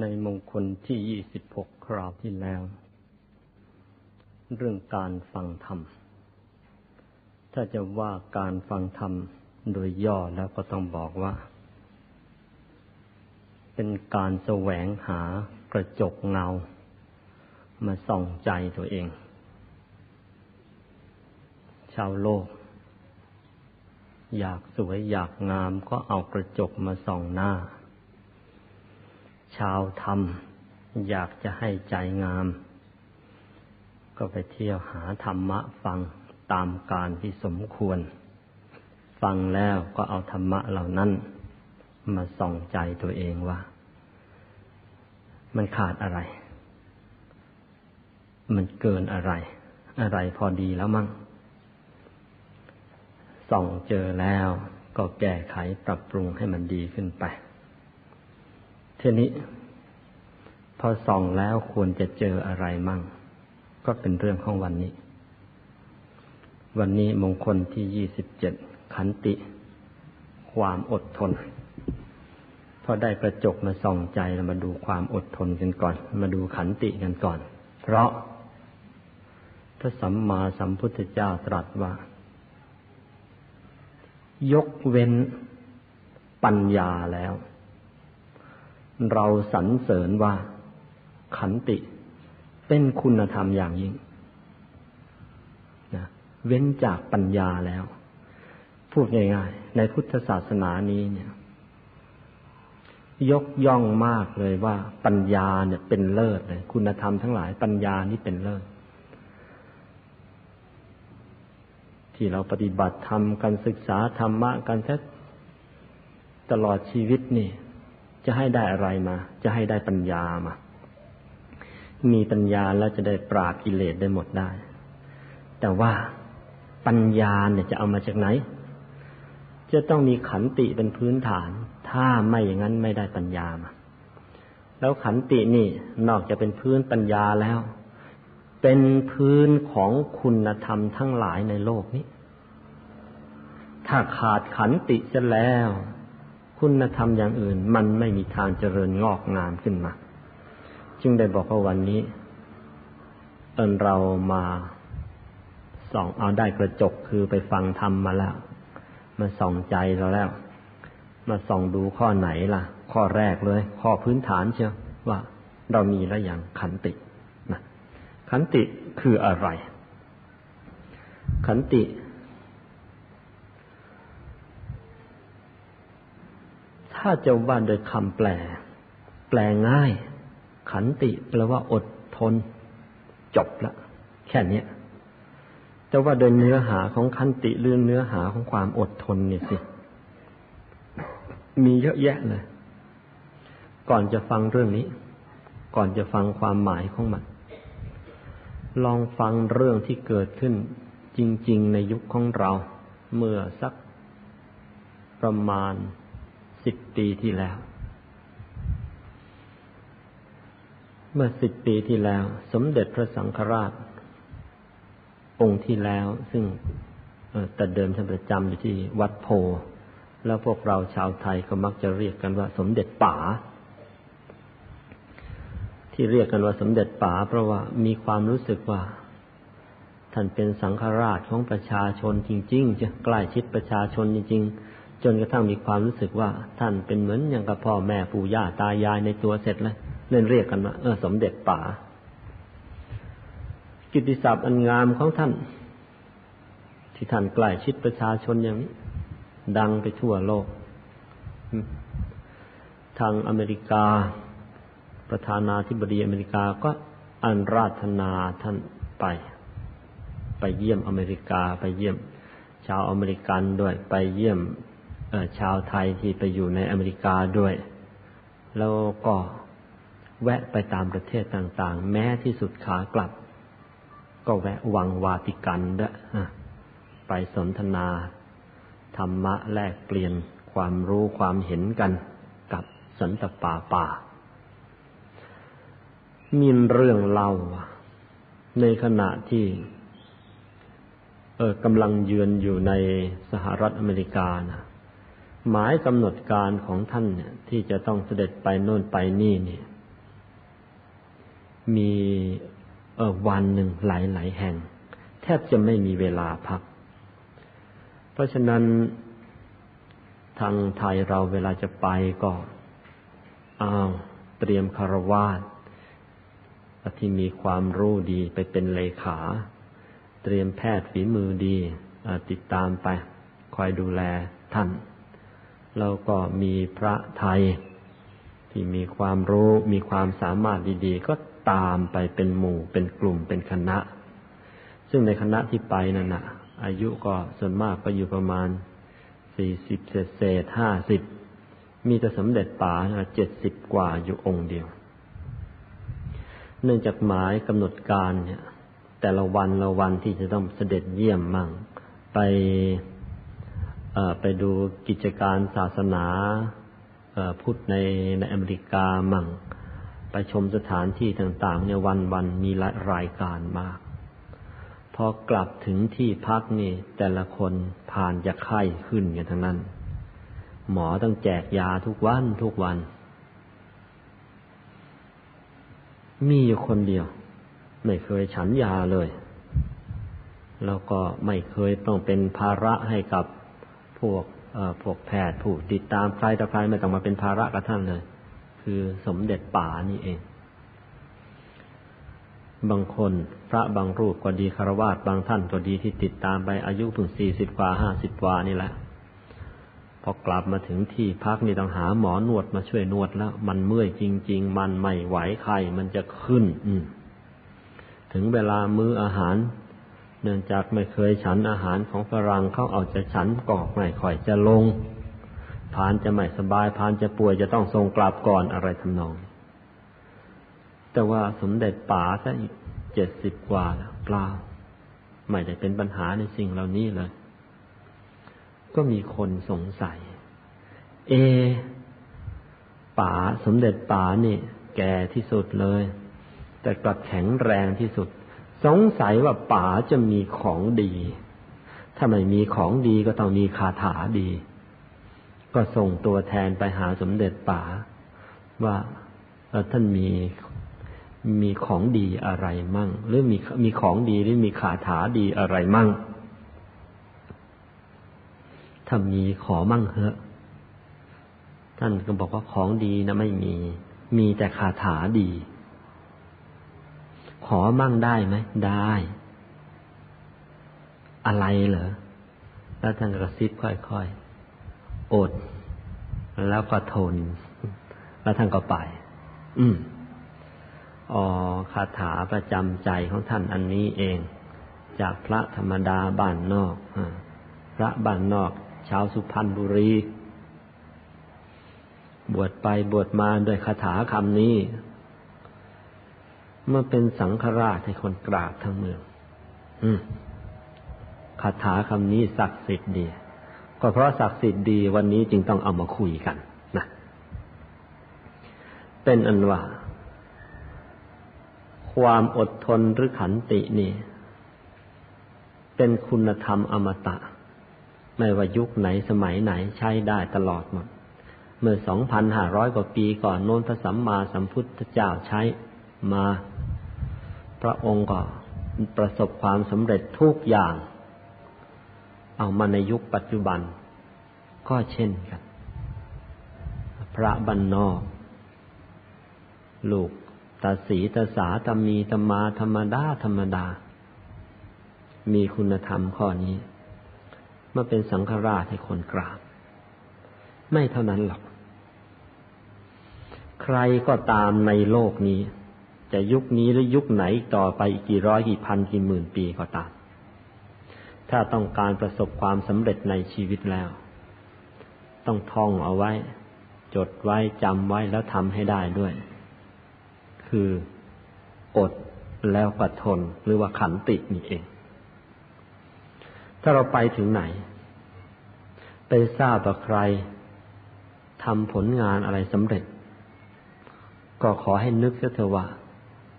ในมงคลที่ยี่สิบหกคราวที่แล้ว เรื่องการฟังธรรม ถ้าจะว่าการฟังธรรมโดยย่อแล้วก็ต้องบอกว่า เป็นการแสวงหากระจกเงา มาส่องใจตัวเอง ชาวโลก อยากสวยอยากงามก็เอากระจกมาส่องหน้า ชาวธรรม อยากจะให้ใจงาม ก็ไปเที่ยวหาธรรมะฟังตามการที่สมควร ฟังแล้วก็เอาธรรมะเหล่านั้น มาส่องใจตัวเองว่า มันขาดอะไร มันเกินอะไร อะไรพอดีแล้วมั่งส่องเจอแล้วก็แก้ไขปรับปรุงให้มันดีขึ้นไป ทีนี้ พอส่องแล้วควรจะเจออะไรมั่ง ก็เป็นเรื่องของวันนี้ วันนี้มงคลที่ยี่สิบเจ็ดขันติ ความอดทนพอได้กระจกมาส่องใจเรามาดูความอดทนกันก่อน มาดูขันติกันก่อน เพราะพระสัมมาสัมพุทธเจ้าตรัสว่า ยกเว้นปัญญาแล้ว เราสรรเสริญว่า ขันติเป็นคุณธรรมอย่างยิ่งนะเว้นจากปัญญาแล้ว พูดง่ายๆในพุทธศาสนานี้เนี่ย ยกย่องมากเลยว่า ปัญญาเนี่ยเป็นเลิศเลยคุณธรรมทั้งหลายปัญญานี่เป็นเลิศที่เราปฏิบัติธรรมการศึกษาธรรมะกันแท้ตลอดชีวิตนี่ จะให้ได้อะไรมา จะให้ได้ปัญญามา มีปัญญาแล้วจะได้ปราบกิเลสได้หมดได้ แต่ว่าปัญญาเนี่ยจะเอามาจากไหน จะต้องมีขันติเป็นพื้นฐาน ถ้าไม่อย่างนั้นไม่ได้ปัญญามา แล้วขันตินี่นอกจากเป็นพื้นปัญญาแล้ว เป็นพื้นของคุณธรรมทั้งหลายในโลกนี้ ถ้าขาดขันติเสียแล้ว คุณธรรมอย่างอื่น มันไม่มีทางเจริญงอกงามขึ้นมา จึงได้บอกว่าวันนี้เอินเรามาส่องเอาได้กระจกคือไปฟังธรรมมาแล้ว มาส่องใจเราแล้ว มาส่องดูข้อไหนล่ะ ข้อแรกเลย ข้อพื้นฐานเชียวว่าเรามีแล้วอย่างขันตินะขันติคืออะไร ขันติ ถ้าจะว่าโดยคำแปล แปลง่าย ขันติแปลว่าอดทน จบละ แค่นี้แต่ว่าโดยเนื้อหาของขันติเรื่องเนื้อหาของความอดทนเนี่ยสิ มีเยอะแยะเลย ก่อนจะฟังเรื่องนี้ ก่อนจะฟังความหมายของมัน ลองฟังเรื่องที่เกิดขึ้น จริง ๆ ในยุคของเรา เมื่อสักประมาณ สิบปีที่แล้ว เมื่อสิบปีที่แล้ว สมเด็จพระสังฆราช องค์ที่แล้ว ซึ่งแต่เดิมท่านประจำอยู่ที่วัดโพ แล้วพวกเราชาวไทยก็มักจะเรียกกันว่า สมเด็จป๋าที่เรียกกันว่าสมเด็จป๋าเพราะว่ามีความรู้สึกว่าท่านเป็นสังฆราชของประชาชนจริงๆจะใกล้ชิดประชาชนจริง ๆ จนกระทั่งมีความรู้สึกว่าท่านเป็นเหมือนอย่างกับพ่อแม่ปู่ย่าตายายในตัวเสร็จเลยเล่นเรียกกันว่าเออสมเด็จป่า กิติศัพท์อันงามของท่าน ที่ท่านใกล้ชิดประชาชนอย่างนี้ ดังไปทั่วโลก ทางอเมริกา ประธานาธิบดีอเมริกาก็อันราธนาท่านไป ไปเยี่ยมอเมริกาไปเยี่ยม ชาวอเมริกันด้วยไปเยี่ยม ชาวไทยที่ไปอยู่ในอเมริกาด้วย แล้วก็แวะไปตามประเทศต่างๆ แม้ที่สุดขากลับ ก็แวะวังวาติกันด้วยไปสนทนา ธรรมะแลกเปลี่ยนความรู้ความเห็นกันกับสันตปาป่า มีเรื่องเล่า ในขณะที่เออกำลังเยือนอยู่ในสหรัฐอเมริกานะ หมายกำหนดการของท่านเนี่ย ที่จะต้องเสด็จไปโน่นไปนี่เนี่ย มีเออวันหนึ่งหลายหลายแห่ง แทบจะไม่มีเวลาพัก เพราะฉะนั้นทางไทยเราเวลาจะไปก็อ้าวเตรียมคารวาสที่มีความรู้ดีไปเป็นเลขา เตรียมแพทย์ฝีมือดีติดตามไป คอยดูแลท่าน แล้วก็มีพระไทย ที่มีความรู้มีความสามารถดี ๆ ก็ตามไปเป็นหมู่เป็นกลุ่มเป็นคณะ ซึ่งในคณะที่ไปนั่นนะอายุก็ส่วนมากก็อยู่ประมาณสี่สิบเศษเศษห้าสิบมีแต่สมเด็จป่าเจ็ดสิบกว่าอยู่องค์เดียว เนื่องจากหมายกำหนดการเนี่ย แต่ละวันละวันที่จะต้องเสด็จเยี่ยมมั่ง ไป ไปดูกิจการศาสนาพุทธในในอเมริกามั่ง ไปชมสถานที่ต่างๆ เนี่ยวันวันมีหลายรายการมาก พอกลับถึงที่พักนี่ แต่ละคนผ่านจะไข้ขึ้นกันทั้งนั้น หมอต้องแจกยาทุกวันทุกวัน มีอยู่คนเดียว ไม่เคยฉันยาเลย แล้วก็ไม่เคยต้องเป็นภาระให้กับ พวกพวกแพทย์ผู้ติดตามใครต่อใครไม่ต้องมาเป็นภาระกับท่านเลย คือสมเด็จป่านี่เอง บางคนพระบางรูปก็ดีคารวาสบางท่านก็ดีที่ติดตามไปอายุเพิ่งสี่สิบกว่าห้าสิบกว่านี่แหละพอกลับมาถึงที่พักนี่ต้องหาหมอนวดมาช่วยนวดแล้ว มันเมื่อยจริง ๆ มันไม่ไหวไข้มันจะขึ้น อืถึงเวลามื้ออาหาร เนื่องจากไม่เคยฉันอาหารของฝรั่งเขาเอาจะฉันกอกไม่ค่อยจะลงพานจะไม่สบายพานจะป่วยจะต้องส่งกลับก่อนอะไรทำนอง แต่ว่าสมเด็จป๋าซะอีกเจ็ดสิบกว่าแล้วเปล่าไม่ได้เป็นปัญหาในสิ่งเหล่านี้เลย ก็มีคนสงสัย เอป๋าสมเด็จป๋านี่ แก่ที่สุดเลย แต่กลับแข็งแรงที่สุด สงสัยว่าป๋าจะมีของดี ถ้าไม่มีของดีก็ต้องมีคาถาดี ก็ส่งตัวแทนไปหาสมเด็จป๋าว่าท่านมีมีของดีอะไรมั่ง หรือมีมีของดีหรือมีคาถาดีอะไรมั่ง ถ้ามีขอมั่งเถอะท่านก็บอกว่าของดีนะไม่มี มีแต่คาถาดี ขอมั่งได้ไหมได้ อะไรเหรอแล้วท่านกระซิบค่อยๆอด แล้วก็ทน แล้วท่านก็ไป อืมอ๋อคาถาประจำใจของท่านอันนี้เอง จากพระธรรมดาบ้านนอกพระบ้านนอก ชาวสุพรรณบุรี บวชไปบวชมาด้วยคาถาคำนี้ มื่อเป็นสังฆราชให้คนกราบทั้งเมือง อืมคาถาคำนี้ศักดิ์สิทธิ์ดี ก็เพราะศักดิ์สิทธิ์ดีวันนี้จึงต้องเอามาคุยกันนะเป็นอันว่า ความอดทนหรือขันตินี่ เป็นคุณธรรมอมตะ ไม่ว่ายุคไหนสมัยไหนใช้ได้ตลอดหมด เมื่อสองพันห้าร้อยกว่าปีก่อนโน้นพระสัมมาสัมพุทธเจ้าใช้มา พระองค์ก็ประสบความสำเร็จทุกอย่าง เอามาในยุคปัจจุบัน ก็เช่นกัน พระบรรนนอก ลูกตาสีตาสาตามีตมาธรรมดาธรรมดา มีคุณธรรมข้อนี้มาเป็นสังฆราชให้คนกราบ ไม่เท่านั้นหรอก ใครก็ตามในโลกนี้ จะยุคนี้หรือยุคไหนต่อไปอีกกี่ร้อยกี่พันกี่หมื่นปีก็ตาม ถ้าต้องการประสบความสำเร็จในชีวิตแล้ว ต้องท่องเอาไว้ จดไว้จำไว้แล้วทำให้ได้ด้วย คืออดแล้วก็ทนหรือว่าขันตินี่เอง ถ้าเราไปถึงไหน ไปทราบว่าใครทำผลงานอะไรสำเร็จ ก็ขอให้นึกเสียเถอะว่า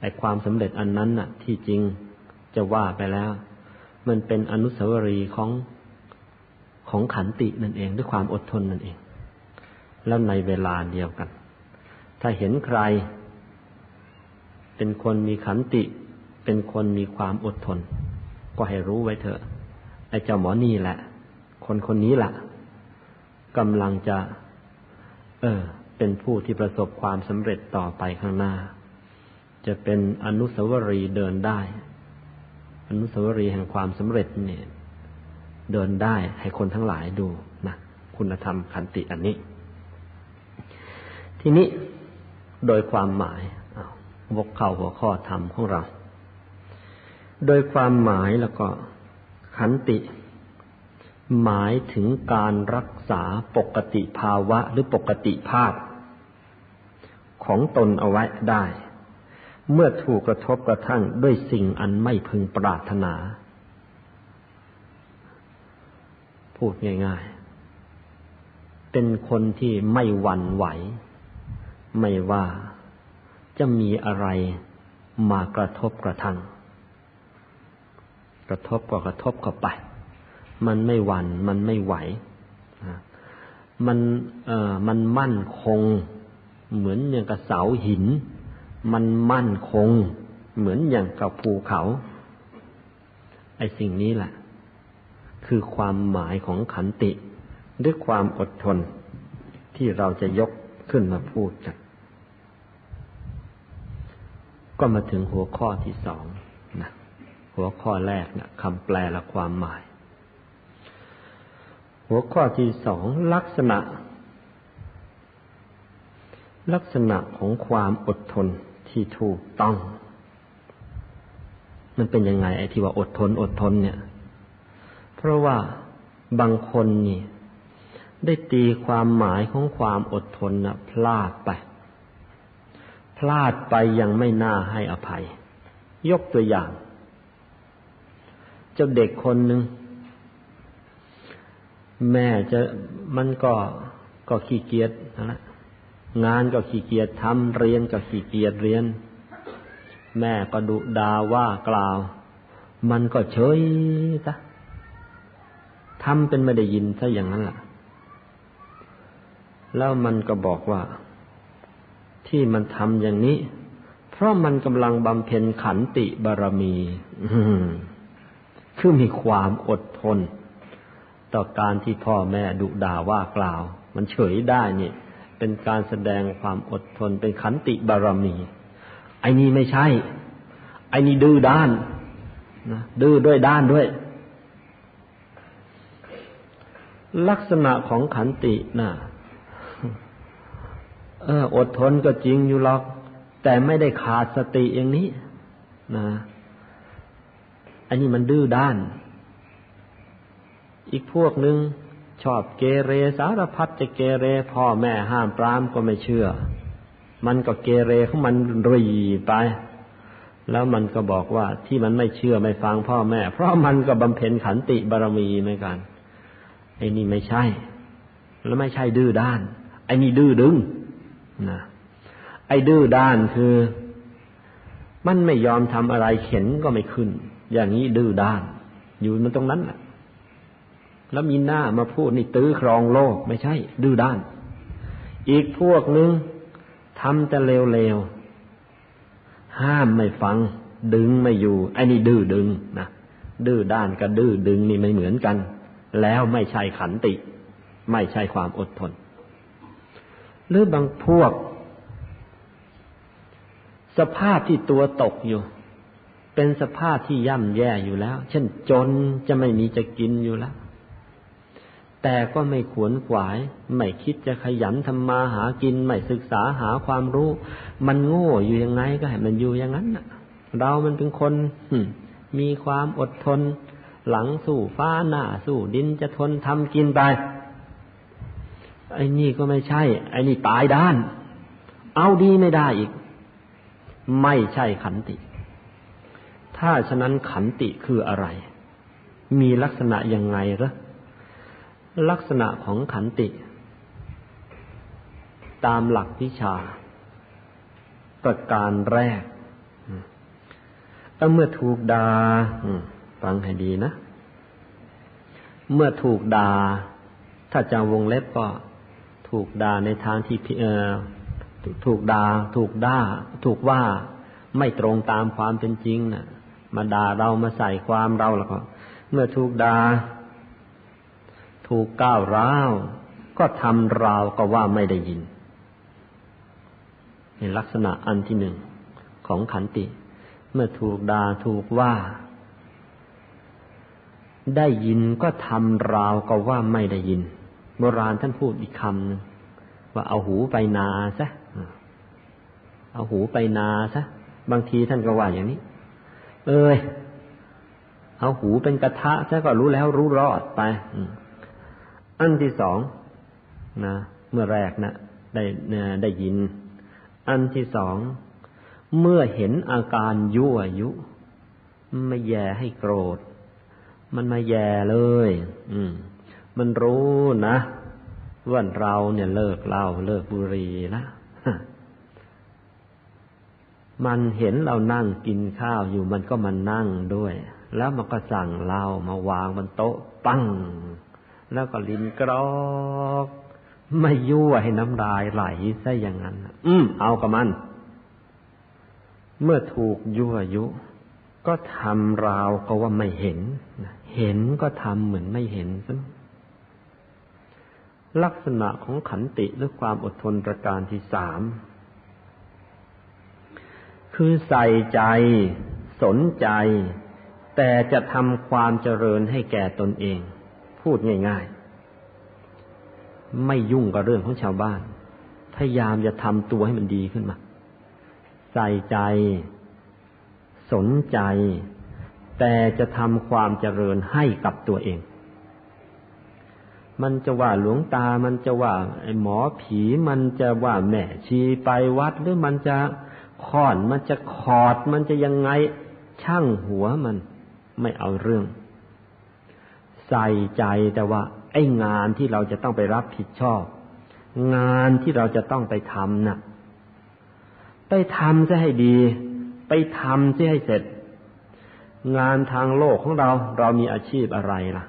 อ้ความสำเร็จอันนั้นน่ะ ที่จริงจะว่าไปแล้ว มันเป็นอนุสาวรีย์ของของขันตินั่นเองด้วยความอดทนนั่นเอง แล้วในเวลาเดียวกัน ถ้าเห็นใคร เป็นคนมีขันติ เป็นคนมีความอดทน ก็ให้รู้ไว้เถอะไอ้เจ้าหมอนี่แหละ คนคนนี้แหละกำลังจะ เออ เป็นผู้ที่ประสบความสำเร็จต่อไปข้างหน้า จะเป็นอนุสาวรีย์เดินได้ อนุสาวรีย์แห่งความสำเร็จเนี่ย เดินได้ให้คนทั้งหลายดูนะคุณธรรมขันติอันนี้ ทีนี้โดยความหมายวกเข้าหัวข้อธรรมของเรา โดยความหมายแล้วก็ขันติ หมายถึงการรักษาปกติภาวะหรือปกติภาพ ของตนเอาไว้ได้ เมื่อถูกกระทบกระทั่งด้วยสิ่งอันไม่พึงปรารถนา พูดง่าย ๆ เป็นคนที่ไม่หวั่นไหว ไม่ว่าจะมีอะไรมากระทบกระทั่ง กระทบก็กระทบเข้าไป มันไม่หวัน่นมันไม่ไหว มันเอ่อมันมั่นคง เหมือนอย่างกับเสาหิน มันมั่นคง เหมือนอย่างกับภูเขา ไอ้สิ่งนี้แหละคือความหมายของขันติด้วยความอดทนที่เราจะยกขึ้นมาพูดกันก็มาถึงหัวข้อที่สองนะหัวข้อแรกนะคำแปลและความหมาย หัวข้อที่สองลักษณะ ลักษณะของความอดทน ที่ถูกต้อง มันเป็นยังไง ไอ้ที่ว่าอดทน อดทนเนี่ย เพราะว่าบางคนนี่ ได้ตีความหมายของความอดทนนะพลาดไป พลาดไปยังไม่น่าให้อภัย ยกตัวอย่าง เจ้าเด็กคนหนึ่งแม่จะมันก็ก็ขี้เกียจนะ งานก็ขี้เกียจทำเรียนก็ขี้เกียจเรียน แม่ก็ดุดาว่ากล่าว มันก็เฉยซะทำเป็นไม่ได้ยินซะอย่างนั้นแหละแล้วมันก็บอกว่า ที่มันทำอย่างนี้ เพราะมันกำลังบำเพ็ญขันติบารมีคือมีความอดทน ต่อการที่พ่อแม่ดุด่าว่ากล่าว มันเฉยได้นี่ เป็นการแสดงความอดทน เป็นขันติบารมี ไอ้นี่ไม่ใช่ ไอ้นี่ดื้อด้านนะดื้อด้วยด้านด้วย ลักษณะของขันตินะ่ะเอออดทนก็จริงอยู่หรอก แต่ไม่ได้ขาดสติอย่างนี้นะอันนี้มันดื้อด้าน อีกพวกหนึ่ง ชอบเกเรสารพัดจะเกเรพ่อแม่ห้ามปรามก็ไม่เชื่อ มันก็เกเรของมันรีไป แล้วมันก็บอกว่าที่มันไม่เชื่อไม่ฟังพ่อแม่ เพราะมันก็บำเพ็ญขันติบารมีเหมือนกันไอ้นี่ไม่ใช่ แล้วไม่ใช่ดื้อด้าน ไอ้นี่ดื้อดึงนะไอ้ดื้อด้านคือ มันไม่ยอมทำอะไรเข็นก็ไม่ขึ้น อย่างนี้ดื้อด้าน อยู่มันตรงนั้นแหละ แล้วมีหน้ามาพูดนี่ตื้อครองโลกไม่ใช่ ดื้อด้าน อีกพวกนึงทำแต่เลวๆ ห้ามไม่ฟัง ดึงไม่อยู่ไอ้นี่ดื้อดึงนะดื้อด้านกับดื้อดึงนี่ไม่เหมือนกัน แล้วไม่ใช่ขันติ ไม่ใช่ความอดทน หรือบางพวก สภาพที่ตัวตกอยู่ เป็นสภาพที่ย่ำแย่อยู่แล้ว เช่นจนจะไม่มีจะกินอยู่แล้ว แต่ก็ไม่ขวนขวาย ไม่คิดจะขยันทำมาหากิน ไม่ศึกษาหาความรู้ มันโง่อยู่ยังไงก็ให้มันอยู่อย่างนั้นน่ะ เรามันเป็นคนมีความอดทน หลังสู้ฟ้าหน้าสู้ดินจะทนทำกินไปไอ้นี่ก็ไม่ใช่ ไอ้นี่ตายด้าน เอาดีไม่ได้อีก ไม่ใช่ขันติ ถ้าฉะนั้นขันติคืออะไร มีลักษณะยังไงหรอ ลักษณะของขันติ ตามหลักวิชา ประการแรกเมื่อถูกดา่าฟังให้ดีนะ เมื่อถูกดา่าถ้าจะวงเล็บก็ถูกด่าในทางที่เออถูกด่าถูกด่า ถูกว่าไม่ตรงตามความเป็นจริงนะ่ะ มาด่าเรามาใส่ความเราแล้วก็ เมื่อถูกด่า ถูกก้าวร้าว ก็ทำราวก็ว่าไม่ได้ยินในลักษณะอันที่หนึ่งของขันติ เมื่อถูกด่าถูกว่า ได้ยินก็ทำราวก็ว่าไม่ได้ยิน โบราณท่านพูดอีกคำหนึ่งว่าเอาหูไปนาซะเอาหูไปนาซะบางทีท่านก็ว่าอย่างนี้ เอ้ยเอาหูเป็นกระทะซะก็รู้แล้วรู้รอดไป อันที่สองนะเมื่อแรกนะได้ได้ยิน อันที่สองเมื่อเห็นอาการยั่วยุไม่แย่ให้โกรธ มันมาแย่เลย อืม มันรู้นะว่าเราเนี่ยเลิกเหล้าเลิกบุหรี่ละมันเห็นเรานั่งกินข้าวอยู่มันก็มานั่งด้วย แล้วมันก็สั่งเหล้ามาวางบนโต๊ะ ปั้ง แล้วก็ลิ้นกรอกไม่ยั่วให้น้ำลายไหลซะอย่างนั้น อืม เอากับมัน เมื่อถูกยั่วยุ ก็ทำราวก็ว่าไม่เห็น เห็นก็ทำเหมือนไม่เห็นซะลักษณะของขันติหรือความอดทนประการที่สาม คือใส่ใจ สนใจ แต่จะทำความเจริญให้แก่ตนเอง พูดง่าย ๆ ไม่ยุ่งกับเรื่องของชาวบ้าน พยายามจะทำตัวให้มันดีขึ้นมา ใส่ใจ สนใจ แต่จะทำความเจริญให้กับตัวเอง มันจะว่าหลวงตา มันจะว่าไอ้หมอผี มันจะว่าแม่ชีไปวัด หรือมันจะค่อน มันจะขอด มันจะยังไง ช่างหัวมัน ไม่เอาเรื่อง ใส่ใจแต่ว่า ไอ้งานที่เราจะต้องไปรับผิดชอบ งานที่เราจะต้องไปทำนะ่ะ ไปทำซะให้ดี ไปทำซะให้เสร็จ งานทางโลกของเรา เรามีอาชีพอะไรล่ะ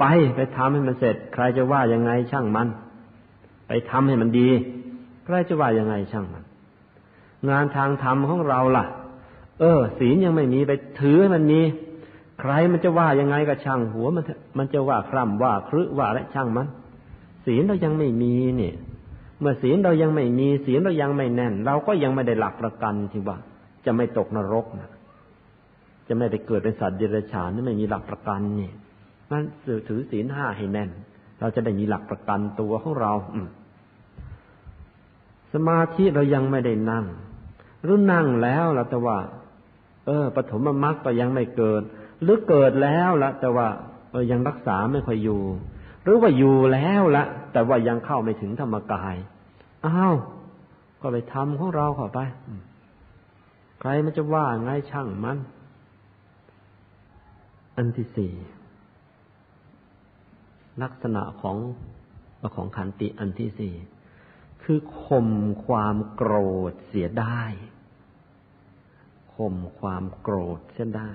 ไปไปทำให้มันเสร็จ ใครจะว่ายังไงช่างมัน ไปทำให้มันดี ใครจะว่ายังไงช่างมัน งานทางธรรมของเราล่ะ เออ ศีลยังไม่มีไปถือให้มันมี ใครมันจะว่ายังไงก็ช่างหัวมันมันจะว่าคร่ำว่าครึว่าและช่างมันศีลเรายังไม่มีเนี่ย เมื่อศีลเรายังไม่มีศีลเรายังไม่แน่น เราก็ยังไม่ได้หลักประกันที่ว่า จะไม่ตกนรกนะจะไม่ได้เกิดเป็นสัตว์เดรัจฉานนี่ไม่มีหลักประกันเนี่ยนั้นถือศีลห้าให้แน่น เราจะได้มีหลักประกันตัวของเรา อืสมาธิเรายังไม่ได้นั่ง หรือนั่งแล้วละแต่ว่า เออปฐมมรรคก็ยังไม่เกิด หรือเกิดแล้วละแต่ว่ายังรักษาไม่ค่อยอยู่ หรือว่าอยู่แล้วละแต่ว่ายังเข้าไม่ถึงธรรมกายอ้าวก็ไปทำของเราเข้าไปใครมันจะว่าไงช่างมัน อันที่สี่ลักษณะของของขันติอันที่สี่คือข่มความโกรธเสียได้ข่มความโกรธเสียได้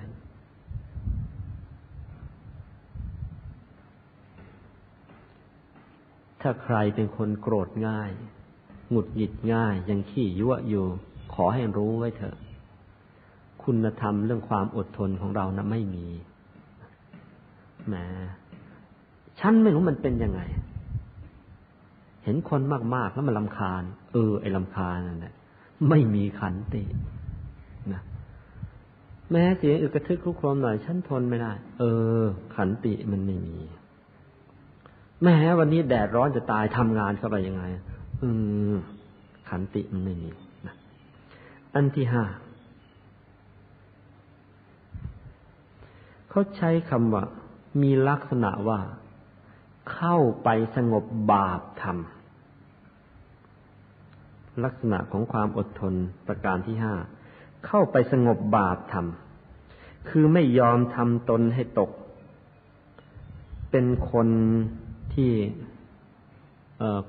ถ้าใครเป็นคนโกรธง่าย หงุดหงิดง่าย ยังขี้ยั่วอยู่ ขอให้รู้ไว้เถอะ คุณธรรมเรื่องความอดทนของเรานะไม่มีแหมฉันไม่รู้มันเป็นยังไง เห็นคนมากๆแล้วมันลำคาญ เออ ไอ้ลำคาญนั่นแหละไม่มีขันตินะแม้เสียงอึกระทึกคุกโครมหน่อย ฉันทนไม่ได้ เออ ขันติมันไม่มี แม้วันนี้แดดร้อนจะตายทำงานเข้าไปยังไง อืม ขันติมันไม่มีนะอันที่ห้าเขาใช้คำว่า มีลักษณะว่า เข้าไปสงบบาปธรรม ลักษณะของความอดทนประการที่ห้าเข้าไปสงบบาปธรรม คือไม่ยอมทำตนให้ตก เป็นคน ที่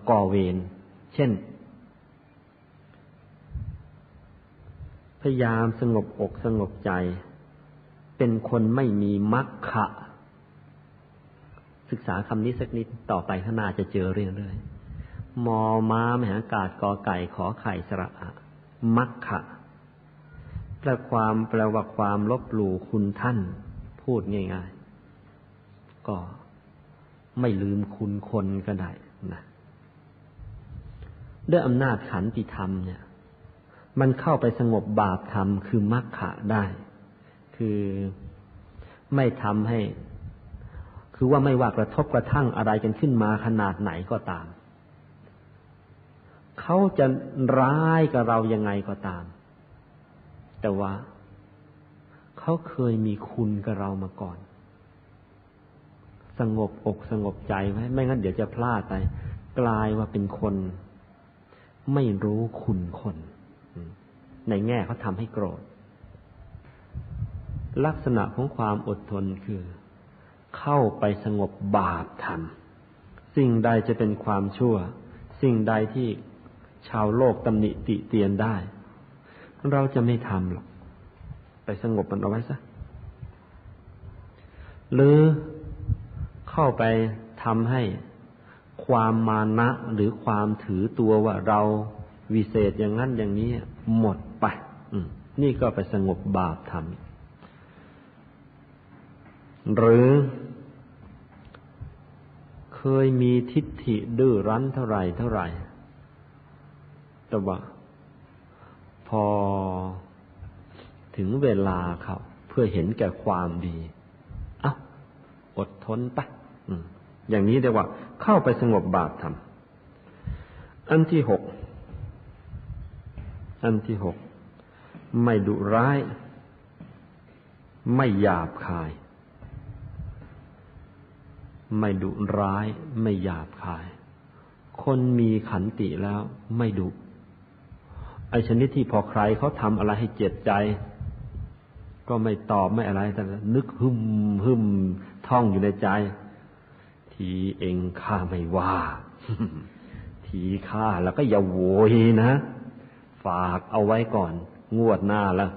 ก่อเวรเช่น พยายามสงบอกสงบใจ เป็นคนไม่มีมัคคะศึกษาคำนี้สักนิดต่อไปข้างหน้าจะเจอเรื่อยๆมอม้ามหากาศกอไก่ขอไข่สระอะมัคคะแปลความแปลว่าความลบหลู่คุณท่าน พูดง่าย ๆ ก็ ไม่ลืมคุณคนก็ได้นะด้วยอำนาจขันติธรรมเนี่ย มันเข้าไปสงบบาปธรรมคือมรรคะได้ คือไม่ทำให้ คือว่าไม่ว่ากระทบกระทั่งอะไรกันขึ้นมาขนาดไหนก็ตาม เขาจะร้ายกับเรายังไงก็ตาม แต่ว่า เขาเคยมีคุณกับเรามาก่อน สงบอกสงบใจไว้ไม่งั้นเดี๋ยวจะพลาดไป กลายว่าเป็นคน ไม่รู้คุณคน ในแง่เขาทำให้โกรธ ลักษณะของความอดทนคือ เข้าไปสงบบาปธรรม สิ่งใดจะเป็นความชั่ว สิ่งใดที่ชาวโลกตำหนิติเตียนได้ เราจะไม่ทำหรอก ไปสงบมันเอาไว้ซะหรือ เข้าไปทำให้ความมานะหรือความถือตัวว่าเราวิเศษอย่างนั้นอย่างนี้ หมดไปนี่ก็ไปสงบบาปทำหรือเคยมีทิฏฐิดื้อรั้นเท่าไหร่เท่าไหร่แต่ว่าพอถึงเวลาเขาเพื่อเห็นแก่ความดีอะอดทนไป อย่างนี้เรียกว่า เข้าไปสงบบาปธรรม อันที่หก อันที่หก ไม่ดุร้าย ไม่หยาบคาย ไม่ดุร้าย ไม่หยาบคาย คนมีขันติแล้วไม่ดุไอชนิดที่พอใครเขาทำอะไรให้เจ็บใจ ก็ไม่ตอบไม่อะไรแต่นึกหึมหึมท่องอยู่ในใจ ทีเองข้าไม่ว่า ทีข้าแล้วก็อย่าโวยนะ ฝากเอาไว้ก่อน งวดหน้าล้ว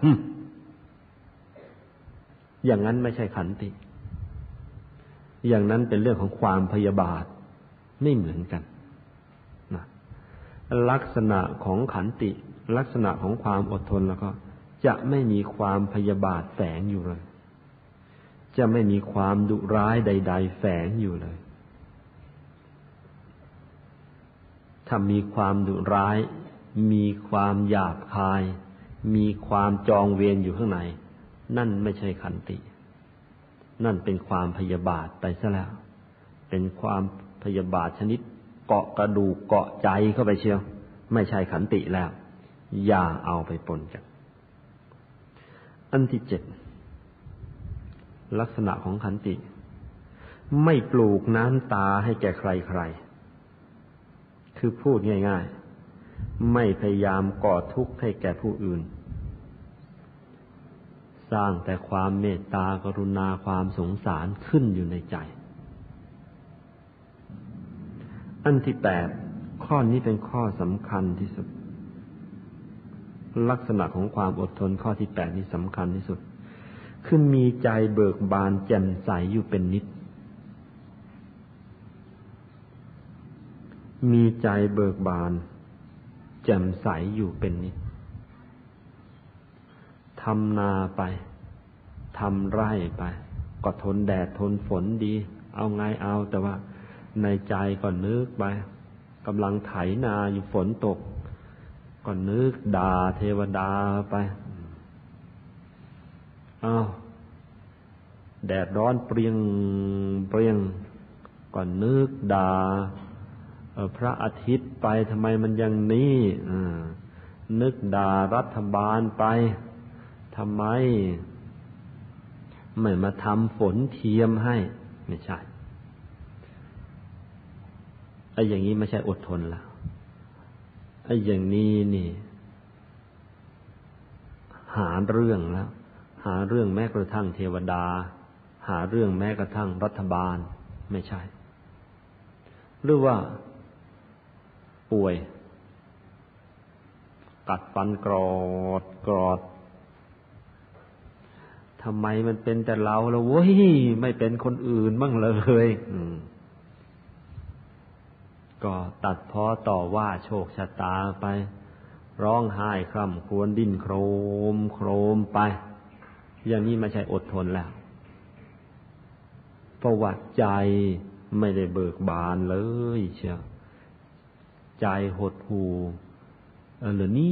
อย่างนั้นไม่ใช่ขันติ อย่างนั้นเป็นเรื่องของความพยาบาท ไม่เหมือนกันนะลักษณะของขันติ ลักษณะของความอดทนแล้วก็ จะไม่มีความพยาบาทแฝงอยู่เลย จะไม่มีความดุร้ายใด ๆ แฝงอยู่เลย ถ้ามีความดุร้าย มีความหยาบคาย มีความจองเวรอยู่ข้างใน นั่นไม่ใช่ขันติ นั่นเป็นความพยาบาทไปซะแล้ว เป็นความพยาบาทชนิดเกาะกระดูกเกาะใจเข้าไปเชียว ไม่ใช่ขันติแล้ว อย่าเอาไปปนกัน อันที่เจ็ดลักษณะของขันติ ไม่ปลูกน้ำตาให้แก่ใครๆ คือพูดง่ายๆ ไม่พยายามก่อทุกข์ให้แก่ผู้อื่น สร้างแต่ความเมตตากรุณาความสงสารขึ้นอยู่ในใจ อันที่แปดข้อนี้เป็นข้อสำคัญที่สุด ลักษณะของความอดทนข้อที่แปดนี้สำคัญที่สุด คือมีใจเบิกบานแจ่มใสอยู่เป็นนิด มีใจเบิกบาน แจ่มใสอยู่เป็นนิดทำนาไปทำไร่ไป ก็ทนแดดทนฝนดี เอาไงเอาแต่ว่า ในใจก็นึกไปกำลังไถนาอยู่ฝนตก ก็นึกด่าเทวดาไปอ้าวแดดร้อนเปรียงเปรียงก็นึกด่า พระอาทิตย์ไปทำไมมันยังนี้นึกด่ารัฐบาลไปทำไม ไม่มาทำฝนเทียมให้ ไม่ใช่ไอ้อย่างนี้ไม่ใช่อดทนแล้วไอ้อย่างนี้นี่ หาเรื่องแล้ว หาเรื่องแม้กระทั่งเทวดา หาเรื่องแม้กระทั่งรัฐบาล ไม่ใช่ หรือว่า ป่วย กัดฟันกรอดกรอดทำไมมันเป็นแต่เราล้วเว้ยไม่เป็นคนอื่นบ้างเลยก็ตัดพ้อต่อว่าโชคชะตาไป ร้องไห้คร่ำครวญดิ้นโครม โครมไป อย่างนี้ไม่ใช่อดทนแล้วประวัติใจไม่ได้เบิกบานเลยเชียว ใจหดหูเหรือนิ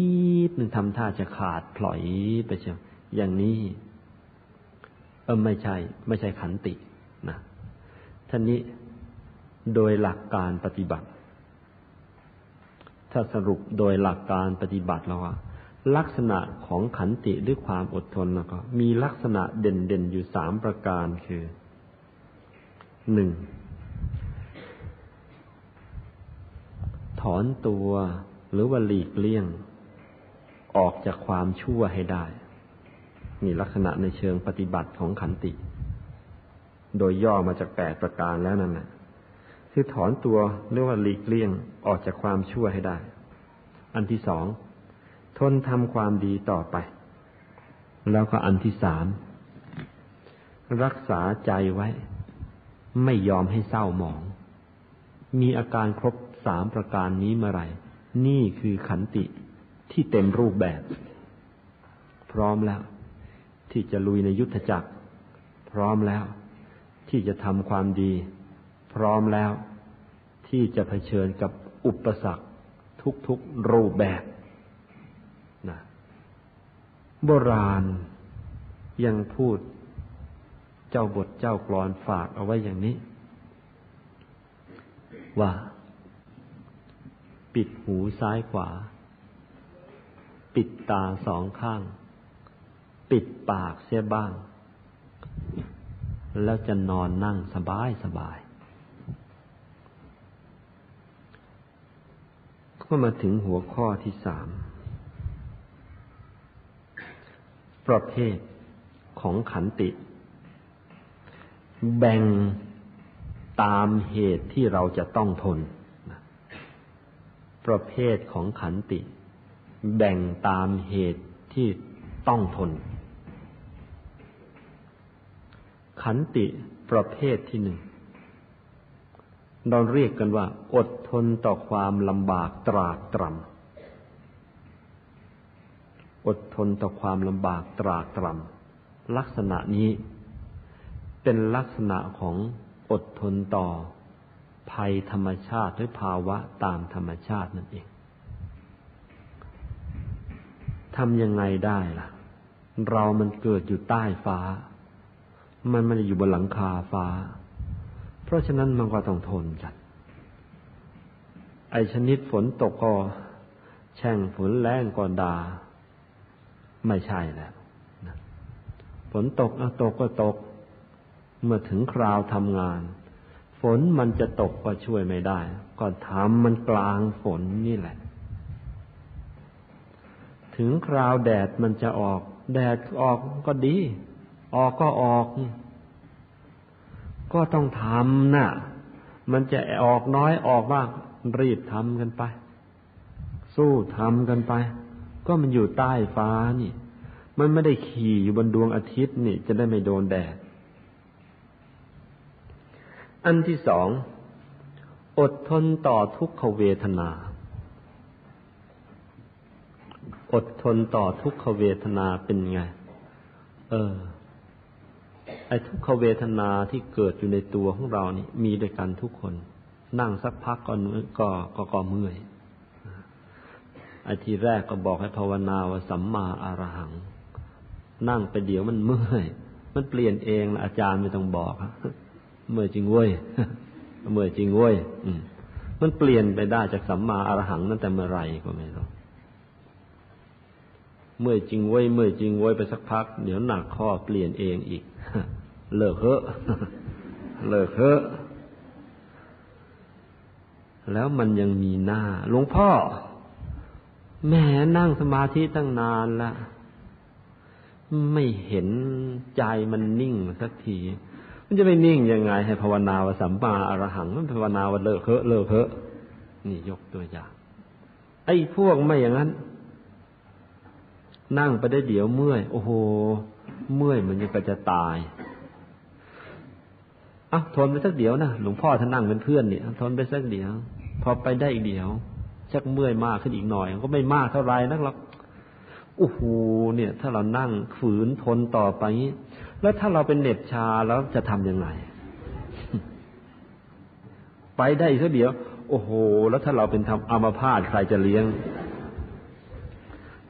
ดนึงทำท่าจะขาดพลอยไปเชียวอย่างนี้ เออไม่ใช่ ไม่ใช่ขันตินะท่านนี้โดยหลักการปฏิบัติ ถ้าสรุปโดยหลักการปฏิบัติแล้วว่าลักษณะของขันติด้วยความอดทนแล้วก็มีลักษณะเด่นๆอยู่สามประการคือหนึ่ง ถอนตัวหรือว่าหลีกเลี่ยง ออกจากความชั่วให้ได้ นี่ลักษณะในเชิงปฏิบัติของขันติ โดยย่อมาจากแปดประการแล้วนั่นแหละคือถอนตัวเรียกว่าหลีกเลี่ยงออกจากความชั่วให้ได้ อันที่สองทนทำความดีต่อไป แล้วก็อันที่สามรักษาใจไว้ ไม่ยอมให้เศร้าหมอง มีอาการครบ สามประการนี้เมื่อไหร่ นี่คือขันติที่เต็มรูปแบบ พร้อมแล้ว ที่จะลุยในยุทธจักร พร้อมแล้ว ที่จะทำความดี พร้อมแล้ว ที่จะเผชิญกับอุปสรรคทุกๆรูปแบบนะโบราณยังพูดเจ้าบทเจ้ากรอนฝากเอาไว้อย่างนี้ ว่า ปิดหูซ้ายขวา ปิดตาสองข้าง ปิดปากเสียบ้าง แล้วจะนอนนั่งสบายสบาย ก็มาถึงหัวข้อที่สาม ประเภทของขันติ แบ่งตามเหตุที่เราจะต้องทน ประเภทของขันติ แบ่งตามเหตุที่ต้องทน ขันติประเภทที่หนึ่งเราเรียกกันว่า อดทนต่อความลำบากตรากตรำอดทนต่อความลำบากตรากตรำลักษณะนี้เป็นลักษณะของอดทนต่อ ภัยธรรมชาติหรือภาวะตามธรรมชาตินั่นเองทำยังไงได้ล่ะ เรามันเกิดอยู่ใต้ฟ้า มันไม่ได้อยู่บนหลังคาฟ้า เพราะฉะนั้นมันก็ต้องทนกันไอชนิดฝนตกก็ แช่งฝนแรงก็ดา ไม่ใช่แล้วฝนตกเอาตกก็ตก เมื่อถึงคราวทำงาน ฝนมันจะตกก็ช่วยไม่ได้ ก็ทำมันกลางฝนนี่แหละ ถึงคราวแดดมันจะออก แดดออกก็ดี ออกก็ออก ก็ต้องทำนะ่ะ มันจะออกน้อยออกมากรีบทำกันไป สู้ทำกันไป ก็มันอยู่ใต้ฟ้านี่ มันไม่ได้ขี่อยู่บนดวงอาทิตย์นี่ จะได้ไม่โดนแดด อันที่สองอดทนต่อทุกขเวทนา อดทนต่อทุกขเวทนาเป็นไง เออ ไอ้ทุกขเวทนาที่เกิดอยู่ในตัวของเรานี่ มีด้วยกันทุกคน นั่งสักพักก็ก็ก็ก็เมื่อยไอ้ทีแรกก็บอกให้ภาวนาว่าสัมมาอารหัง นั่งไปเดี๋ยวมันเมื่อย มันเปลี่ยนเองอาจารย์ไม่ต้องบอก เมื่อจริงเว้ยเมื่อจริงเว้ยมันเปลี่ยนไปได้จากสัมมาอรหังนั่นแต่เมื่อไรก็ไม่รู้เมื่อจริงเว้ยเมื่อจริงเว้ยไปสักพัก เดี๋ยวหนักข้อเปลี่ยนเองอีกเลิกเฮอะเลิกเฮอะแล้วมันยังมีหน้าหลวงพ่อ แม่นั่งสมาธิตั้งนานละไม่เห็นใจมันนิ่งสักที มันจะไม่นิ่งยังไง ให้ภาวนาว่าสัมมาอรหัง มันภาวนาว่าเลิกเฮอะเลิกเฮอะนี่ยกตัวอย่าง ไอ้พวกไม่อย่างนั้น นั่งไปได้เดี๋ยวเมื่อย โอ้โห เมื่อยมันยังก็จะตายอะทนไปสักเดี๋ยวนะหลวงพ่อท่านนั่งเป็นเพื่อนเนี่ยทนไปสักเดี๋ยว พอไปได้อีกเดี๋ยวชักเมื่อยมากขึ้นอีกหน่อย ก็ไม่มากเท่าไรนักหรอกโอ้โหเนี่ย ถ้าเรานั่งฝืนทนต่อไปงี้ แล้วถ้าเราเป็นเน็บชาแล้วจะทำยังไง ไปได้อีกเดียว โอ้โห แล้วถ้าเราเป็นทำอามาพาตใครจะเลี้ยง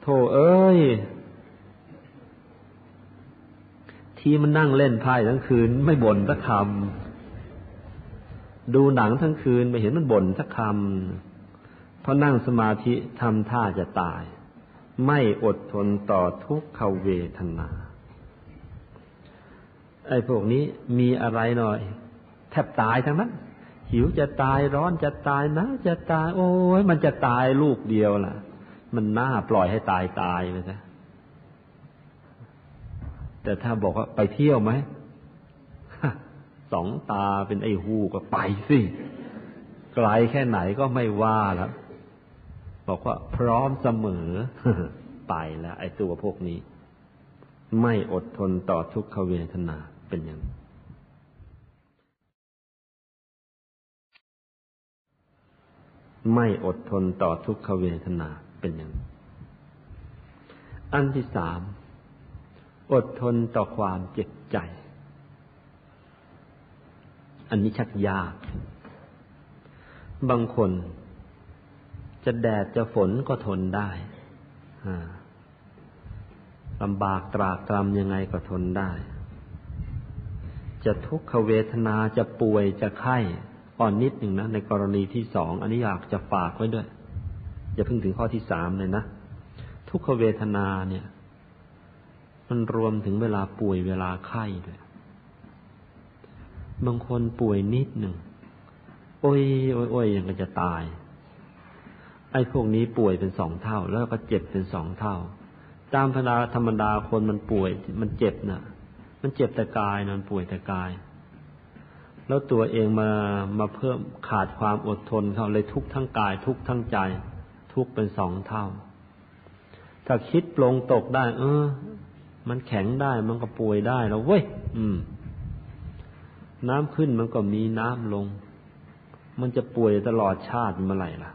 โธ่เอ้ย ทีมันนั่งเล่นไพ่ทั้งคืน ไม่บ่นสักคำดูหนังทั้งคืนไม่เห็นมันบ่นสักคำเพราะนั่งสมาธิทำท่าจะตาย ไม่อดทนต่อทุกขเวทนา ไอ้พวกนี้มีอะไรหน่อย แทบตายทั้งนั้น หิวจะตายร้อนจะตายนะจะตาย โอ้ยมันจะตายลูกเดียวล่ะ มันน่าปล่อยให้ตายตายไปซะแต่ถ้าบอกว่าไปเที่ยวไหมสองตาเป็นไอ้หูก็ไปสิไกลแค่ไหนก็ไม่ว่าแล้วบอกว่าพร้อมเสมอ ไปแล้วไอ้ตัวพวกนี้ ไม่อดทนต่อทุกขเวทนา เป็นอย่างไม่อดทนต่อทุกขเวทนาเป็นอย่างอันที่สาม อดทนต่อความเจ็บใจ อันนี้ชักยาก บางคน จะแดดจะฝนก็ทนได้ลำบากตรากตรำยังไงก็ทนได้ จะทุกขเวทนาจะป่วยจะไข้อ่อนนิดหนึ่งนะในกรณีที่สองอันนี้อยากจะฝากไว้ด้วยอย่าเพิ่งถึงข้อที่สามเลยนะทุกขเวทนาเนี่ย มันรวมถึงเวลาป่วยเวลาไข้ด้วยบางคนป่วยนิดหนึ่งโอ้ยโอ้ยโอ้ยยังก็จะตาย ไอ้พวกนี้ป่วยเป็นสองเท่า แล้วก็เจ็บเป็นสองเท่า ตามธรรมดาธรรมดาคนมันป่วยมันเจ็บนะ่ะ มันเจ็บแต่กายนอนป่วยแต่กาย แล้วตัวเองมามาเพิ่มขาดความอดทนเขาเลยทุกทั้งกาย ทุกทั้งใจ ทุกเป็นสองเท่า ถ้าคิดปลงตกได้ เออ มันแข็งได้มันก็ป่วยได้แล้วเว้ยอืม น้ำขึ้นมันก็มีน้ำลง มันจะป่วยตลอดชาติเมื่อไหร่ล่ะ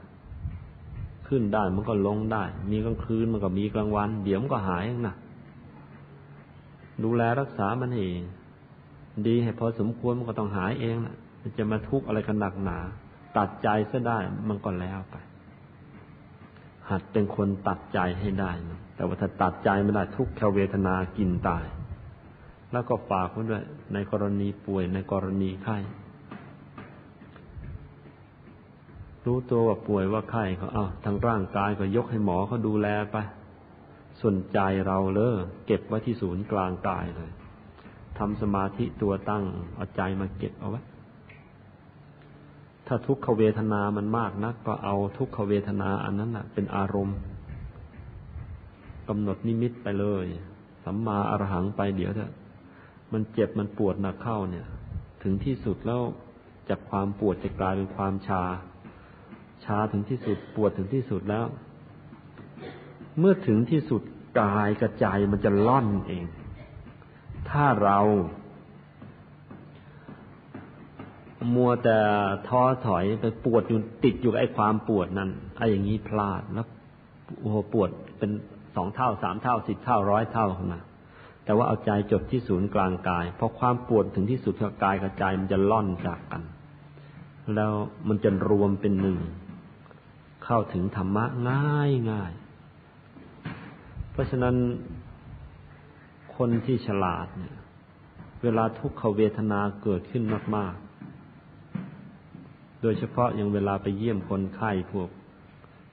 ขึ้นได้มันก็ลงได้ มีกลางคืนมันก็มีกลางวัน เดี๋ยวมันก็หายนะ ดูแลรักษามันเอง ดีให้พอสมควรมันก็ต้องหายเองนะมันจะมาทุกข์อะไรกันหนักหนา ตัดใจซะได้มันก็แล้วไป หัดเป็นคนตัดใจให้ได้นะแต่ว่าถ้าตัดใจไม่ได้ทุกขเวทนากินตาย แล้วก็ฝากไว้ด้วย ในกรณีป่วยในกรณีไข้รู้ตัวว่าป่วยว่าไข้เขาเอาทางร่างกายก็ยกให้หมอเขาดูแลไป ส่วนใจเราเลยเก็บไว้ที่ศูนย์กลางกายเลยทำสมาธิตัวตั้งเอาใจมาเก็บเอาไว้ถ้าทุกขเวทนามันมากนัก ก็เอาทุกขเวทนาอันนั้นนะเป็นอารมณ์กำหนดนิมิตไปเลย สัมมาอรหังไปเดี๋ยวเถอะมันเจ็บมันปวดหนักเข้าเนี่ย ถึงที่สุดแล้วจากความปวดจะกลายเป็นความชา ชาถึงที่สุดปวดถึงที่สุดแล้ว เมื่อถึงที่สุดกายกระจายมันจะล่อนเอง ถ้าเรา มัวแต่ท้อถอยไปปวดอยู่ติดอยู่กับไอ้ความปวดนั้นไอ้อย่างนี้พลาดแล้วโอ้โหปวดเป็นสองเท่าสามเท่าสิบเท่าร้อยเท่าขึ้นมาแต่ว่าเอาใจจดที่ศูนย์กลางกายพอความปวดถึงที่สุดกายกระจายมันจะล่อนจากกัน แล้วมันจะรวมเป็นหนึ่ง เข้าถึงธรรมะง่ายง่าย ราะฉะนั้นคนที่ฉลาดเนี่ย เวลาทุกขเวทนาเกิดขึ้นมาก ๆ โดยเฉพาะอย่างเวลาไปเยี่ยมคนไข้พวก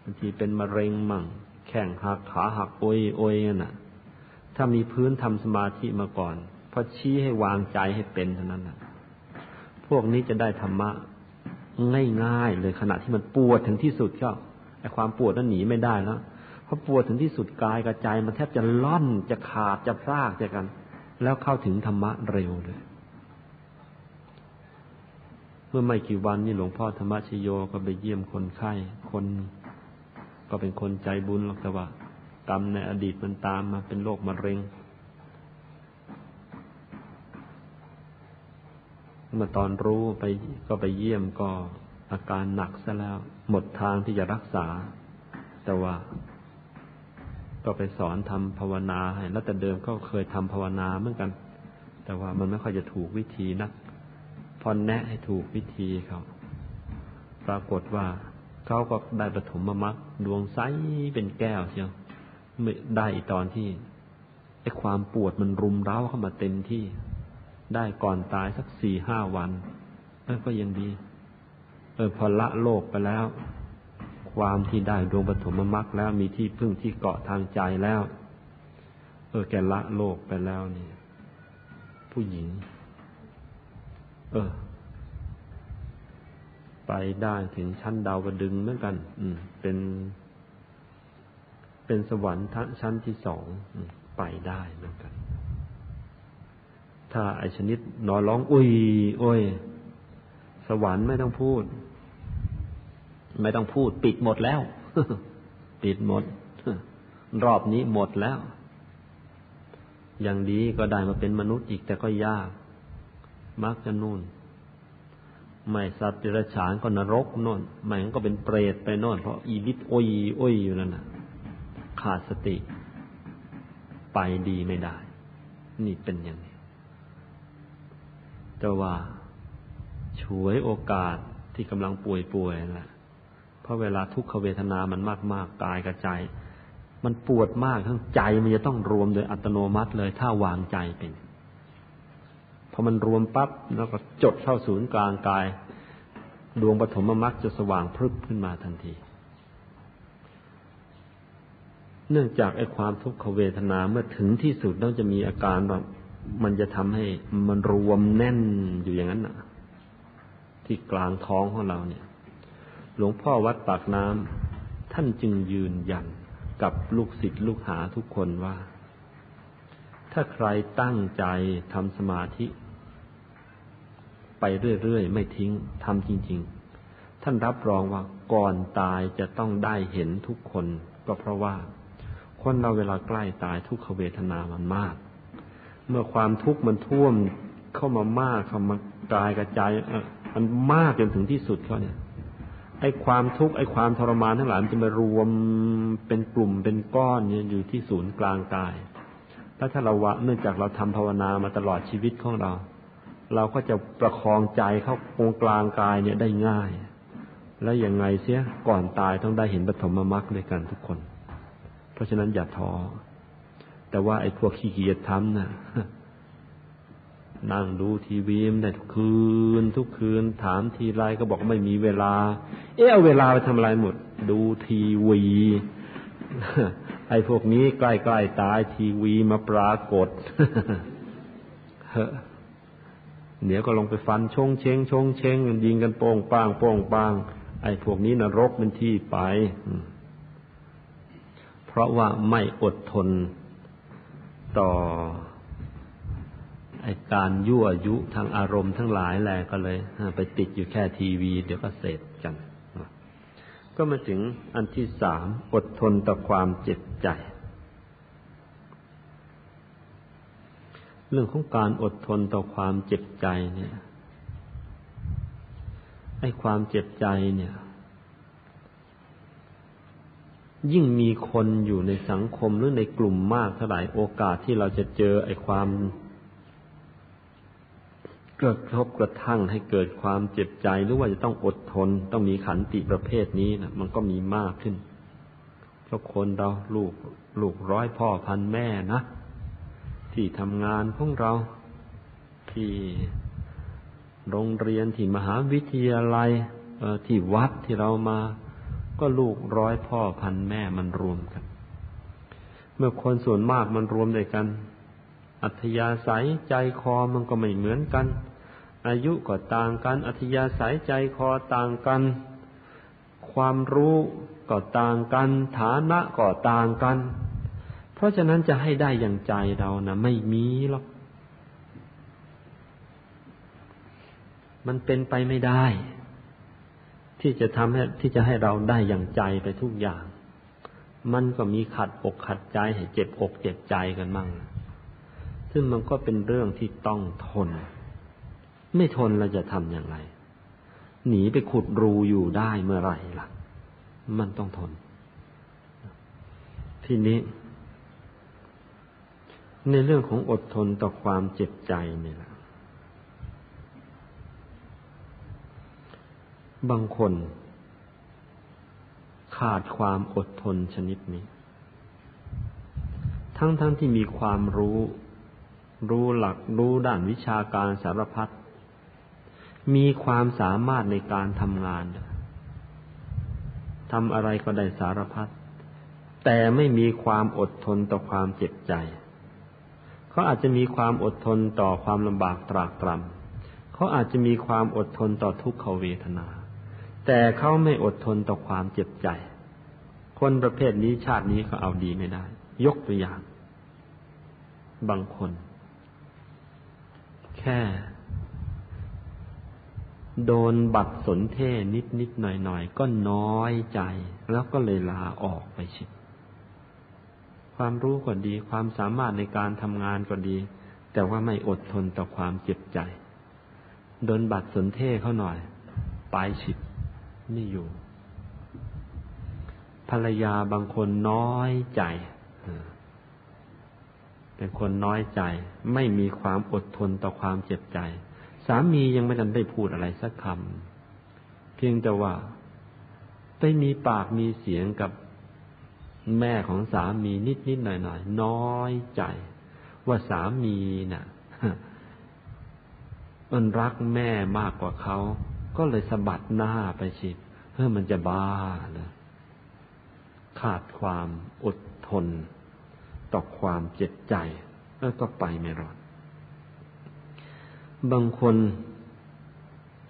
บางทีเป็นมะเร็งมั่ง แข้งหักขาหักโอยโอยน่ะ ถ้ามีพื้นทำสมาธิมาก่อนพอชี้ให้วางใจให้เป็นเท่านั้นนะพวกนี้จะได้ธรรมะง่ายๆเลยขณะที่มันปวดถึงที่สุดก็ไอความปวดนั้นหนีไม่ได้แล้ว พอปวดถึงที่สุดกายกระจมันแทบจะล่อนจะขาดจะพรากจากกัน แล้วเข้าถึงธรรมะเร็วเลย เมื่อไม่กี่วันนี่หลวงพ่อธรรมชโยก็ไปเยี่ยมคนไข้คนก็เป็นคนใจบุญหรอกแต่ว่ากรรมในอดีตมันตามมาเป็นโรคมะเร็งเมื่อตอนรู้ไปก็ไปเยี่ยมก็อาการหนักซะแล้ว หมดทางที่จะรักษา แต่ว่า ก็ไปสอนทำภาวนาให้แล้วแต่เดิมก็เคยทำภาวนาเหมือนกัน แต่ว่ามันไม่ค่อยจะถูกวิธีนักพอแนะให้ถูกวิธีเขาปรากฏว่าเขาก็ได้ปฐมมรรคดวงใสเป็นแก้วเชียวไม่ได้ตอนที่ไอ้ความปวดมันรุมเร้าเข้ามาเต็มที่ ได้ก่อนตายสักสี่ห้าวันเออก็ยังดี เออพอละโลกไปแล้ว ความที่ได้ดวงปฐมมรรคแล้วมีที่พึ่งที่เกาะทางใจแล้ว เออแกละโลกไปแล้วนี่ผู้หญิง เออ ไปได้ถึงชั้นดาวดึงเหมือนกัน อืม เป็น เป็นสวรรค์ชั้นที่สองไปได้เหมือนกัน ถ้าไอชนิดนอนร้องอุ้ยโอ้ยสวรรค์ไม่ต้องพูด ไม่ต้องพูดปิดหมดแล้ว ปิดหมด รอบนี้หมดแล้ว อย่างดีก็ได้มาเป็นมนุษย์อีกแต่ก็ยาก มักจะนู่น ไม่สัตว์เดรัจฉานก็นรกโน่นไม่งั้นก็เป็นเปรตไปโน่นเพราะอีบิดโอยโอยอยู่นั่นนะขาดสติ ไปดีไม่ได้ นี่เป็นอย่างนี้แต่ว่าฉวยโอกาสที่กำลังป่วยๆนั่นแหละ เพราะเวลาทุกขเวทนามันมากๆกายกับใจ มันปวดมากทั้งใจมันจะต้องรวมโดยอัตโนมัติเลย ถ้าวางใจเป็นพอมันรวมปั๊บแล้วก็จดเข้าศูนย์กลางกาย ดวงปฐมมรรคจะสว่างพรึบขึ้นมาทันที เนื่องจากไอ้ความทุกขเวทนาเมื่อถึงที่สุดต้องจะมีอาการแบบมันจะทำให้มันรวมแน่นอยู่อย่างนั้นน่ะ ที่กลางท้องของเราเนี่ย หลวงพ่อวัดปากน้ำท่านจึงยืนยันกับลูกศิษย์ลูกหาทุกคนว่า ถ้าใครตั้งใจทำสมาธิ ไปเรื่อยๆ ไม่ทิ้งทำจริง ๆ ท่านรับรองว่าก่อนตายจะต้องได้เห็นทุกคน ก็เพราะว่า คนเราเวลาใกล้ตายทุกขเวทนามันมาก เมื่อความทุกข์มันท่วมเข้ามามากเข้ามากายกระจายมันมากจนถึงที่สุดเขาเนี่ย อ้ความทุกข์ไอ้ความทรมานทั้งหลายมันจะมารวมเป็นกลุ่มเป็นก้อนเนี่ยอยู่ที่ศูนย์กลางกายแล้วถ้าเราวะเนื่องจากเราทำภาวนามาตลอดชีวิตของเรา เราก็จะประคองใจเข้าตรงกลางกายเนี่ยได้ง่าย แล้วยังไงเสียก่อนตายต้องได้เห็นปฐมมรรคด้วยกันทุกคน เพราะฉะนั้นอย่าท้อแต่ว่าไอ้พวกขี้เกียจทำนะ่ะ นั่งดูทีวีมันได้ทุกคืน ทุกคืน ถามทีไรก็บอกไม่มีเวลา เอ๊ะเอาเวลาไปทำอะไรหมด ดูทีวีไอ้พวกนี้ใกล้ๆตายทีวีมาปรากฏเดี๋ยวก็ลงไปฟันชงเชงชงเชงยิงกันโป้งป้างโป้งป้าง ไอ้พวกนี้นรกเป็นที่ไป เพราะว่าไม่อดทนต่อ ไอการยั่วยุทางอารมณ์ทั้งหลายแหละก็เลยไปติดอยู่แค่ทีวี เดี๋ยวก็เสร็จกัน ก็มาถึงอันที่สามอดทนต่อความเจ็บใจ เรื่องของการอดทนต่อความเจ็บใจเนี่ยไอ้ความเจ็บใจเนี่ย ยิ่งมีคนอยู่ในสังคมหรือในกลุ่มมากเท่าไหร่โอกาสที่เราจะเจอไอ้ความ เกิดทบกระทั่งให้เกิดความเจ็บใจหรือว่าจะต้องอดทน ต้องมีขันติประเภทนี้นะมันก็มีมากขึ้นเพราะคนเราลูกลูกร้อยพ่อพันแม่นะ ที่ทำงานของเราที่โรงเรียนที่มหาวิทยาลัยที่วัดที่เรามา ก็ลูกร้อยพ่อพันแม่มันรวมกัน เมื่อคนส่วนมากมันรวมด้วยกัน อัธยาศัยใจคอมันก็ไม่เหมือนกัน อายุก็ต่างกัน อัธยาศัยใจคอต่างกัน ความรู้ก็ต่างกัน ฐานะก็ต่างกัน เพราะฉะนั้นจะให้ได้อย่างใจเรานะไม่มีหรอก มันเป็นไปไม่ได้ ที่จะทำให้ที่จะให้เราได้อย่างใจไปทุกอย่าง มันก็มีขัดอกขัดใจให้เจ็บอกเจ็บใจกันมั่ง ซึ่งมันก็เป็นเรื่องที่ต้องทน ไม่ทนเราจะทำอย่างไร หนีไปขุดรูอยู่ได้เมื่อไหร่ล่ะ มันต้องทน ทีนี้ ในเรื่องของอดทนต่อความเจ็บใจนี่แหละบางคน ขาดความอดทนชนิดนี้ ทั้งๆทที่มีความรู้ รู้หลักรู้ด้านวิชาการสารพัด มีความสามารถในการทำงานทำอะไรก็ได้สารพัดแต่ไม่มีความอดทนต่อความเจ็บใจ เขาอาจจะมีความอดทนต่อความลำบากตรากตรำเขาอาจจะมีความอดทนต่อทุกขเวทนา แต่เขาไม่อดทนต่อความเจ็บใจ คนประเภทนี้ชาตินี้เขาเอาดีไม่ได้ ยกตัวอย่าง บางคน แค่ โดนบัตรสนเทนิดนิดหน่อยหน่อยก็น้อยใจ แล้วก็เลยลาออกไปชิความรู้ก็ดี ความสามารถในการทำงานก็ดี แต่ว่าไม่อดทนต่อความเจ็บใจ โดนบัตรสนเทเขาหน่อย ไปชิดไม่อยู่ ภรรยาบางคนน้อยใจเป็นคนน้อยใจ ไม่มีความอดทนต่อความเจ็บใจ สามียังไม่ทันได้พูดอะไรสักคำเพียงแต่ว่าไปมีปากมีเสียงกับแม่ของสามีนิดนิดหน่อยหน่อยน้อยใจ ว่าสามีนะ่ะมันรักแม่มากกว่าเขา ก็เลยสะบัดหน้าไปชิดเพื่อมันจะบ้าเลยขาดความอดทน ต่อความเจ็บใจ แล้วก็ไปไม่รอด บางคน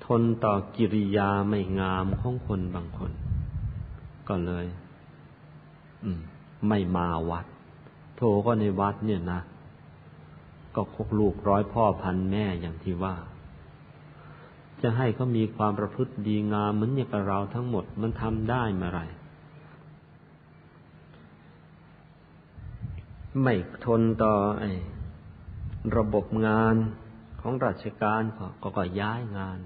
ทนต่อกิริยาไม่งามของคนบางคน ก็เลย อืม ไม่มาวัด โทก็ในวัดเนี่ยนะ ก็คกลูกร้อยพ่อพันแม่อย่างที่ว่า จะให้เขามีความประพฤติดีงามเหมือนอย่างเราทั้งหมดมันทำได้เมื่อไรไม่ทนต่อไอ้ระบบงาน ของราชการก็ก็ย้ายงาน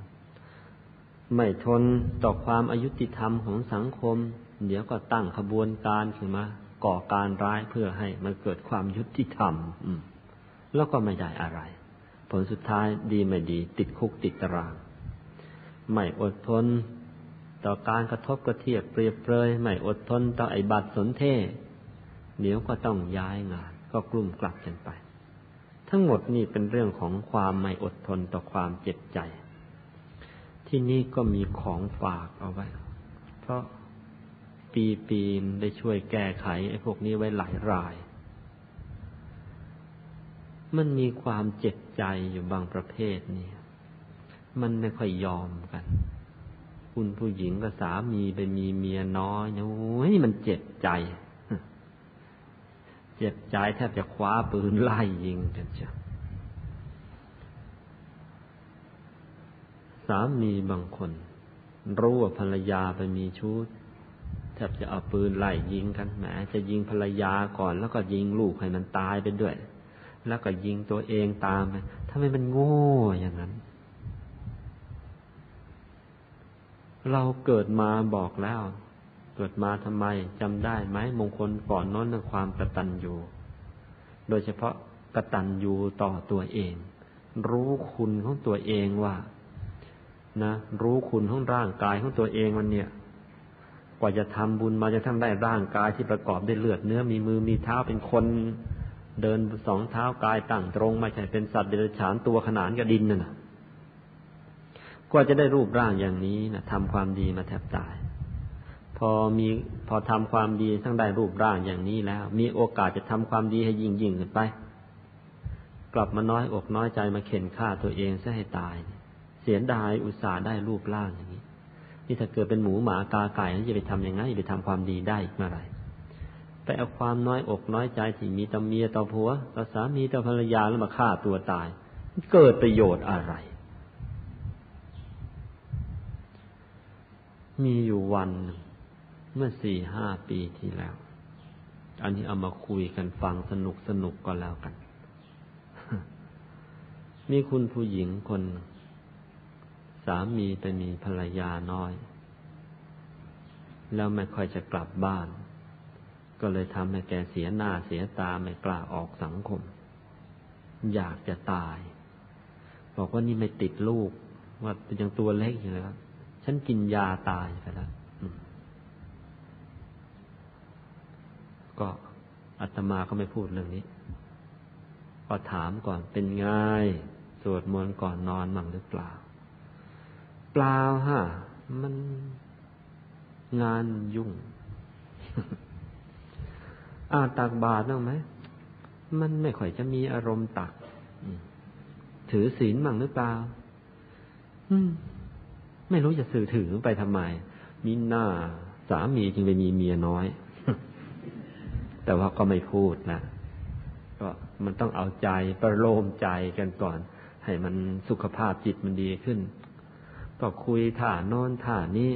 ไม่ทนต่อความอายุติธรรมของสังคม เดี๋ยวก็ตั้งขบวนการขึ้นมาก่อการร้ายเพื่อให้มันเกิดความยุติธรรมแล้วก็ไม่ได้อะไร ผลสุดท้ายดีไม่ดี ติดคุกติดตาราง ไม่อดทน ต่อการกระทบกระเทียบเปรียบเปรยไม่อดทนต่อไอ้บัตรสนเทเดี๋ยวก็ต้องย้ายงาน ก็กลุ่มกลับกันไป ทั้งหมดนี่เป็นเรื่องของความไม่อดทนต่อความเจ็บใจ ที่นี่ก็มีของฝากเอาไว้ เพราะปีปีนได้ช่วยแก้ไขไอ้พวกนี้ไว้หลายราย มันมีความเจ็บใจอยู่บางประเภทนี่มันไม่ค่อยยอมกัน คุณผู้หญิงกับสามีไปมีเมียน้อยโอ้ยมันเจ็บใจ เจ็บใจแทบจะคว้าปืนไล่ยิงกันจ้ะสามีบางคน รู้ว่าภรรยาไปมีชู้แทบจะเอาปืนไล่ยิงกันแหมจะยิงภรรยาก่อน แล้วก็ยิงลูกให้มันตายไปด้วย แล้วก็ยิงตัวเองตามไปทำไมมันโง่อย่างนั้น เราเกิดมาบอกแล้ว เกิดมาทำไมจำได้ไหมมงคลก่อนน้นเรื่องความกระตัญญูโดยเฉพาะกระตัญญูต่อตัวเอง รู้คุณของตัวเองว่า นะ รู้คุณของร่างกายของตัวเองมันเนี่ย กว่าจะทำบุญมาจะทำได้ร่างกายที่ประกอบด้วยเลือดเนื้อมีมือมีเท้าเป็นคน เดินสองเท้ากายตั้งตรงไม่ใช่เป็นสัตว์เดรัจฉานตัวขนานกับดินน่ะกว่าจะได้รูปร่างอย่างนี้นะทำความดีมาแทบตาย พอมีพอทำความดีทั้งได้รูปร่างอย่างนี้แล้ว มีโอกาสจะทำความดีให้ยิ่งยิ่งขึ้นไป กลับมาน้อยอกน้อยใจมาเข็นฆ่าตัวเองซะให้ตาย เสียดายอุตส่าห์ได้รูปร่างอย่างนี้นี่ถ้าเกิดเป็นหมูหมากาไก่แล้วจะไปทำยังไงไปทำความดีได้เมื่อไรไปเอาความน้อยอกน้อยใจที่มีต่อเมียต่อผัวต่อสามีต่อภรรยาแล้วมาฆ่าตัวตาย เกิดประโยชน์อะไร มีอยู่วันหนึ่ง เมื่อสี่ห้าปีที่แล้ว อันนี้เอามาคุยกันฟังสนุกสนุกก็แล้วกัน มีคุณผู้หญิงคน สามีไปมีภรรยาน้อย แล้วไม่ค่อยจะกลับบ้าน ก็เลยทำให้แกเสียหน้าเสียตาไม่กล้าออกสังคม อยากจะตาย บอกว่านี่ไม่ติดลูก ว่ายังตัวเล็กอยู่เลยครับฉันกินยาตายไปแล้ว ก็อาตมาก็ไม่พูดเรื่องนี้ก็ถามก่อนเป็นไงสวดมนต์ก่อนนอนมั่งหรือเปล่า เปล่าฮะมันงานยุ่งอาตักบาตรบ้างไหมมันไม่ค่อยจะมีอารมณ์ตักถือศีลมั่งหรือเปล่า อืม ไม่รู้จะสื่อถือไปทำไม มีหน้าสามีจึงไปมีเมียน้อย แต่ว่าก็ไม่พูดนะก็มันต้องเอาใจประโลมใจกันก่อน ให้มันสุขภาพจิตมันดีขึ้น ก็คุยท่าน้นท่านี้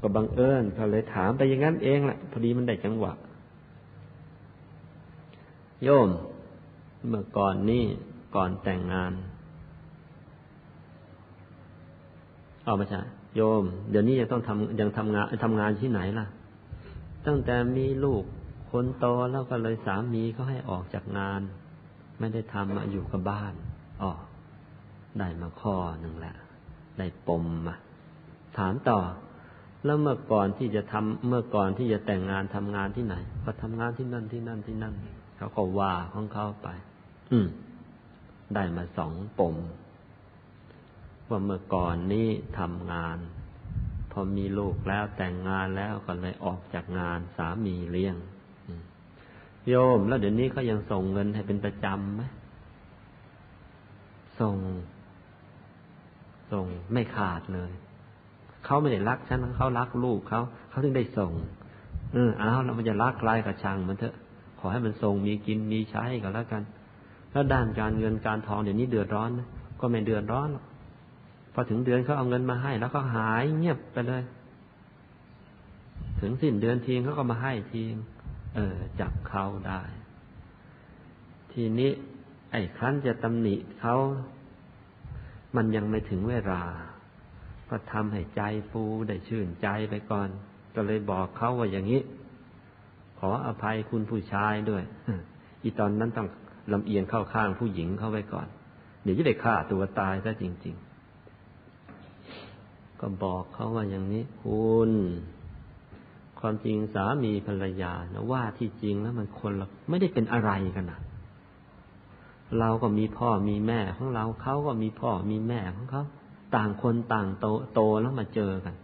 ก็บังเอิญก็เลยถามไปอย่างนั้นเองแหละพอดีมันได้จังหวะ โยม เมื่อก่อนนี้ก่อนแต่งงานเอาม่ใช่โยม เดี๋ยวนี้ยังต้องทำยังทำงานทำงานที่ไหนล่ะ ตั้งแต่มีลูก คนโตแล้วก็เลยสามีเขาให้ออกจากงาน ไม่ได้ทำมาอยู่กับบ้านอ๋อได้มาข้อหนึ่งแหละได้ปมมาถามต่อ แล้วเมื่อก่อนที่จะทำเมื่อก่อนที่จะแต่งงานทำงานที่ไหน ก็ทำงานที่นั่นที่นั่นที่นั่นเขาก็ว่าของเขาไป อืม ได้มาสองปม ว่าเมื่อก่อนนี้ทำงาน พอมีลูกแล้วแต่งงานแล้วก็เลยออกจากงานสามีเลี้ยง โยม แล้วเดี๋ยวนี้เขายังส่งเงินให้เป็นประจำไหมส่ง ส่งไม่ขาดเลย เขาไม่ได้รักฉันเขารักลูกเขาเขาถึงได้ส่ง เออเอาแล้วมันจะรักใครกับช่างมันเถอะ ขอให้มันส่งมีกินมีใช้ก็แล้วกัน แล้วด้านการเงินการทองเดี๋ยวนี้เดือดร้อนก็ไม่เดือดร้อนหรอกพอถึงเดือนเขาเอาเงินมาให้ แล้วก็หายเงียบไปเลย ถึงสิ้นเดือนทีเขาก็มาให้ที เออ จับเขาได้ ทีนี้ ไอ้ครั้นจะตำหนิเขามันยังไม่ถึงเวลา ก็ทำให้ใจฟูได้ชื่นใจไปก่อน ก็เลยบอกเขาว่าอย่างนี้ ขออภัยคุณผู้ชายด้วย อีตอนนั้นต้องลำเอียงเข้าข้างผู้หญิงเข้าไว้ก่อน เดี๋ยวจะได้ฆ่าตัวตายซะจริง ๆ ก็บอกเขาว่าอย่างนี้ คุณ ความจริงสามีภรรยานะว่าที่จริงแล้วมันคนละไม่ได้เป็นอะไรกันนะเราก็มีพ่อมีแม่ของเราเขาก็มีพ่อมีแม่ของเขาต่างคนต่างโตโตแล้วมาเจอกัน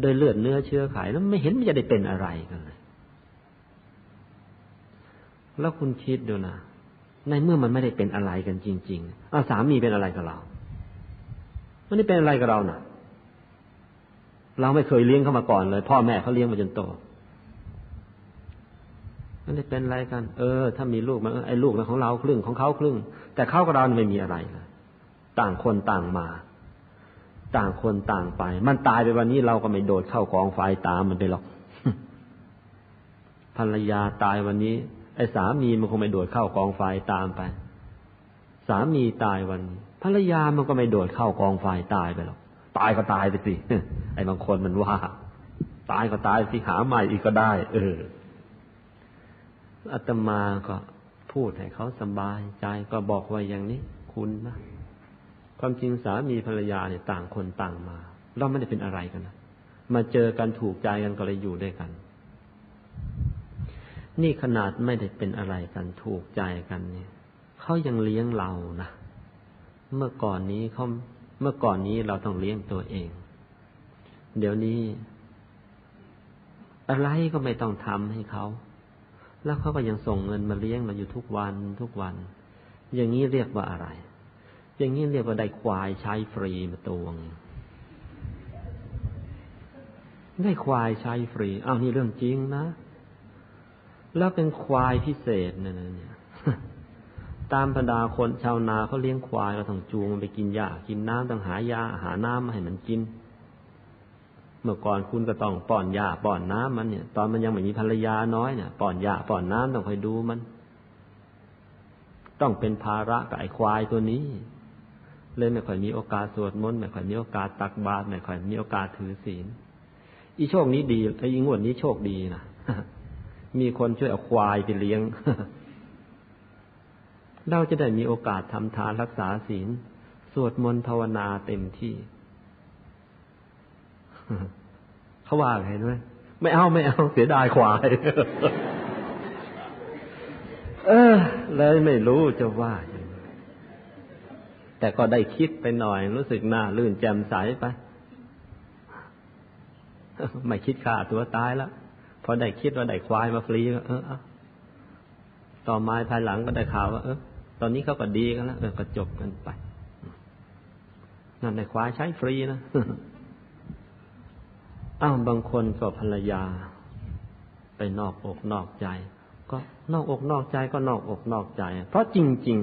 โดยเลือดเนื้อเชื้อไขแล้วไม่เห็นมันจะได้เป็นอะไรกันเลยแล้วคุณคิดดูนะในเมื่อมันไม่ได้เป็นอะไรกันจริง ๆ เอาสามีเป็นอะไรกับเรา มันไม่เป็นอะไรกับเรานะ่ะ เราไม่เคยเลี้ยงเขามาก่อนเลย พ่อแม่เขาเลี้ยงมาจนโตมันได้เป็นอะไรกัน เออ ถ้ามีลูกมันไอ้ลูกนะของเราครึ่งของเขาครึ่ง แต่เขากับเราไม่มีอะไรเลยต่างคนต่างมา ต่างคนต่างไป มันตายไปวันนี้เราก็ไม่โดดเข้ากองไฟตามมันไปหรอกภรรยาตายวันนี้ ไอ้สามีมันคงไม่โดดเข้ากองไฟตามไป สามีตายวันภรรยามันก็ไม่โดดเข้ากองไฟตายไปหรอก ตายก็ตายไปสิไอ้บางคนมันว่า ตายก็ตายสิหาใหม่อีกก็ได้ เอออาตมาก็พูดให้เขาสบายใจก็บอกว่าอย่างนี้ คุณนะความจริงสามีภรรยาเนี่ยต่างคนต่างมา เราไม่ได้เป็นอะไรกันนะมาเจอกันถูกใจกันก็เลยอยู่ด้วยกัน นี่ขนาดไม่ได้เป็นอะไรกันถูกใจกันเนี่ยเขายังเลี้ยงเรานะเมื่อก่อนนี้เขา เมื่อก่อนนี้เราต้องเลี้ยงตัวเอง เดี๋ยวนี้ อะไรก็ไม่ต้องทำให้เขา แล้วเขาก็ยังส่งเงินมาเลี้ยงเราอยู่ทุกวันทุกวัน อย่างนี้เรียกว่าอะไร อย่างนี้เรียกว่าได้ควายใช้ฟรีมาตวงได้ควายใช้ฟรีอ้าวนี่เรื่องจริงนะ แล้วเป็นควายพิเศษเนี่ย ตามบรรดาคนชาวนาเขาเลี้ยงควายก็ต้องจูงมันไปกินหญ้ากินน้ำต้องหายาหาน้ำมาให้มันกิน เมื่อก่อนคุณก็ต้องป้อนหญ้าป้อนน้ำมันเนี่ย ตอนมันยังไม่มีภรรยาน้อยเนี่ยป้อนหญ้าป้อนน้ำต้องคอยดูมัน ต้องเป็นภาระกับไอ้ควายตัวนี้เลยไม่ค่อยมีโอกาสสวดมนต์ไม่ค่อยมีโอกาสตักบาตรไม่ค่อยมีโอกาสถือศีลอีโชคนี้ดีไอ้งวดนี้โชคดีนะมีคนช่วยเอาควายไปเลี้ยง เราจะได้มีโอกาสทำทานรักษาศีล สวดมนต์ภาวนาเต็มที่ เขาว่าไงด้วยไม่เอาไม่เอาเสียดายควาย เออ เลยไม่รู้จะว่าแต่ก็ได้คิดไปหน่อย รู้สึกหน้าลื่นแจ่มใสไป ไม่คิดฆ่าตัวตายแล้วพอได้คิดว่าได้ควายมาฟรีก็เออต่อมาภายหลังก็ได้ข่าวว่าเออ ตอนนี้เขาก็ดีกันแล้วก็จบกันไป นั่นได้ควายใช้ฟรีนะอ้าวบางคนก็ภรรยา ไปนอกอกนอกใจ ก็นอกอกนอกใจก็นอกอกนอกใจ เพราะจริง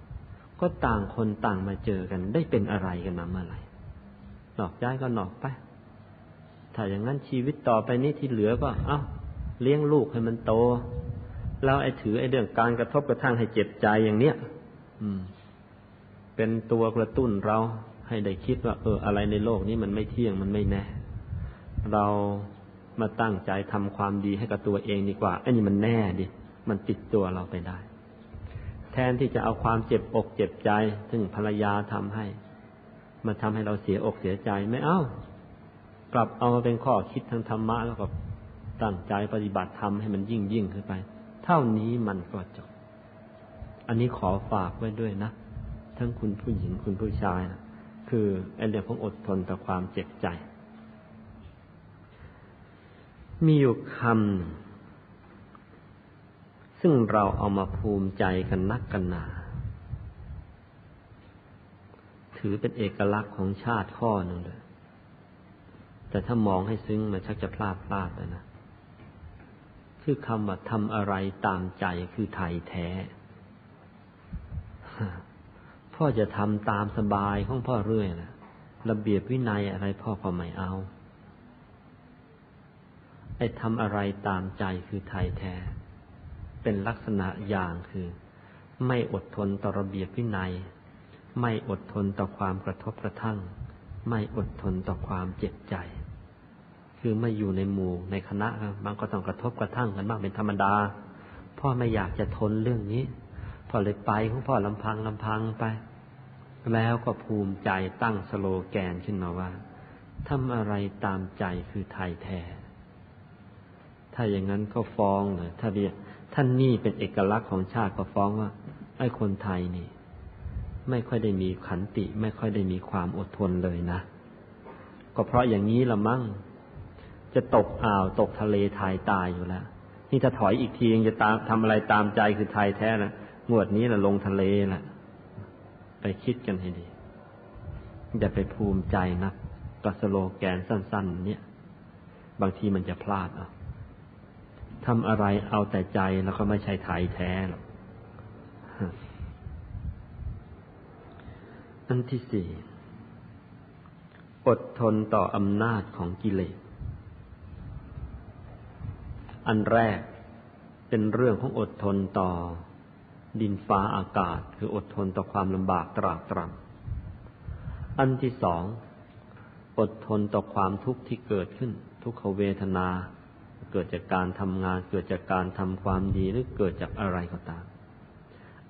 ๆ ก็ต่างคนต่างมาเจอกัน ได้เป็นอะไรกันมาเมื่อไหร่นอกใจก็นอกไป ถ้าอย่างนั้นชีวิตต่อไปนี้ที่เหลือก็ เอ้าเลี้ยงลูกให้มันโต แล้วไอ้ถือไอ้เรื่องการกระทบกระทั่งให้เจ็บใจอย่างเนี้ยอืม เป็นตัวกระตุ้นเราให้ได้คิดว่า เออ อะไรในโลกนี้มันไม่เที่ยงมันไม่แน่ เรามาตั้งใจทำความดีให้กับตัวเองดีกว่าไอันนี้มันแน่ดิมันติดตัวเราไปได้ แทนที่จะเอาความเจ็บอกเจ็บใจซึ่งภรรยาทำให้ มาทำให้เราเสียอกเสียใจไม่เอากลับเอามาเป็นข้อคิดทางธรรมะแล้วก็ตั้งใจปฏิบัติธรรมให้มันยิ่งยิ่งขึ้นไป เท่านี้มันก็จบ อันนี้ขอฝากไว้ด้วยนะ ทั้งคุณผู้หญิงคุณผู้ชายนะคือไอเรื่องของอดทนต่อความเจ็บใจ มีอยู่คำซึ่งเราเอามาภูมิใจกันนักกันหนาถือเป็นเอกลักษณ์ของชาติข้อหนึ่งเลย แต่ถ้ามองให้ซึ้งมันชักจะพลาดพลาดแล้วนะ คือคำว่าทำอะไรตามใจคือไทยแท้ พ่อจะทำตามสบายของพ่อเรื่อยนะระเบียบวินัยอะไรพ่อก็ไม่เอา ไอ้ทำอะไรตามใจคือไทยแท้ เป็นลักษณะอย่างคือ ไม่อดทนต่อระเบียบวินัย ไม่อดทนต่อความกระทบกระทั่ง ไม่อดทนต่อความเจ็บใจ คือไม่อยู่ในหมู่ในคณะมันก็ต้องกระทบกระทั่งกันบ้างเป็นธรรมดา พ่อไม่อยากจะทนเรื่องนี้ พ่อเลยไปของพ่อลำพังลำพังไป แล้วก็ภูมิใจตั้งสโลแกนขึ้นมาว่าทำอะไรตามใจคือไทยแท้ ถ้าอย่างนั้นก็ฟ้องเลยถ้าเรียกท่านนี่เป็นเอกลักษณ์ของชาติก็ฟ้องว่า ไอ้คนไทยนี่ ไม่ค่อยได้มีขันติ ไม่ค่อยได้มีความอดทนเลยนะ ก็เพราะอย่างนี้ละมั่ง จะตกอ่าวตกทะเลไทยตายอยู่แล้วนี่ถ้าถอยอีกทียังจะตามทำอะไรตามใจคือไทยแท้นะงวดนี้ละลงทะเลละไปคิดกันให้ดีอย่าไปภูมิใจนะกัสโลแกนสั้น ๆ เนี่ย บางทีมันจะพลาดอะทำอะไรเอาแต่ใจแล้วก็ไม่ใช่ไทยแท้หรอกอันที่สี่อดทนต่ออำนาจของกิเลส อันแรกเป็นเรื่องของอดทนต่อ ดินฟ้าอากาศ คืออดทนต่อความลำบากตรากตรำอันที่สองอดทนต่อความทุกข์ที่เกิดขึ้น ทุกขเวทนา เกิดจากการทำงาน เกิดจากการทำความดีหรือเกิดจากอะไรก็ตาม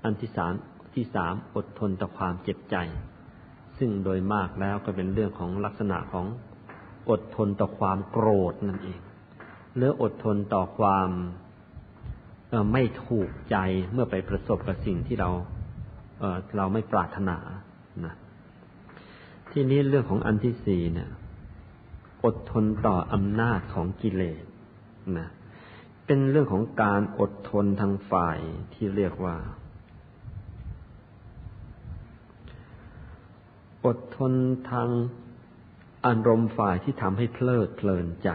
อันที่สามที่สามอดทนต่อความเจ็บใจ ซึ่งโดยมากแล้วก็เป็นเรื่องของลักษณะของอดทนต่อความโกรธนั่นเอง หรืออดทนต่อความไม่ถูกใจเมื่อไปประสบกับสิ่งที่เราเเราไม่ปรารถนานะที่นี้เรื่องของอันที่สี่เนี่ย อดทนต่ออำนาจของกิเลสนะเป็นเรื่องของการอดทนทางฝ่ายที่เรียกว่า อดทนทางอารมณ์ฝ่ายที่ทำให้เพลิดเพลินใจ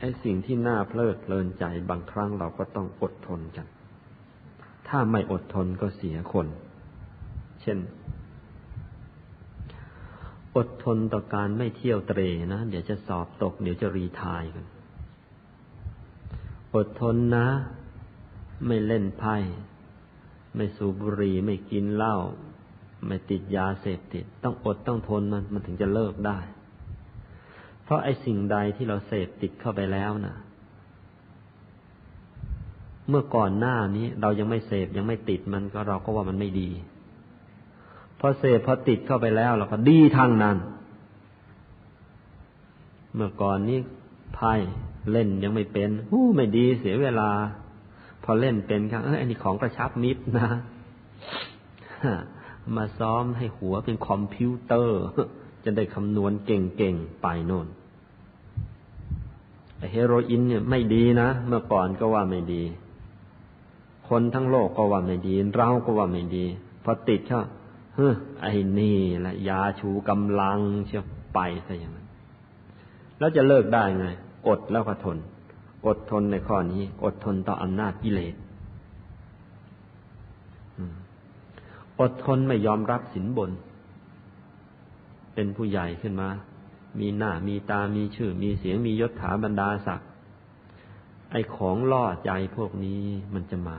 ไอ้สิ่งที่น่าเพลิดเพลินใจบางครั้งเราก็ต้องอดทนกัน ถ้าไม่อดทนก็เสียคน เช่น อดทนต่อการไม่เที่ยวเตรนะ เดี๋ยวจะสอบตก เดี๋ยวจะรีทายกัน อดทนนะ ไม่เล่นไพ่ ไม่สูบบุหรี่ ไม่กินเหล้า ไม่ติดยาเสพติด ต้องอดต้องทนมันมันถึงจะเลิกได้ เพราะไอ้สิ่งใดที่เราเสพติดเข้าไปแล้วนะเมื่อก่อนหน้านี้ เรายังไม่เสพยังไม่ติดมันก็เราก็ว่ามันไม่ดี พอเสพพอติดเข้าไปแล้วเราก็ดีทางนั้น เมื่อก่อนนี้ไพ่เล่นยังไม่เป็นหู้ไม่ดีเสียเวลา พอเล่นเป็นครับเอออันนี้ของกระชับมิตรนะมาซ้อมให้หัวเป็นคอมพิวเตอร์ จะได้คำนวณเก่งๆ ไปโน่น เฮโรอีนเนี่ยไม่ดีนะ เมื่อก่อนก็ว่าไม่ดี คนทั้งโลกก็ว่าไม่ดี เราก็ว่าไม่ดี พอติดเข้าเฮ้อไอ้นี่แหละยาชูกำลังเชื่อไปซะอย่างนั้น แล้วจะเลิกได้ไง อดแล้วก็ทน อดทนในข้อนี้ อดทนต่ออำนาจกิเลสอดทนไม่ยอมรับสินบน เป็นผู้ใหญ่ขึ้นมา มีหน้ามีตามีชื่อ มีเสียงมียศถาบรรดาศักดิ์ไอของล่อใจพวกนี้มันจะมา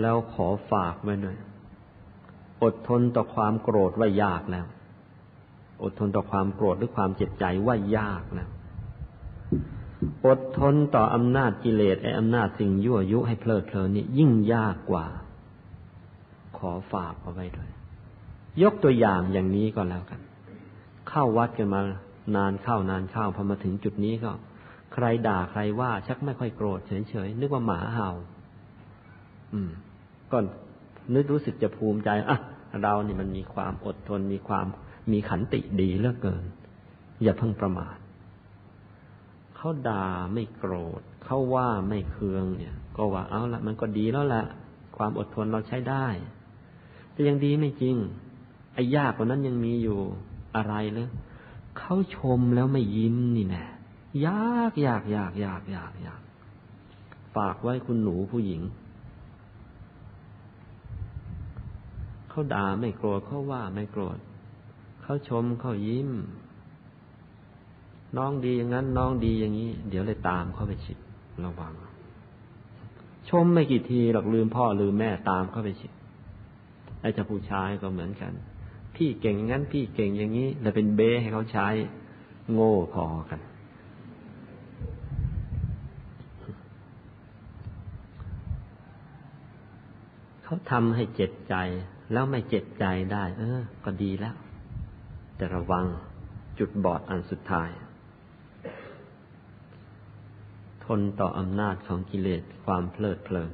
แล้วขอฝากไว้หน่อยอดทนต่อความโกรธว่ายากแล้ว อดทนต่อความโกรธหรือความเจ็บใจว่ายากแล้วอดทนต่ออำนาจกิเลสไออำนาจสิ่งยั่วยุให้เพลิดเพลินนี่ยิ่งยากกว่า ขอฝากเอาไว้ด้วย ยกตัวอย่างอย่างนี้ก็แล้วกัน เข้าวัดกันมานานเข้านานเข้าพอมาถึงจุดนี้ก็ ใครด่าใครว่า ชักไม่ค่อยโกรธเฉยๆนึกว่าหมาเห่า อืมก็นึกรู้สึกจะภูมิใจอะเรานี่มันมีความอดทนมีความมีขันติดีเหลือเกิน อย่าเพิ่งประมาทเขาด่าไม่โกรธเขาว่าไม่เคืองเนี่ย ก็ว่าเอาละมันก็ดีแล้วละความอดทนเราใช้ได้ แต่ยังดีไม่จริง ไอ้ยากกว่านั้นยังมีอยู่อะไรเลยเขาชมแล้วไม่ยิ้มนี่แน่ยากยากยากยากยากยากฝากไว้คุณหนูผู้หญิง เขาด่าไม่โกรธเขาว่าไม่โกรธเขาชมเขายิ้ม น้องดีอย่างนั้น น้องดีอย่างนี้ เดี๋ยวเลยตามเข้าไปชิดระวัง ชมไม่กี่ทีหรอกลืมพ่อลืมแม่ตามเข้าไปชิดไอ้เจ้าผู้ชายก็เหมือนกัน พี่เก่งอย่างนั้นพี่เก่งอย่างนี้แล้วเป็นเบ้ให้เขาใช้โง่พอกัน เขาทำให้เจ็บใจ แล้วไม่เจ็บใจได้ เออ ก็ดีแล้ว แต่ระวังจุดบอดอันสุดท้าย ทนต่ออำนาจของกิเลสความเพลิดเพลิน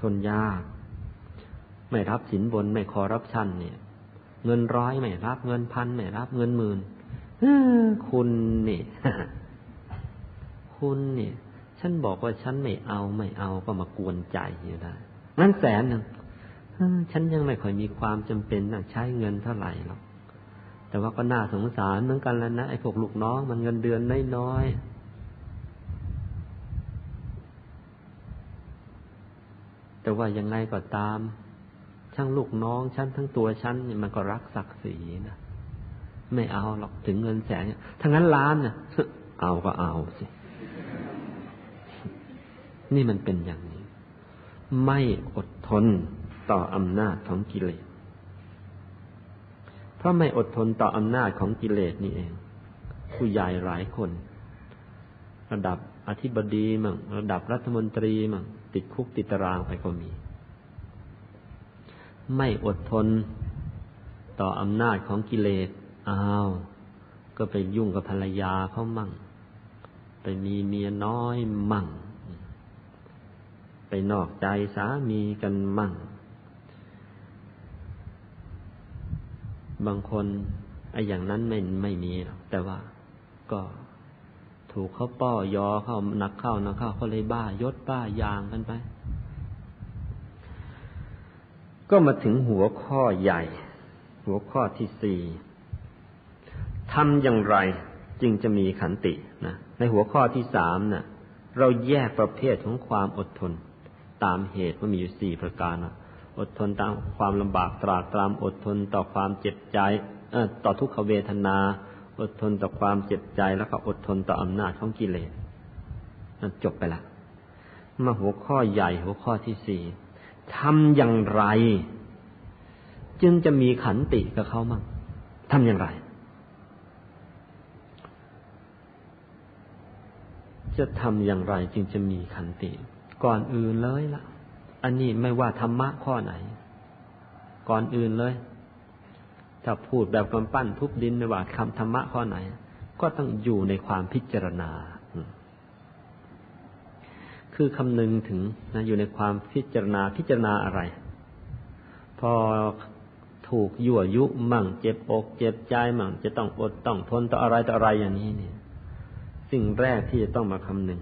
ทนยาก ไม่รับสินบนไม่คอรับชั่นเนี่ย เงินร้อยไม่รับ เงินพันไม่รับ เงินหมื่นคุณนี่คุณนี่ฉันบอกว่าฉันไม่เอาไม่เอาก็มากวนใจอยู่ได้งั้นแสนหนึ่งฉันยังไม่ค่อยมีความจำเป็นต้องใช้เงินเท่าไหร่หรอกแต่ว่าก็น่าสงสารเหมือนกันแล้วนะไอ้พวกลูกน้องมันเงินเดือนน้อยๆแต่ว่ายังไงก็ตาม ช่างลูกน้องฉันทั้งตัวฉันเนี่ยมันก็รักศักดิ์ศรีนะไม่เอาหรอกถึงเงินแสนทั้งนั้นล้านเนี่ยเอาก็เอาสินี่มันเป็นอย่างนี้ ไม่อดทนต่ออำนาจของกิเลส เพราะไม่อดทนต่ออำนาจของกิเลสนี่เอง ผู้ใหญ่หลายคน ระดับอธิบดีมั่งระดับรัฐมนตรีมั่งติดคุกติดตารางไปก็มี ไม่อดทนต่ออำนาจของกิเลสอ้าว ก็ไปยุ่งกับภรรยาเขามั่ง ไปมีเมียน้อยมั่ง ไปนอกใจสามีกันมั่ง บางคนไอ้อย่างนั้นไม่ไม่มีหรอกแต่ว่าก็ถูกเขาป้อยอเข้านักเข้านักเข้าเขาเลยบ้ายศบ้ายางกันไป ก็มาถึงหัวข้อใหญ่ หัวข้อที่สี่ทำอย่างไรจึงจะมีขันตินะในหัวข้อที่สามนะ่ะ เราแยกประเภทของความอดทน ตามเหตุว่ามีอยู่สี่ประการนะอดทนตามความลำบากตรากตรามอดทนต่อความเจ็บใจต่อทุกขเวทนา อดทนต่อความเจ็บใจแล้วก็อดทนต่ออำนาจของกิเลสมันจบไปละมาหัวข้อใหญ่หัวข้อที่สี่ ทำอย่างไร จึงจะมีขันติกับเขามั่งทำอย่างไร จะทำอย่างไรจึงจะมีขันติ ก่อนอื่นเลยละ่ะ อันนี้ไม่ว่าธรรมะข้อไหน ก่อนอื่นเลย ถ้าพูดแบบกำปั้นทุบดินในว่าคำธรรมะข้อไหน ก็ต้องอยู่ในความพิจารณา คือคำนึงถึงนะอยู่ในความพิจารณาพิจารณาอะไร พอถูกยั่วยุมั่งเจ็บอกเจ็บใจมั่งจะต้องอดต้องทนต่ออะไรต่ออะไรอย่างนี้เนี่ย สิ่งแรกที่จะต้องมาคำนึง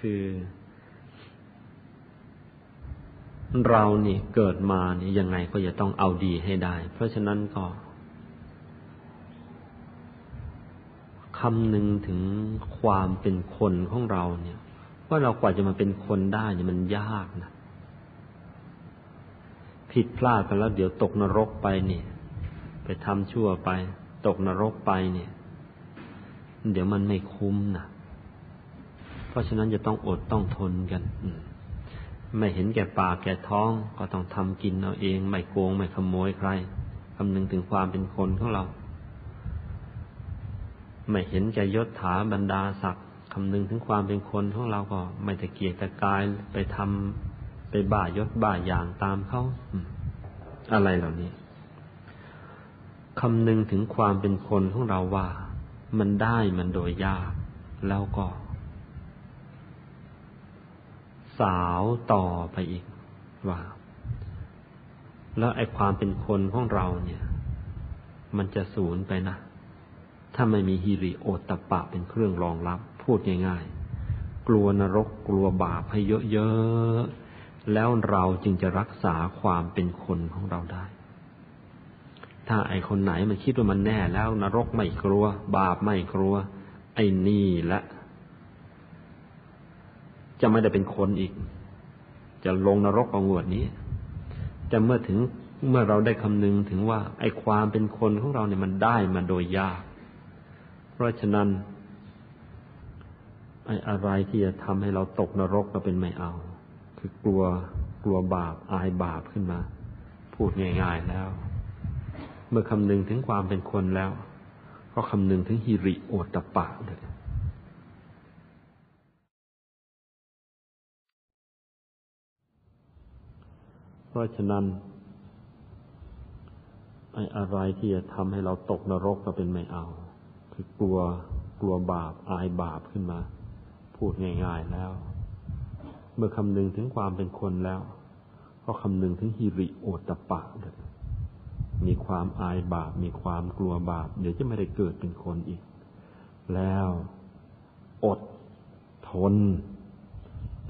คือ เรานี่เกิดมานี่ยังไงก็จะต้องเอาดีให้ได้ เพราะฉะนั้นก็คำนึงถึงความเป็นคนของเราเนี่ย ว่าเรากว่าจะมาเป็นคนได้เนี่ยมันยากนะผิดพลาดกันแล้วเดี๋ยวตกนรกไปเนี่ย ไปทำชั่วไป ตกนรกไปเนี่ย เดี๋ยวมันไม่คุ้มนะเพราะฉะนั้นจะต้องอดต้องทนกันไม่เห็นแก่ปากแก่ท้องก็ต้องทำกินเอาเอง ไม่โกงไม่ขโมยใครคำนึงถึงความเป็นคนของเรา ไม่เห็นแก่ยศถาบรรดาศักดิ์ คำนึงถึงความเป็นคนของเราก็ไม่ตะเกียกตะกายไปทำไปบ้ายศบ้าอย่างตามเขาอะไรเหล่านี้คำนึงถึงความเป็นคนของเราว่า มันได้มันโดยยาก แล้วก็ สาวต่อไปอีกว่า แล้วไอ้ความเป็นคนของเราเนี่ย มันจะสูญไปนะ ถ้าไม่มีฮิริโอตตะปะเป็นเครื่องรองรับ พูดง่ายๆ กลัวนรกกลัวบาปให้เยอะๆ แล้วเราจึงจะรักษาความเป็นคนของเราได้ ถ้าไอคนไหนมันคิดว่ามันแน่แล้วนรกไม่กลัว บาปไม่กลัว ไอ้นี่ละจะไม่ได้เป็นคนอีก จะลงนรกเอางวดนี้แต่เมื่อถึงเมื่อเราได้คำนึงถึงว่า ไอ้ความเป็นคนของเราเนี่ยมันได้มาโดยยาก เพราะฉะนั้น ไอ้อะไรที่จะทำให้เราตกนรกก็เป็นไม่เอา คือกลัวกลัวบาปอายบาปขึ้นมา พูดง่ายๆแล้ว เมื่อคำนึงถึงความเป็นคนแล้ว ก็คำนึงถึงฮิริโอตปะเลยเพราะฉะนั้นไอ้อะไรที่จะทำให้เราตกนรกก็เป็นไม่เอา คือกลัวกลัวบาปอายบาปขึ้นมา พูดง่ายๆแล้ว เมื่อคำนึงถึงความเป็นคนแล้ว ก็คำนึงถึงฮิริโอตปะเลยมีความอายบาป มีความกลัวบาป เดี๋ยวจะไม่ได้เกิดเป็นคนอีก แล้วอดทน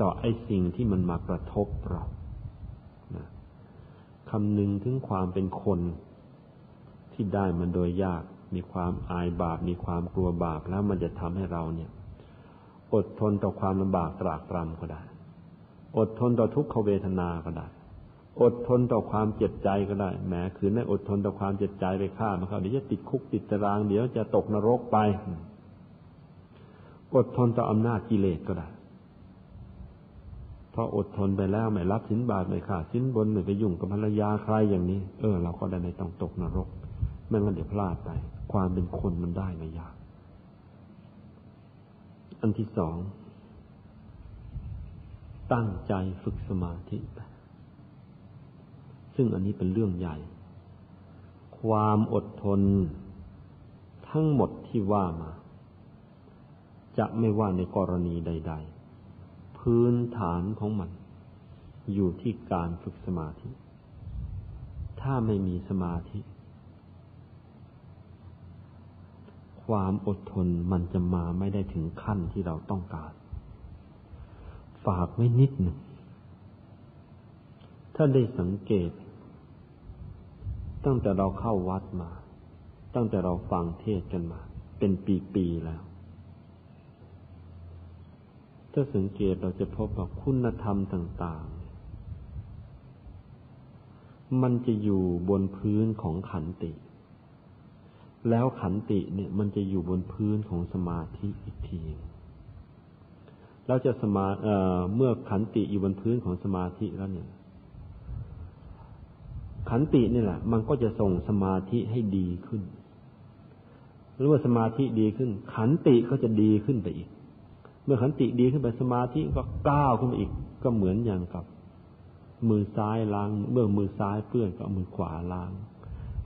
ต่อไอ้สิ่งที่มันมากระทบเราคำนึงถึงความเป็นคนที่ได้มันโดยยาก มีความอายบาป มีความกลัวบาป แล้วมันจะทำให้เราเนี่ย อดทนต่อความลำบากตรากตรำก็ได้ อดทนต่อทุกขเวทนาก็ได้ อดทนต่อความเจ็บใจก็ได้แม้คืนไม่อดทนต่อความเจ็บใจไปฆ่ามันเขาเดี๋ยวจะติดคุกติดตารางเดี๋ยวจะตกนรกไป อดทนต่ออำนาจกิเลสก็ได้พออดทนไปแล้วไม่รับสินบาทไม่ขาดสินบนไม่ไปยุ่งกับภรรยาใครอย่างนี้ เออ เราก็ได้ไม่ต้องตกนรกไม่งั้นเดี๋ยวพลาดไป ความเป็นคนมันได้ไม่ยาก อันที่สอง ตั้งใจฝึกสมาธิไปซึ่งอันนี้เป็นเรื่องใหญ่ ความอดทนทั้งหมดที่ว่ามา จะไม่ว่าในกรณีใด ๆ พื้นฐานของมัน อยู่ที่การฝึกสมาธิ ถ้าไม่มีสมาธิ ความอดทนมันจะมาไม่ได้ถึงขั้นที่เราต้องการ ฝากไว้นิดหนึ่ง ถ้าได้สังเกต ตั้งแต่เราเข้าวัดมา ตั้งแต่เราฟังเทศกันมา เป็นปีๆแล้ว ถ้าสังเกตเราจะพบว่าคุณธรรมต่างๆ มันจะอยู่บนพื้นของขันติ แล้วขันติเนี่ยมันจะอยู่บนพื้นของสมาธิอีกทีแล้วจะสมาเเมื่อขันติอยู่บนพื้นของสมาธิแล้วเนี่ย ขันตินี่แหละ มันก็จะส่งสมาธิให้ดีขึ้นหรือว่าสมาธิดีขึ้น ขันติก็จะดีขึ้นไปอีก เมื่อขันติดีขึ้นไปสมาธิก็ก้าวขึ้นไปอีก ก็เหมือนอย่างกับ มือซ้ายล้าง เมื่อมือซ้ายเปื้อนก็มือขวาล้าง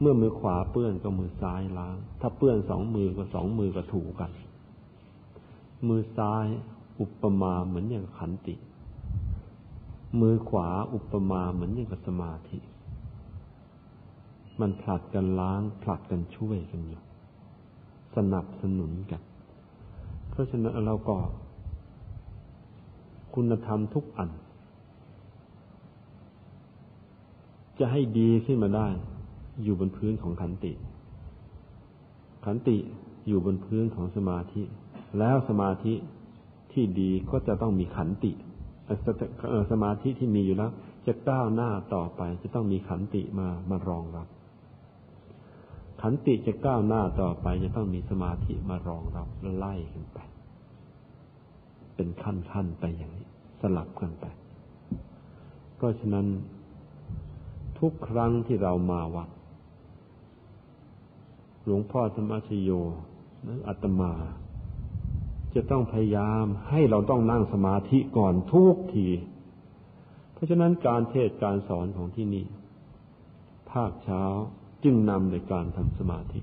เมื่อมือขวาเปื้อนก็มือซ้ายล้าง ถ้าเปื้อนสองมือก็สองมือก็ถูกัน มือซ้ายอุปมาเหมือนอย่างขันติ มือขวาอุปมาเหมือนอย่างกับสมาธิ มันผลัดกันล้าง ผลัดกันช่วยกันอยู่ สนับสนุนกัน เพราะฉะนั้นเราก็ คุณธรรมทุกอัน จะให้ดีขึ้นมาได้ อยู่บนพื้นของขันติ ขันติอยู่บนพื้นของสมาธิ แล้วสมาธิที่ดีก็จะต้องมีขันติสมาธิที่มีอยู่แล้ว จะก้าวหน้าต่อไป จะต้องมีขันติมามารองรับ ขันติจะก้าวหน้าต่อไป จะต้องมีสมาธิมารองรับแล้วไล่กันไป เป็นขั้นขั้นไปอย่างนี้ สลับกันไป เพราะฉะนั้น ทุกครั้งที่เรามาวัด หลวงพ่อธรรมชโยนัอัตมา จะต้องพยายามให้เราต้องนั่งสมาธิก่อนทุกที เพราะฉะนั้นการเทศการสอนของที่นี่ ภาคเช้าจึงนำในการทำสมาธิ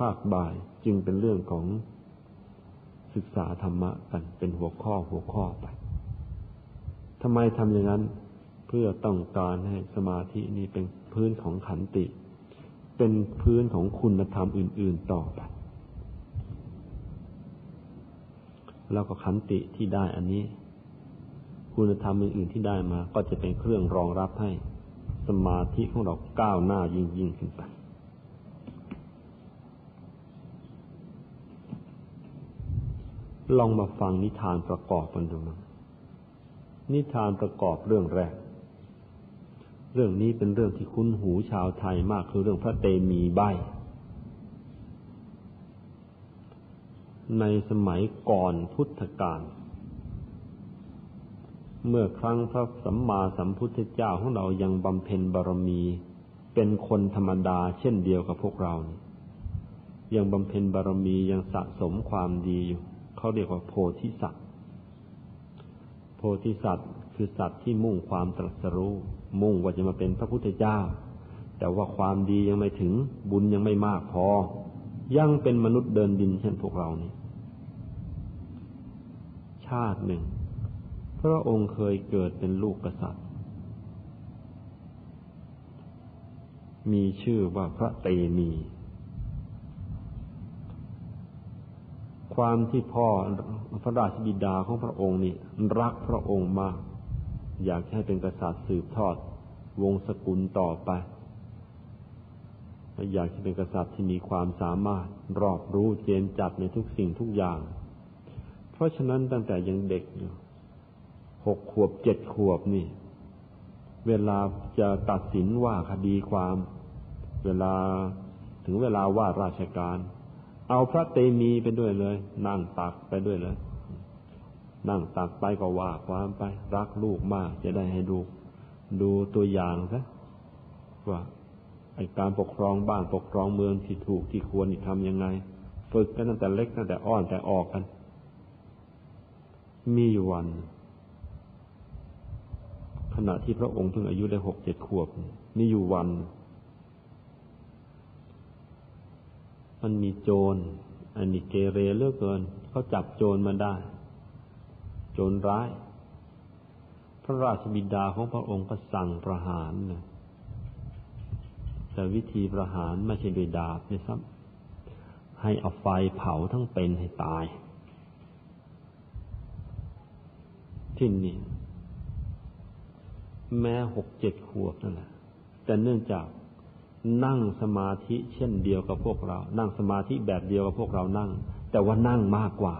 ภาคบ่ายจึงเป็นเรื่องของศึกษาธรรมะกันเป็นหัวข้อหัวข้อไปทำไมทำอย่างนั้น เพื่อต้องการให้สมาธินี้เป็นพื้นของขันติ เป็นพื้นของคุณธรรมอื่น ๆต่อไปแล้วก็ขันติที่ได้อันนี้ คุณธรรมอื่น ๆที่ได้มา ก็จะเป็นเครื่องรองรับให้สมาธิของเราก้าวหน้ายิ่งยิ่งขึ้นไป ลองมาฟังนิทานประกอบกันดูมั้งนิทานประกอบเรื่องแรก เรื่องนี้เป็นเรื่องที่คุ้นหูชาวไทยมากคือเรื่องพระเตมีใบ ในสมัยก่อนพุทธกาลเมื่อครั้งพระสัมมาสัมพุทธเจ้าของเรายังบำเพ็ญบารมี เป็นคนธรรมดาเช่นเดียวกับพวกเรานี่ยังบำเพ็ญบารมียังสะสมความดีอยู่เขาเรียกว่าโพธิสัตว์ โพธิสัตว์ คือสัตว์ที่มุ่งความตรัสรู้ มุ่งว่าจะมาเป็นพระพุทธเจ้า แต่ว่าความดียังไม่ถึงบุญยังไม่มากพอ ยังเป็นมนุษย์เดินดินเช่นพวกเรานี่ ชาติหนึ่ง พระองค์เคยเกิดเป็นลูกกษัตริย์ มีชื่อว่าพระเตมี ความที่พ่อพระราชบิดาของพระองค์นี่รักพระองค์มาก อยากให้เป็นกษัตริย์สืบทอด วงศกุลต่อไปอยากให้เป็นกษัตริย์ที่มีความสามารถรอบรู้เจนจัดในทุกสิ่งทุกอย่าง เพราะฉะนั้นตั้งแต่ยังเด็กอยู่หกขวบเจ็ดขวบนี่ เวลาจะตัดสินว่าคดีความ เวลาถึงเวลาว่าราชการ เอาพระเตมีไปด้วยเลย นั่งตักไปด้วยเลย นั่งตักไปก็ว่าความไป รักลูกมากจะได้ให้ดู ดูตัวอย่างซะว่าไอการปกครองบ้านปกครองเมืองที่ถูกที่ควรที่ทำยังไง ฝึกกันตั้งแต่เล็กตั้งแต่อ้อนแต่ออกกัน มีอยู่วัน ขณะที่พระองค์เพิ่งอายุได้หกเจ็ดขวบมีอยู่วัน มันมีโจรอันนี้เกเรเลือกเกิน เขาจับโจรมาได้ โจรร้าย พระราชบิดาของพระองค์ก็สั่งประหารนะแต่วิธีประหารไม่ใช่โดยดาบนี่ครับ ให้เอาไฟเผาทั้งเป็นให้ตายที่นี่แม้หกเจ็ดขวบนั่นแหละแต่เนื่องจากนั่งสมาธิเช่นเดียวกับพวกเรา นั่งสมาธิแบบเดียวกับพวกเรานั่ง แต่ว่านั่งมากกว่า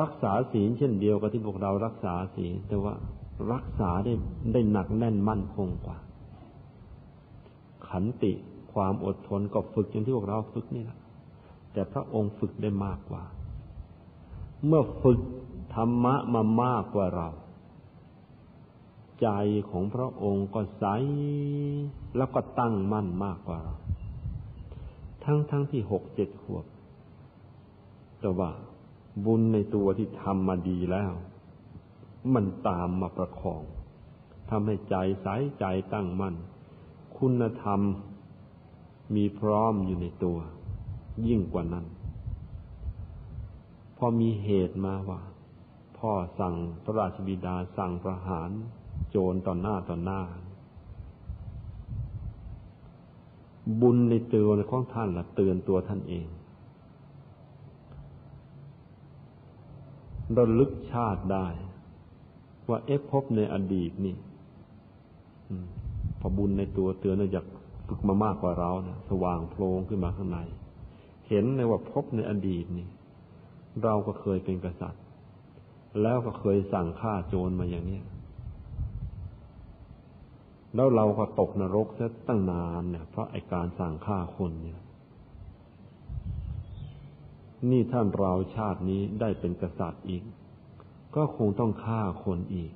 รักษาศีลเช่นเดียวกับที่พวกเรารักษาศีลแต่ว่ารักษาได้ได้หนักแน่นมั่นคงกว่า ขันติความอดทนก็ฝึกอย่างที่พวกเราฝึกนี่แหละแต่พระองค์ฝึกได้มากกว่า เมื่อฝึกธรรมะมามากกว่าเรา ใจของพระองค์ก็ใสแล้วก็ตั้งมั่นมากกว่าเรา ทั้งทั้งที่หกเจ็ดขวบ แต่ว่า บุญในตัวที่ทำมาดีแล้ว มันตามมาประคองทำให้ใจใสใจตั้งมั่น คุณธรรมมีพร้อมอยู่ในตัว ยิ่งกว่านั้น พอมีเหตุมาว่า พ่อสั่งพระราชบิดาสั่งประหาร โจรต่อหน้าต่อหน้า บุญในตัวของท่านละเตือนตัวท่านเอง ระลึกชาติได้ ว่าเอ๊ะพบในอดีตนี่พอบุญในตัวเตือนจากฝึกมามากกว่าเราเนะสว่างโพลงขึ้นมาข้างใน เห็นในว่าพบในอดีตนี่ เราก็เคยเป็นกษัตริย์ แล้วก็เคยสั่งฆ่าโจรมาอย่างนี้แล้วเราก็ตกนรกซะตั้งนานเนี่ยเพราะไอการสั่งฆ่าคนเนี่ย นี่ท่านเราชาตินี้ได้เป็นกษัตริย์อีก ก็คงต้องฆ่าคนอีก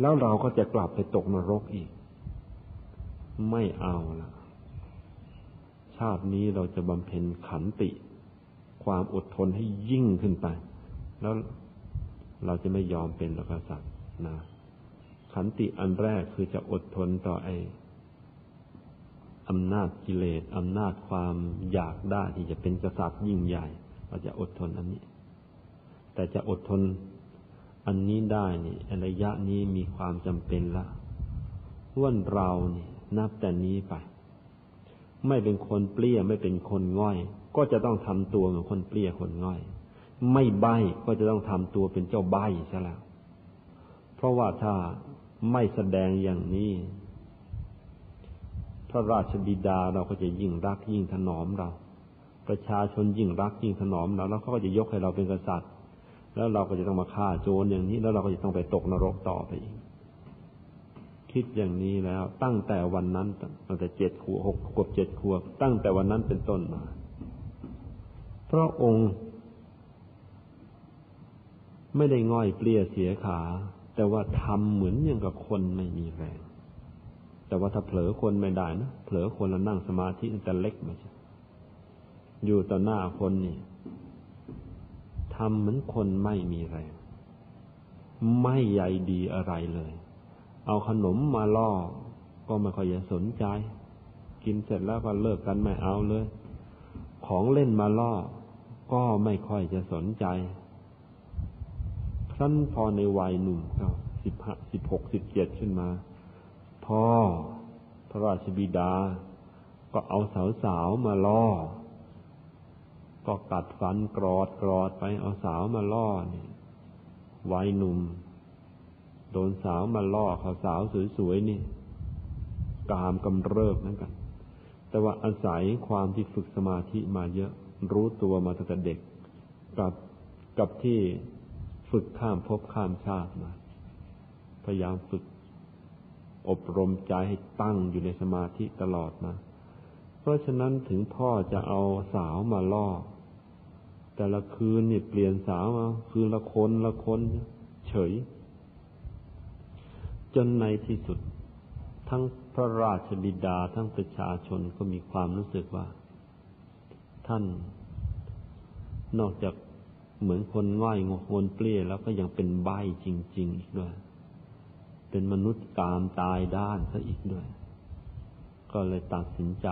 แล้วเราก็จะกลับไปตกนรกอีก ไม่เอาละชาตินี้เราจะบำเพ็ญขันติ ความอดทนให้ยิ่งขึ้นไป แล้วเราจะไม่ยอมเป็นกษัตริย์นะขันติอันแรกคือจะอดทนต่อไออำนาจกิเลสอำนาจความอยากได้ที่จะเป็นกษัตริย์ยิ่งใหญ่ เราจะอดทนอันนี้ แต่จะอดทนอันนี้ได้นี่ระยะนี้มีความจำเป็นละว่าเรานี่นับแต่นี้ไป ไม่เป็นคนเปรี้ยไม่เป็นคนง่อย ก็จะต้องทำตัวเหมือนคนเปรี้ยคนง่อย ไม่ใบก็จะต้องทำตัวเป็นเจ้าใบซะแล้ว เพราะว่าถ้าไม่แสดงอย่างนี้พระราชบิดาเราก็จะยิ่งรักยิ่งถนอมเรา ประชาชนยิ่งรักยิ่งถนอมเราแล้วเขาก็จะยกให้เราเป็นกษัตริย์ แล้วเราก็จะต้องมาฆ่าโจรอย่างนี้ แล้วเราก็จะต้องไปตกนรกต่อไปอีกคิดอย่างนี้แล้ว ตั้งแต่วันนั้นตั้งแต่เจ็ดขวบหกขวบเจ็ดขวบ ตั้งแต่วันนั้นเป็นต้นมาพระองค์ ไม่ได้ง่อยเปลี่ยเสียขา แต่ว่าทำเหมือนอย่างกับคนไม่มีแรง แต่ว่าถ้าเผลอคนไม่ได้นะเผลอคนแล้วนั่งสมาธิแต่เล็กไม่ใช่ อยู่ต่อหน้าคนนี่ทำเหมือนคนไม่มีแรงไม่ใยดีอะไรเลย เอาขนมมาล่อ ก็ไม่ค่อยจะสนใจ กินเสร็จแล้วก็เลิกกันไม่เอาเลย ของเล่นมาล่อ ก็ไม่ค่อยจะสนใจครั้นพอในวัยหนุ่มก็สิบห้าสิบหกสิบเจ็ดขึ้นมา พ่อพระราชบิดา ก็เอาสาวๆมาล่อ ก็กัดฟันกรอดกรอดไปเอาสาวมาล่อนี่วัยหนุ่ม โดนสาวมาล่อเขาสาวสวยๆนี่ กามกำเริบนั่นกัน แต่ว่าอาศัยความที่ฝึกสมาธิมาเยอะ รู้ตัวมาตั้งแต่เด็ก กับกับที่ฝึกข้ามภพข้ามชาติมา พยายามฝึกอบรมใจให้ตั้งอยู่ในสมาธิตลอดมา เพราะฉะนั้นถึงพ่อจะเอาสาวมาล่อ แต่ละคืนนี่เปลี่ยนสาวมาคืนละคนละคนเฉย จนในที่สุด ทั้งพระราชบิดาทั้งประชาชนก็มีความรู้สึกว่า ท่านนอกจากเหมือนคนง่อยงงนเปลี้ยแล้วก็ยังเป็นใบจริง ๆ อีกด้วย เป็นมนุษย์กามตายด้านซะอีกด้วย ก็เลยตัดสินใจ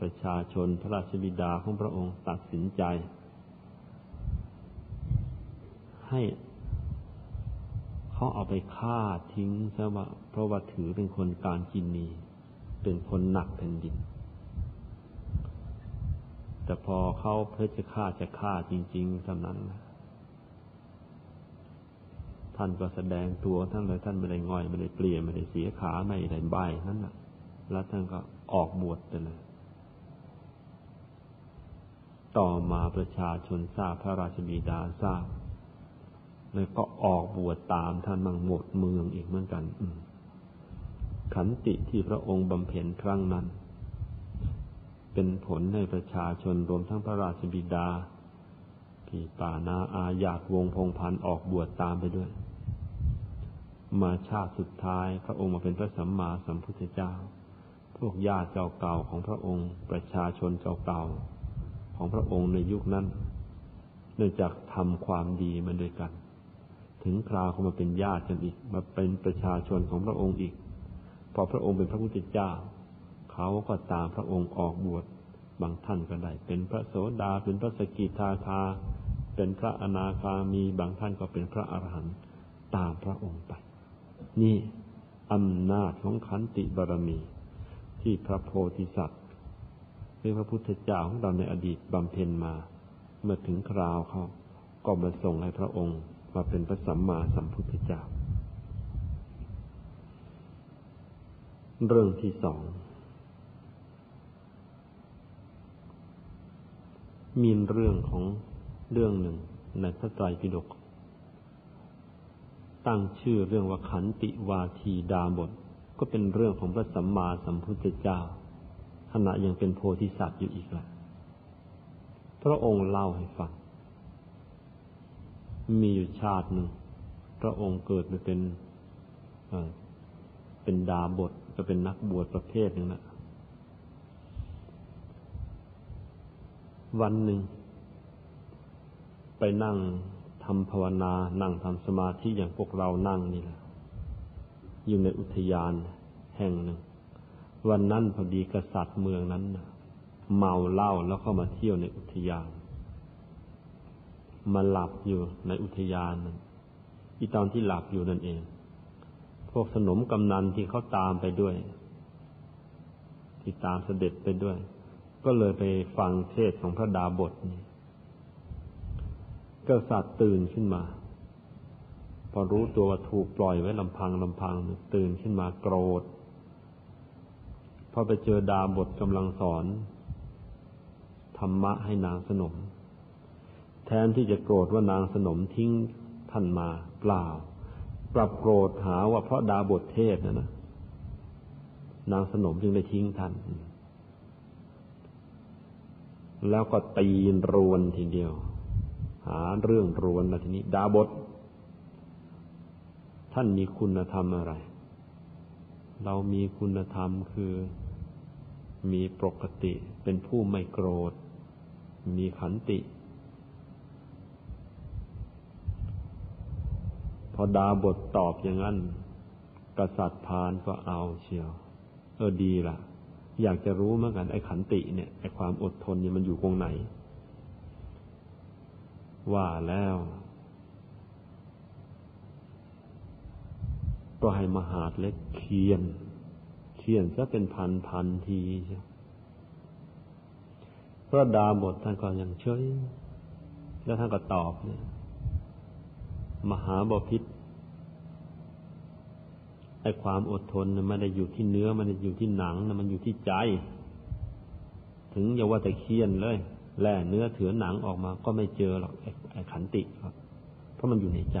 ประชาชนพระราชบิดาของพระองค์ตัดสินใจ ให้เขาเอาไปฆ่าทิ้งซะว่าเพราะว่าถือเป็นคนการกินนีเป็นคนหนักแผ่นดิน แต่พอเขาเพื่อจะฆ่าจะฆ่าจริงๆเท่านั้นท่านก็แสดงตัวท่านเลยท่านไม่ได้ง่อยไม่ได้เปลี่ยนไม่ได้เสียขาไม่ได้ใบนั่นแหละแล้วท่านก็ออกบวชไปเลย ต่อมาประชาชนทราบพระราชบิดาทราบแล้วก็ออกบวชตามท่านมังหมดเมืองอีกเหมือนกันขันติที่พระองค์บำเพ็ญครั้งนั้น เป็นผลให้ประชาชนรวมทั้งพระราชบิดาพี่ป่านาอาญาตวงพงพันออกบวชตามไปด้วย มาชาติสุดท้ายพระองค์มาเป็นพระสัมมาสัมพุทธเจ้า พวกญาติเก่าๆของพระองค์ ประชาชนเก่าๆ ของพระองค์ในยุคนั้น เนื่องจากทำความดีมาด้วยกัน ถึงคราวเขามาเป็นญาติกันอีก มาเป็นประชาชนของพระองค์อีก พอพระองค์เป็นพระพุทธเจ้า เขาก็ตามพระองค์ออกบวช บางท่านก็ได้ เป็นพระโสดา เป็นพระสกิทาคา เป็นพระอนาคามี บางท่านก็เป็นพระอรหันต์ตามพระองค์ไป นี่อำนาจของขันติบารมี ที่พระโพธิสัตว์ หรือพระพุทธเจ้าของเราในอดีตบำเพ็ญมา เมื่อถึงคราวเขาก็มาส่งให้พระองค์มาเป็นพระสัมมาสัมพุทธเจ้า เรื่องที่สองมีเรื่องของเรื่องหนึ่งในพระไตรปิฎกตั้งชื่อเรื่องว่าขันติวาทีดาบท ก็เป็นเรื่องของพระสัมมาสัมพุทธเจ้า ขณะยังเป็นโพธิสัตว์อยู่อีกละพระองค์เล่าให้ฟัง มีอยู่ชาติหนึ่ง พระองค์เกิดมาเป็นเป็นดาบทก็เป็นนักบวชประเภทหนึ่งนะวันหนึ่ง ไปนั่งทำภาวนา นั่งทำสมาธิอย่างพวกเรานั่งนี่แหละอยู่ในอุทยานแห่งหนึ่ง วันนั้นพอดีกษัตริย์เมืองนั้นเมาเหล้าแล้วเข้ามาเที่ยวในอุทยาน มาหลับอยู่ในอุทยานนั้นอีตอนที่หลับอยู่นั่นเอง พวกสนมกำนันที่เขาตามไปด้วย ที่ตามเสด็จไปด้วย ก็เลยไปฟังเทศของพระดาบทนี่กษัตริย์ตื่นขึ้นมา พอรู้ตัวว่าถูกปล่อยไว้ลำพังลำพังตื่นขึ้นมาโกรธ พอไปเจอดาบทกำลังสอน ธรรมะให้นางสนม แทนที่จะโกรธว่านางสนมทิ้งท่านมาเปล่า ปรับโกรธหาว่าเพราะดาบทเทศนะนะนางสนมจึงได้ทิ้งท่าน แล้วก็ตีนรวนทีเดียว หาเรื่องรวนมาทีนี้ ดาบท ท่านมีคุณธรรมอะไร เรามีคุณธรรมคือ มีปกติเป็นผู้ไม่โกรธ มีขันติ พอดาบทตอบอย่างนั้น กษัตริย์พานก็เอาเชียว เออดีล่ะ อยากจะรู้เหมือนกันไอ้ขันติเนี่ยไอ้ความอดทนเนี่ยมันอยู่ตรงไหน ว่าแล้ว ก็ให้มหาดเล็กเคียน เคียนซะเป็นพันพันทีใช่พระดาบทท่านก็ยังเฉยแล้วท่านก็ตอบเนี่ย มหาบพิษไอ้ความอดทนมันไม่ได้อยู่ที่เนื้อ มันอยู่ที่หนังนะมันอยู่ที่ใจ ถึงอย่าว่าแต่เคียนเลย แล่เนื้อเถือหนังออกมา ก็ไม่เจอหรอกไอ้ขันติครับ เพราะมันอยู่ในใจ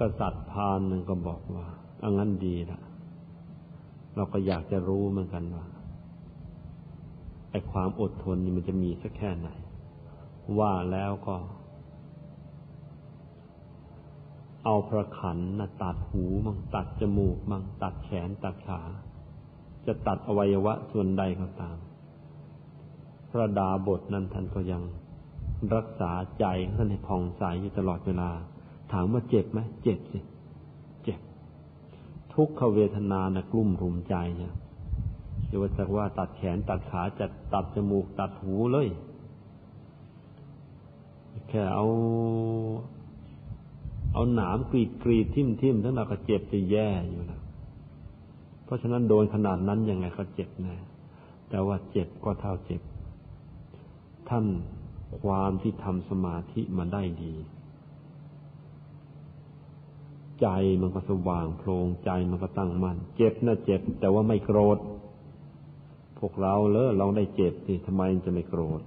กษัตริย์พานนึงก็บอกว่า อังั้นดีละเราก็อยากจะรู้เหมือนกันว่าไอ้ความอดทนนี่มันจะมีสักแค่ไหน ว่าแล้วก็ เอาพระขันนะตัดหูมั่งตัดจมูกมั่งตัดแขนตัดขา จะตัดอวัยวะส่วนใดก็ตาม พระดาบทนั้นท่านก็ยังรักษาใจท่านให้ผ่องใสอยู่ตลอดเวลา ถามว่าเจ็บไหมเจ็บสิ ทุกขเวทนานะกลุ่มรุมใจเนี่ยเดี๋ยวจะว่าตัดแขนตัดขาจะตัดจมูกตัดหูเลย แค่เอา เอาหนามกรีดกรีดทิ่มทิ่มทั้งเราก็เจ็บจะแย่อยู่นะเพราะฉะนั้นโดนขนาดนั้นยังไงก็เจ็บแน่แต่ว่าเจ็บก็เท่าเจ็บ ท่านความที่ทำสมาธิมาได้ดี ใจมันก็สว่างโพลงใจมันก็ตั้งมั่นเจ็บนะเจ็บ แต่ว่าไม่โกรธ พวกเราเลอลองได้เจ็บสิทำไมจะไม่โกรธ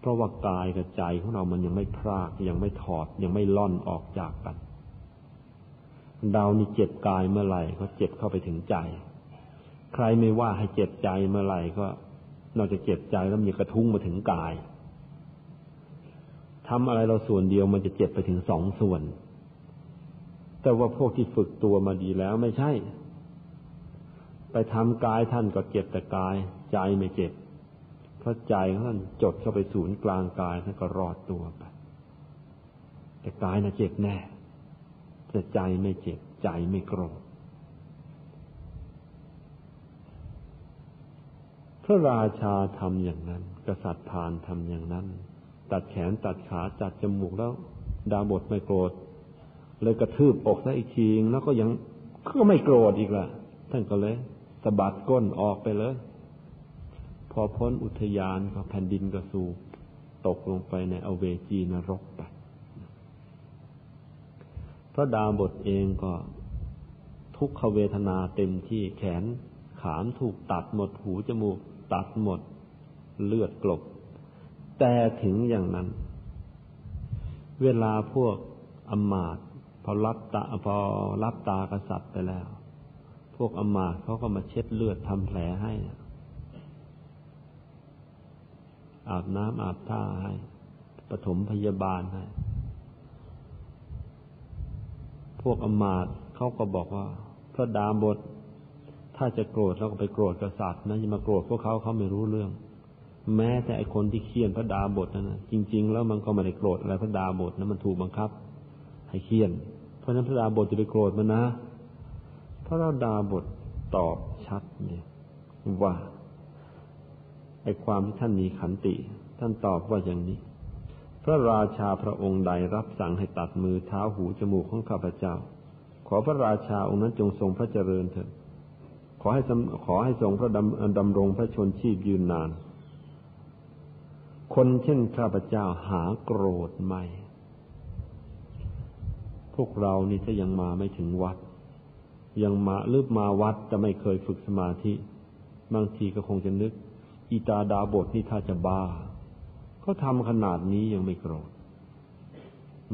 เพราะว่ากายกับใจของเรามันยังไม่พรากยังไม่ถอดยังไม่ล่อนออกจากกันดาวนี่เจ็บกายเมื่อไหร่ก็เจ็บเข้าไปถึงใจ ใครไม่ว่าให้เจ็บใจเมื่อไหร่ก็นอกจากเจ็บใจแล้วมีกระทุ้งมาถึงกายทำอะไรเราส่วนเดียวมันจะเจ็บไปถึงสองส่วน แต่ว่าพวกที่ฝึกตัวมาดีแล้วไม่ใช่ ไปทำกายท่านก็เจ็บแต่กาย ใจไม่เจ็บเพราะใจท่านจดเข้าไปศูนย์กลางกายท่านก็รอดตัวไป แต่กายน่ะเจ็บแน่ แต่ใจไม่เจ็บ ใจไม่โกรธพระราชาทำอย่างนั้น กษัตริย์พานทำอย่างนั้น ตัดแขนตัดขาตัดจมูกแล้ว ดาบทไม่โกรธ เลยกระทืบอกซะอีกทีแล้วก็ยังก็ไม่โกรธอีกละท่านก็เลยสะบัดก้นออกไปเลย พอพ้นอุทยานก็แผ่นดินก็สูตกลงไปในอเวจีนรกไปพระดาบทเองก็ทุกขเวทนาเต็มที่แขนขามถูกตัดหมดหูจมูก ตัดหมดเลือดกลบ แต่ถึงอย่างนั้น เวลาพวกอมาต พอรับตาพอรับตากษัตริย์ไปแล้ว พวกอมาตเขาก็มาเช็ดเลือดทำแผลให้ อาบน้ำอาบท่าให้ปฐมพยาบาลให้ พวกอมาตเขาก็บอกว่า พระดาบท ถ้าจะโกรธเราก็ไปโกรธกษัตริย์นะอย่ามาโกรธพวกเขาเขาไม่รู้เรื่อง แม้แต่ไอคนที่เคียนพระดาบทนั่นนะจริง ๆ แล้วมันก็ไม่ได้โกรธอะไรพระดาบทนะมันถูกบังคับ ให้เคียน เพราะนั้นพระดาบทจะไปโกรธมันนะ พระดาบทตอบชัดเนี่ยว่าไอความที่ท่านมีขันติ ท่านตอบว่าอย่างนี้ พระราชาพระองค์ใดรับสั่งให้ตัดมือเท้าหูจมูกของข้าพเจ้า ขอพระราชาองค์นั้นจงทรงพระเจริญเถิดขอให้ขอให้ทรงพระดำดำรงพระชนชีพยืนนาน คนเช่นข้าพเจ้าหาโกรธไม่ วกเรานี่ถ้ายังมาไม่ถึงวัด ยังมาลืบมาวัดจะไม่เคยฝึกสมาธิ บางทีก็คงจะนึก อีตาดาบทนี่ถ้าจะบ้า ก็ทำขนาดนี้ยังไม่โกรธ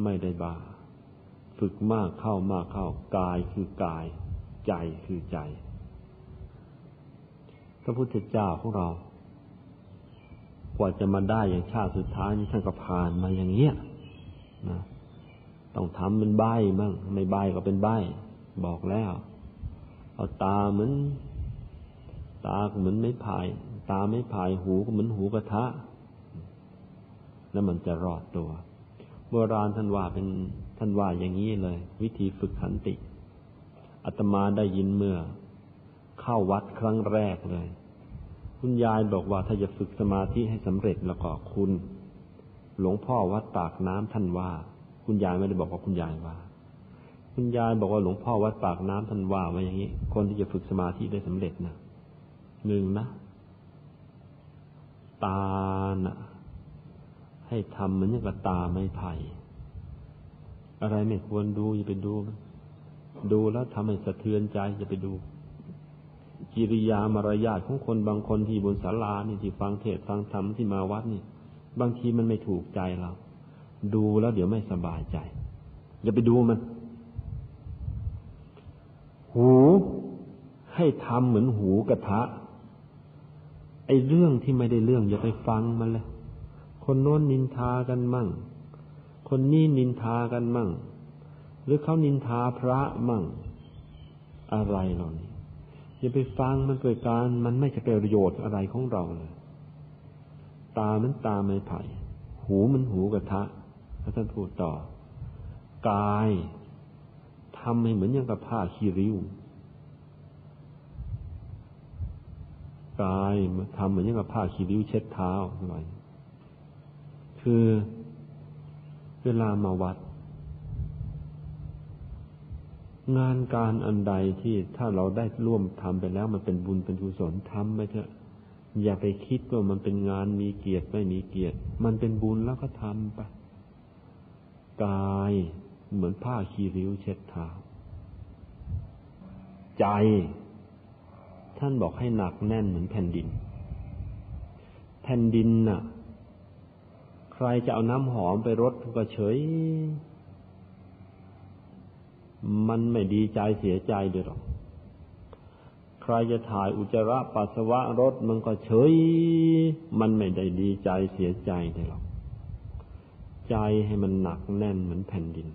ไม่ได้บ้า ฝึกมากเข้ามากเข้ากายคือกาย ใจคือใจ พระพุทธเจ้าของเรากว่าจะมาได้อย่างชาติสุดท้ายนี้ท่านก็ผ่านมาอย่างเงี้ยนะ ต้องทำเป็นใบมั่งไม่ใบก็เป็นใบบอกแล้วเอาตาเหมือน ตาเหมือนไม่พาย ตาไม่พายหูก็เหมือนหูกระทะ แล้วมันจะรอดตัว โบราณท่านว่าเป็นท่านว่าอย่างนี้เลย วิธีฝึกขันติอาตมาได้ยินเมื่อ เข้าวัดครั้งแรกเลย คุณยายบอกว่าถ้าจะฝึกสมาธิให้สำเร็จแล้วก็คุณ หลวงพ่อวัดปากน้ำท่านว่า คุณยายไม่ได้บอกว่าคุณยายว่า คุณยายบอกว่าหลวงพ่อวัดปากน้ำท่านว่าว่าอย่างนี้ คนที่จะฝึกสมาธิได้สำเร็จนะหนึ่งนะ ตานะให้ทำเหมือนอย่างกับตาไม่ไผ่อะไรไม่ควรดูอย่าไปดู ดูแล้วทำให้สะเทือนใจอย่าไปดู กิริยามารยาทของคนบางคนที่บนศาลานี่ที่ฟังเทศฟังธรรมที่มาวัดนี่ บางทีมันไม่ถูกใจเรา ดูแล้วเดี๋ยวไม่สบายใจ อย่าไปดูมัน หูให้ทำเหมือนหูกระทะ ไอ้เรื่องที่ไม่ได้เรื่อง อย่าไปฟังมันเลย คนโน้นนินทากันมั่ง คนนี้นินทากันมั่ง หรือเขานินทาพระมั่ง อะไรเหล่านี้อย่าไปฟังมันเกิดการมันไม่จะเป็นประโยชน์อะไรของเราเลย ตามันตาไม่ไผ่ หูมันหูกระทะ พระท่านพูดต่อ กายทำให้เหมือนอย่างกับผ้าคีริ้วกายทำเหมือนอย่างกับผ้าคีริ้วเช็ดเท้าอะไรคือเวลามาวัด งานการอันใดที่ถ้าเราได้ร่วมทำไปแล้ว มันเป็นบุญเป็นกุศลทำไปเถอะอย่าไปคิดว่ามันเป็นงานมีเกียรติไม่มีเกียรติ มันเป็นบุญแล้วก็ทำไป กาย เหมือนผ้าคีริ้วเช็ดเท้า ใจ ท่านบอกให้หนักแน่นเหมือนแผ่นดิน แผ่นดินน่ะ ใครจะเอาน้ำหอมไปรดก็เฉย มันไม่ดีใจเสียใจเดียหรอกใครจะถ่ายอุจจาระปัสสาวะรถมันก็เฉย มันไม่ได้ดีใจเสียใจเดียหรอก ใจให้มันหนักแน่นเหมือนแผ่นดิน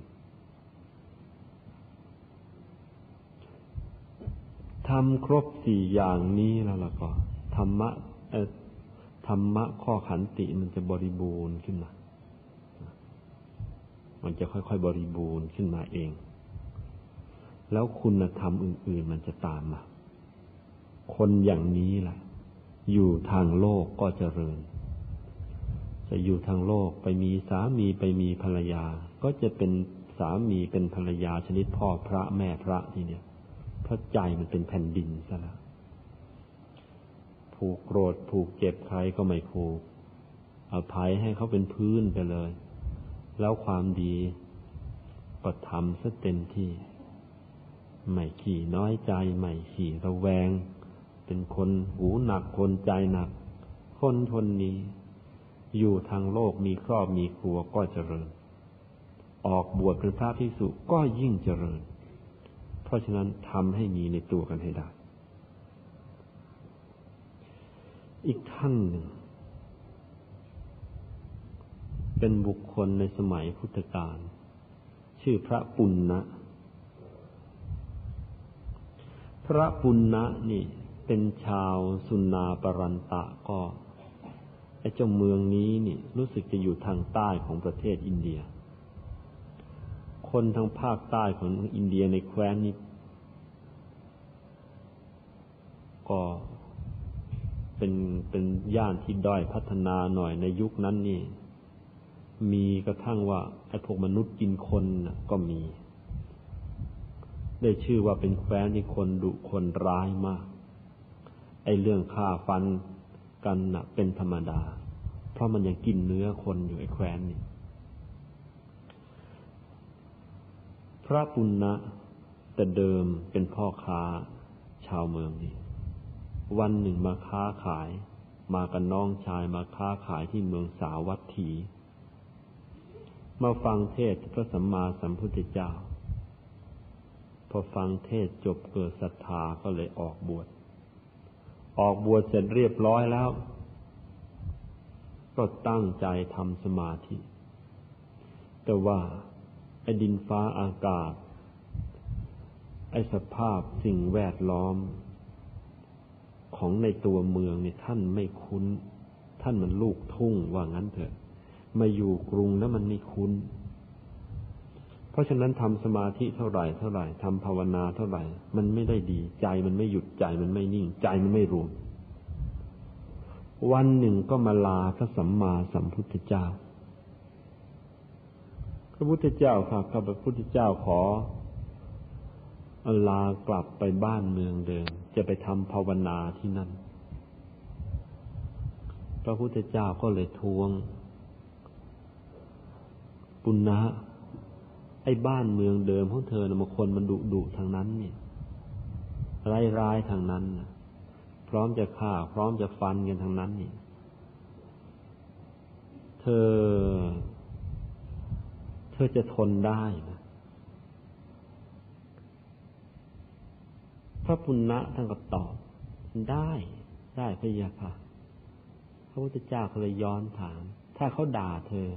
ทำครบสี่อย่างนี้แล้วล่ะก็ ธรรมะธรรมะข้อขันติมันจะบริบูรณ์ขึ้นมา มันจะค่อยๆบริบูรณ์ขึ้นมาเอง แล้วคุณธรรมอื่น ๆ มันจะตามมา คนอย่างนี้แหละ อยู่ทางโลกก็เจริญ จะอยู่ทางโลกไปมีสามีไปมีภรรยา ก็จะเป็นสามีเป็นภรรยาชนิดพ่อพระแม่พระทีเดียเพราะใจมันเป็นแผ่นดินซะแล้วผูกโกรธผูกเจ็บใครก็ไม่ผูกอภัยให้เขาเป็นพื้นไปเลย แล้วความดีก็ทำซะเต็มที่ ไม่ขี่น้อยใจ ไม่ขี่ระแวง เป็นคนหูหนักคนใจหนัก คนคนนี้ อยู่ทางโลกมีครอบมีครัวก็เจริญ ออกบวชเป็นพระภิกษุก็ยิ่งเจริญ เพราะฉะนั้นทำให้มีในตัวกันให้ได้ อีกท่านหนึ่ง เป็นบุคคลในสมัยพุทธกาลชื่อพระปุณณะพระปุณณะนี่เป็นชาวสุนนาปรันตะก็ ไอ้เจ้าเมืองนี้นี่รู้สึกจะอยู่ทางใต้ของประเทศอินเดีย คนทางภาคใต้ของอินเดียในแคว้นนี้ก็เป็นเป็นย่านที่ด้อยพัฒนาหน่อยในยุคนั้นนี่ มีกระทั่งว่าไอ้พวกมนุษย์กินคนก็มี ได้ชื่อว่าเป็นแคว้นที่คนดุคนร้ายมาก ไอ้เรื่องฆ่าฟัน กันนะเป็นธรรมดา เพราะมันยังกินเนื้อคนอยู่ไอ้แคว้นนี่พระปุณณะแต่เดิมเป็นพ่อค้าชาวเมืองนี่วันหนึ่งมาค้าขาย มากับน้องชายมาค้าขายที่เมืองสาวัตถี มาฟังเทศพระสัมมาสัมพุทธเจ้า พอฟังเทศจบเกิดศรัทธาก็เลยออกบวช ออกบวชเสร็จเรียบร้อยแล้ว ก็ตั้งใจทำสมาธิ แต่ว่าไอ้ดินฟ้าอากาศ ไอ้สภาพสิ่งแวดล้อม ของในตัวเมืองเนี่ยท่านไม่คุ้น ท่านมันลูกทุ่งว่างั้นเถอะ มาอยู่กรุงแล้วมันไม่คุ้น เพราะฉะนั้นทำสมาธิเท่าไหร่เท่าไหร่ทำภาวนาเท่าไหร่ มันไม่ได้ดี ใจมันไม่หยุดใจมันไม่นิ่ง ใจมันไม่รวม วันหนึ่งก็มาลาพระสัมมาสัมพุทธเจ้า พระพุทธเจ้าค่ะข้าพระพุทธเจ้าขอลากลับไปบ้านเมืองเดิม จะไปทำภาวนาที่นั่น พระพุทธเจ้าก็เลยทวง ปุณณะ ไอ้บ้านเมืองเดิมของเธอนะมาคนมันดุดุทางนั้นเนี่ยร้ายร้ายทางนั้นนะพร้อมจะฆ่า พร้อมจะฟันกันทางนั้นนี่ เธอ เธอจะทนได้นะ พระปุณณะท่านก็ตอบ ได้ ได้พระยาค่ะพระพุทธเจ้าก็เลยย้อนถาม ถ้าเขาด่าเธอ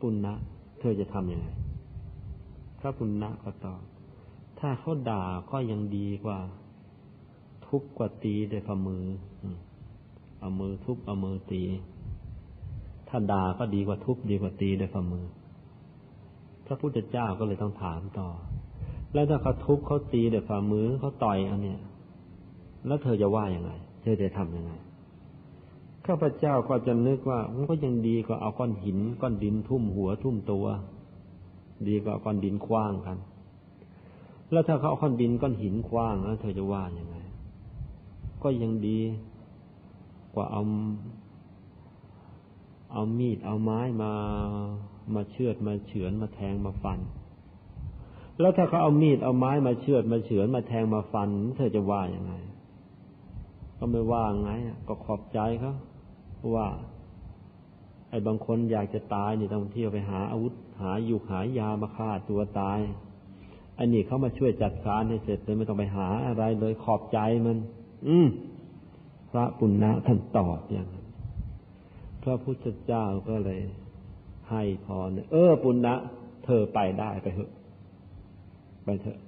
ปุณณะ เธอจะทำยังไง พระปุณณะก็ตอบถ้าเขาด่าก็ยังดีกว่า ทุบกว่าตีด้วยฝ่ามือเอามือทุบเอามือตี ถ้าด่าก็ดีกว่าทุบดีกว่าตีด้วยฝ่ามือ พระพุทธเจ้าก็เลยต้องถามต่อ แล้วถ้าเขาทุบเขาตีดี๋ยฝ่ามือเขาต่อยอันเนี้ยแล้วเธอจะว่ายังไง เธอจะทำยังไงข้าพเจ้าก็จะนึกว่ามันก็ยังดีกว่าเอาก้อนหินก้อนดินทุ่มหัวทุ่มตัว ดีกว่าก้อนดินคว้างกัน แล้วถ้าเขาเอาก้อนดินก้อนหินคว้างแล้วเธอจะว่ายังไง ก็ยังดีกว่าเอาเอามีดเอาไม้มามาเชือดมาเฉือนมาแทงมาฟัน แล้วถ้าเขาเอามีดเอาไม้มาเชือดมาเฉือนมาแทงมาฟัน เธอจะว่ายังไง ก็ไม่ว่าไงก็ขอบใจเขาว่า ไอ้บางคนอยากจะตายนี่ต้องเที่ยวไปหาอาวุธ หาอยู่หายามาฆ่าตัวตาย อันนี้เขามาช่วยจัดการให้เสร็จเลยไม่ต้องไปหาอะไรเลยขอบใจมัน อืมพระปุณณะท่านตอบอย่างนั้นพระพุทธเจ้าก็เลย ให้พรเออปุณณะ เธอไปได้ไปเถอะ ไปเถอะ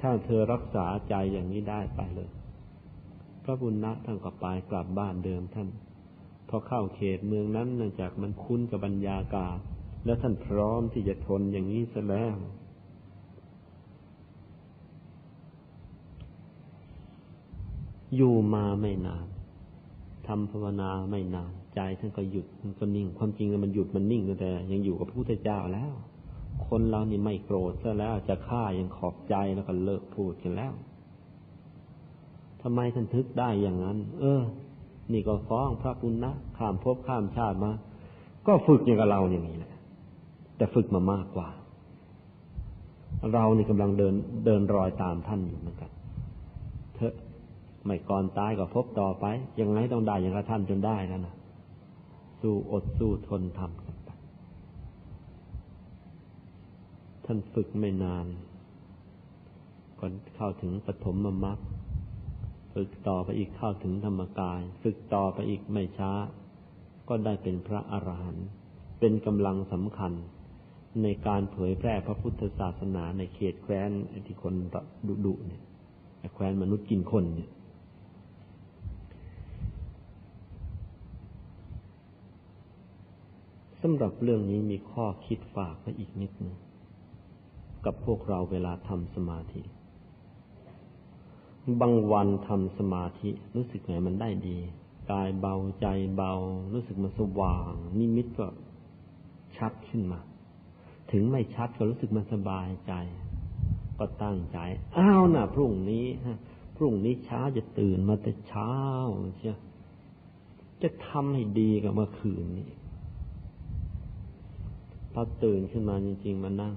ถ้าเธอรักษาใจอย่างนี้ได้ไปเลย พระบุญนะท่านก็ไปกลับบ้านเดิมท่านพอเข้าเขตเมืองนั้นเนื่องจากมันคุ้นกับบรรยากาศ แล้วท่านพร้อมที่จะทนอย่างนี้ซะแล้ว อยู่มาไม่นานทำภาวนาไม่นาน ใจท่านก็หยุดมันก็นิ่ง ความจริงมันหยุดมันนิ่งแต่ ยังอยู่กับพระพุทธเจ้าแล้ว คนเรานี่ไม่โกรธซะแล้วจะฆ่ายังขอบใจแล้วก็เลิกพูดกันแล้วทำไมท่านทึกได้อย่างนั้น เออ นี่ก็ฟ้องพระปุณณะข้ามภพข้ามชาติมา ก็ฝึกอย่างกับเราอย่างนี้แหละ แต่ฝึกมามากกว่า เรานี่กำลังเดินเดินรอยตามท่านอยู่เหมือนกันเถอะไม่ก่อนตายก็พบต่อไป ยังไงต้องได้อย่างกับท่านจนได้นั่นนะสู้อดสู้ทนทำกันไปท่านฝึกไม่นานก่อนเข้าถึงปฐมมรรคฝึกต่อไปอีกเข้าถึงธรรมกาย ฝึกต่อไปอีกไม่ช้า ก็ได้เป็นพระอรหันต์เป็นกำลังสำคัญ ในการเผยแพร่พระพุทธศาสนาในเขตแคว้นที่คนดุดุเนี่ยแคว้นมนุษย์กินคนเนี่ย สำหรับเรื่องนี้มีข้อคิดฝากไว้อีกนิดนึงกับพวกเราเวลาทำสมาธิ บางวันทำสมาธิรู้สึกไงมันได้ดี กายเบาใจเบา รู้สึกมันสว่าง นิมิตก็ชัดขึ้นมา ถึงไม่ชัดก็รู้สึกมันสบายใจ ก็ตั้งใจอ้าวนะพรุ่งนี้พรุ่งนี้เช้าจะตื่นมาแต่เช้าเชียจะทำให้ดีกับเมื่อคืนนี้พอตื่นขึ้นมาจริง ๆมานั่ง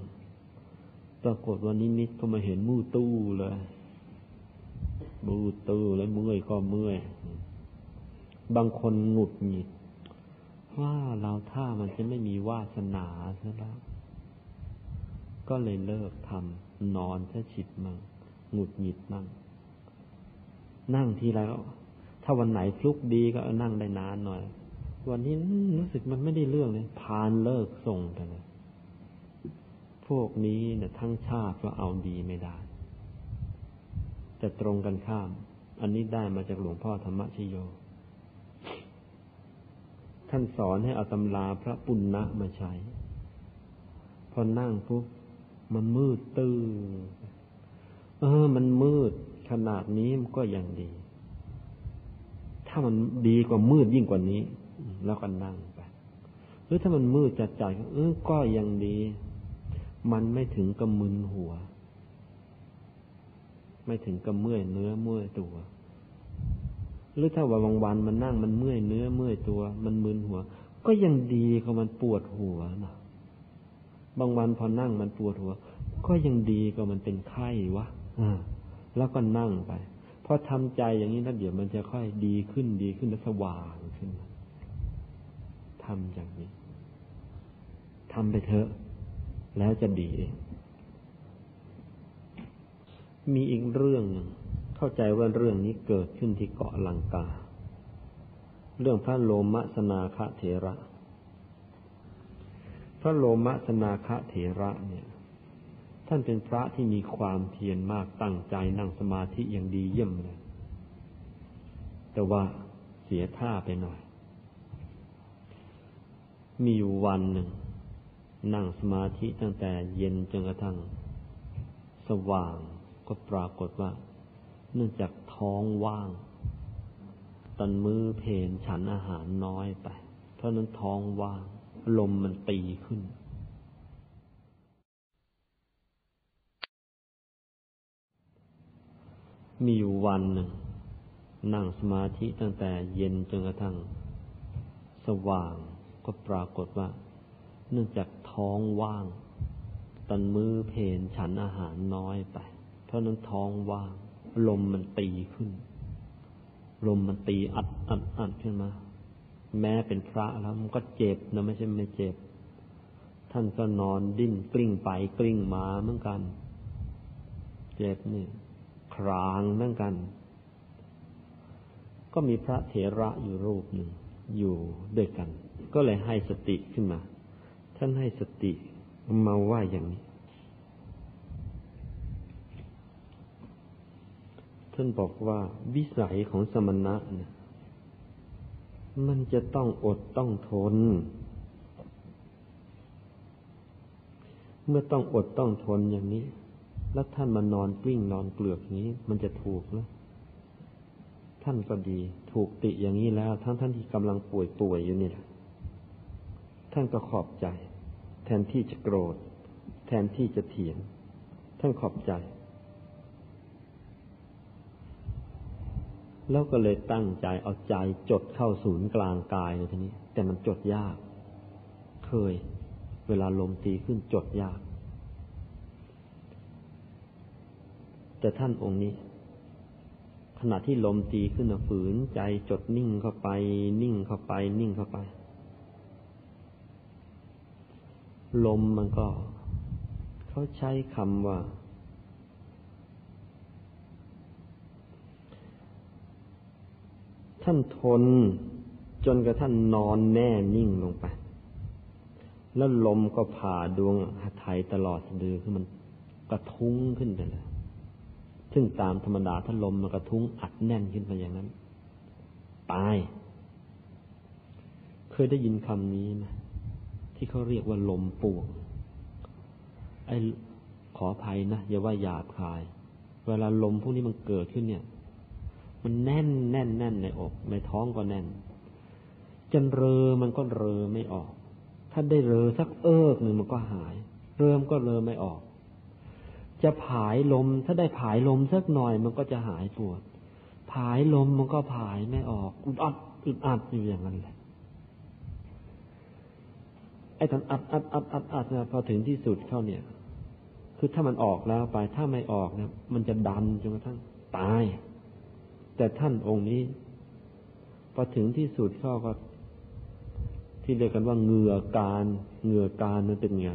ปรากฏว่านิมิตก็มาเห็นมู่ตู้เลยมู่ตู้แล้วเมื่อยก็เมื่อยบางคนหงุดหงิด ว่าเราถ้ามันจะไม่มีวาสนาซะแล้ว ก็เลยเลิกทำนอนแค่ฉิดมั่งหงุดหงิดมั่งนั่งทีไรก็ถ้าวันไหนฟลุกดีก็นั่งได้นานหน่อย วันนี้รู้สึกมันไม่ได้เรื่องเลยพานเลิกส่งไปเลยพวกนี้เนี่ยทั้งชาติก็เอาดีไม่ได้ แต่ตรงกันข้าม อันนี้ได้มาจากหลวงพ่อธรรมชโย ท่านสอนให้เอาตำราพระปุณณะมาใช้ พอนั่งปุ๊บ มันมืดตื้อเออ มันมืดขนาดนี้มันก็ยังดี ถ้ามันดีกว่ามืดยิ่งกว่านี้ แล้วก็นั่งไป หรือถ้ามันมืดจัดจ่ายเออก็ยังดี มันไม่ถึงกับมึนหัว ไม่ถึงกับเมื่อยเนื้อเมื่อยตัว หรือถ้าว่าบางวันมันนั่งมันเมื่อยเนื้อเมื่อยตัว มันมึนหัว ก็ยังดีกว่ามันปวดหัวนะ บางวันพอนั่งมันปวดหัว ก็ยังดีกว่ามันเป็นไข้วะอ่าแล้วก็นั่งไปพอทำใจอย่างนี้แล้วเดี๋ยวมันจะค่อยดีขึ้นดีขึ้นและสว่างขึ้นทำอย่างนี้ทำไปเถอะ แล้วจะดีเองมีอีกเรื่องหนึ่งเข้าใจว่าเรื่องนี้เกิดขึ้นที่เกาะลังกา เรื่องพระโลมสนาคะเถระ พระโลมสนาคะเถระเนี่ย ท่านเป็นพระที่มีความเพียรมากตั้งใจนั่งสมาธิอย่างดีเยี่ยมเลยแต่ว่าเสียท่าไปหน่อย มีอยู่วันหนึ่ง นั่งสมาธิตั้งแต่เย็นจนกระทั่ง สว่างก็ปรากฏว่า เนื่องจากท้องว่าง ตอนมือเพนฉันอาหารน้อยไป เพราะนั้นท้องว่าง ลมมันตีขึ้น มีอยู่วันหนึ่ง นั่งสมาธิตั้งแต่เย็นจนกระทั่ง สว่างก็ปรากฏว่า เนื่องจากท้องว่างตอนมือเพนฉันอาหารน้อยไป เพราะนั้นท้องว่าง ลมมันตีขึ้น ลมมันตีอัดอัดอัดขึ้นมา แม้เป็นพระแล้วมันก็เจ็บนะไม่ใช่ไม่เจ็บ ท่านก็นอนดิ้นกลิ้งไปกลิ้งมาเหมือนกัน เจ็บนี่ครางเหมือนกัน ก็มีพระเถระอยู่รูปหนึ่งอยู่ด้วยกัน ก็เลยให้สติขึ้นมา ท่านให้สติมาว่าอย่างนี้ ท่านบอกว่าวิสัยของสมณะเนี่ย มันจะต้องอดต้องทน เมื่อต้องอดต้องทนอย่างนี้ แล้วท่านมานอนกลิ้งนอนเกลือกนี้ มันจะถูกหรือท่านก็ดี ถูกติอย่างนี้แล้ว ทั้งท่านที่กำลังป่วยป่วยอยู่นี่แหละท่านก็ขอบใจ แทนที่จะโกรธ แทนที่จะเถียง ท่านขอบใจ แล้วก็เลยตั้งใจเอาใจจดเข้าศูนย์กลางกายเลยทีนี้ แต่มันจดยาก เคย เวลาลมตีขึ้นจดยาก แต่ท่านองค์นี้ ขณะที่ลมตีขึ้นฝืนใจจดนิ่งเข้าไป นิ่งเข้าไป นิ่งเข้าไป ลมมันก็ เขาใช้คำว่า ท่านทนจนกระทั่งนอนแน่นิ่งลงไป แล้วลมก็ผ่าดวงหัไทยตลอดสะดือคือมันกระทุ้งขึ้นไปเลยซึ่งตามธรรมดาถ้าลมมันกระทุ้งอัดแน่นขึ้นไปอย่างนั้น ตาย เคยได้ยินคำนี้ไหมที่เขาเรียกว่าลมป่วง ไอ้ขออภัยนะอย่าว่าหยาบคาย เวลาลมพวกนี้มันเกิดขึ้นเนี่ย มันแน่นแน่นแน่นในอก ในท้องก็แน่น จนเรอมันก็เรอไม่ออก ถ้าได้เรอสักเอิกหนึ่งมันก็หาย เริ่มก็เรอไม่ออก จะผายลม ถ้าได้ผายลมสักหน่อยมันก็จะหายปวด ผายลมมันก็ผายไม่ออกอุดอัดอึดอัดอยู่อย่างนั้นแหละไอ้ตอนอัดอัดอัดอัดอัดเนี่ยพอถึงที่สุดเข้าเนี่ย คือถ้ามันออกแล้วไปถ้าไม่ออกเนี่ยมันจะดันจนกระทั่งตาย แต่ท่านองค์นี้พอถึงที่สุดเข้าก็ ที่เรียกกันว่าเหงื่อการเหงื่อการมันเป็นไง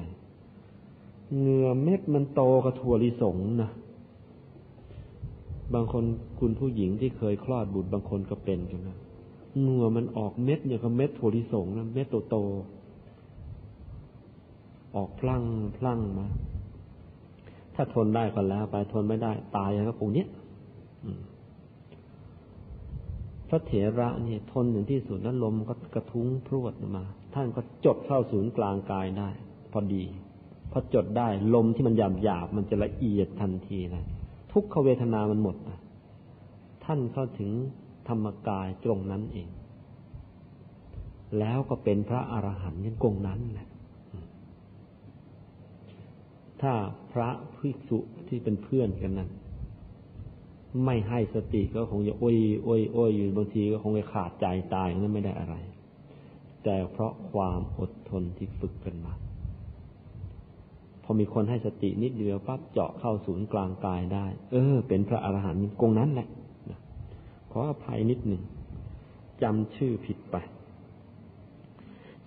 เหงื่อเม็ดมันโตกระถั่วลิสงนะบางคนคุณผู้หญิงที่เคยคลอดบุตรบางคนก็เป็นกันนะเหงื่อมันออกเม็ดอย่างกับเม็ดถั่วลิสงนะเม็ดโตโตออกพลั่งพลั่งมาถ้าทนได้ก็แล้วไปทนไม่ได้ ตายอย่างกับปู่เนี้ยอืม ระเถระนี่ทนถึงที่สุดนั้นลมก็กระทุ้งพรวดมา ท่านก็จดเข้าศูนย์กลางกายได้ พอดีพอจดได้ลมที่มันหยาบหยาบมันจะละเอียดทันทีเลยทุกขเวทนามันหมดท่านเข้าถึงธรรมกายตรงนั้นเอง แล้วก็เป็นพระอรหันต์ยังกงนั้นแหละถ้าพระภิกษุที่เป็นเพื่อนกันนั้น ไม่ให้สติก็คงจะโอ้ยโอ้ยโอ้ยอยู่บางทีก็คงจะขาดใจตายนั้นไม่ได้อะไร แต่เพราะความอดทนที่ฝึกกันมา พอมีคนให้สตินิดเดียวปั๊บเจาะเข้าศูนย์กลางกายได้ เออ เป็นพระอรหันต์กงนั้นแหละขออภัยนิดหนึ่งจำชื่อผิดไป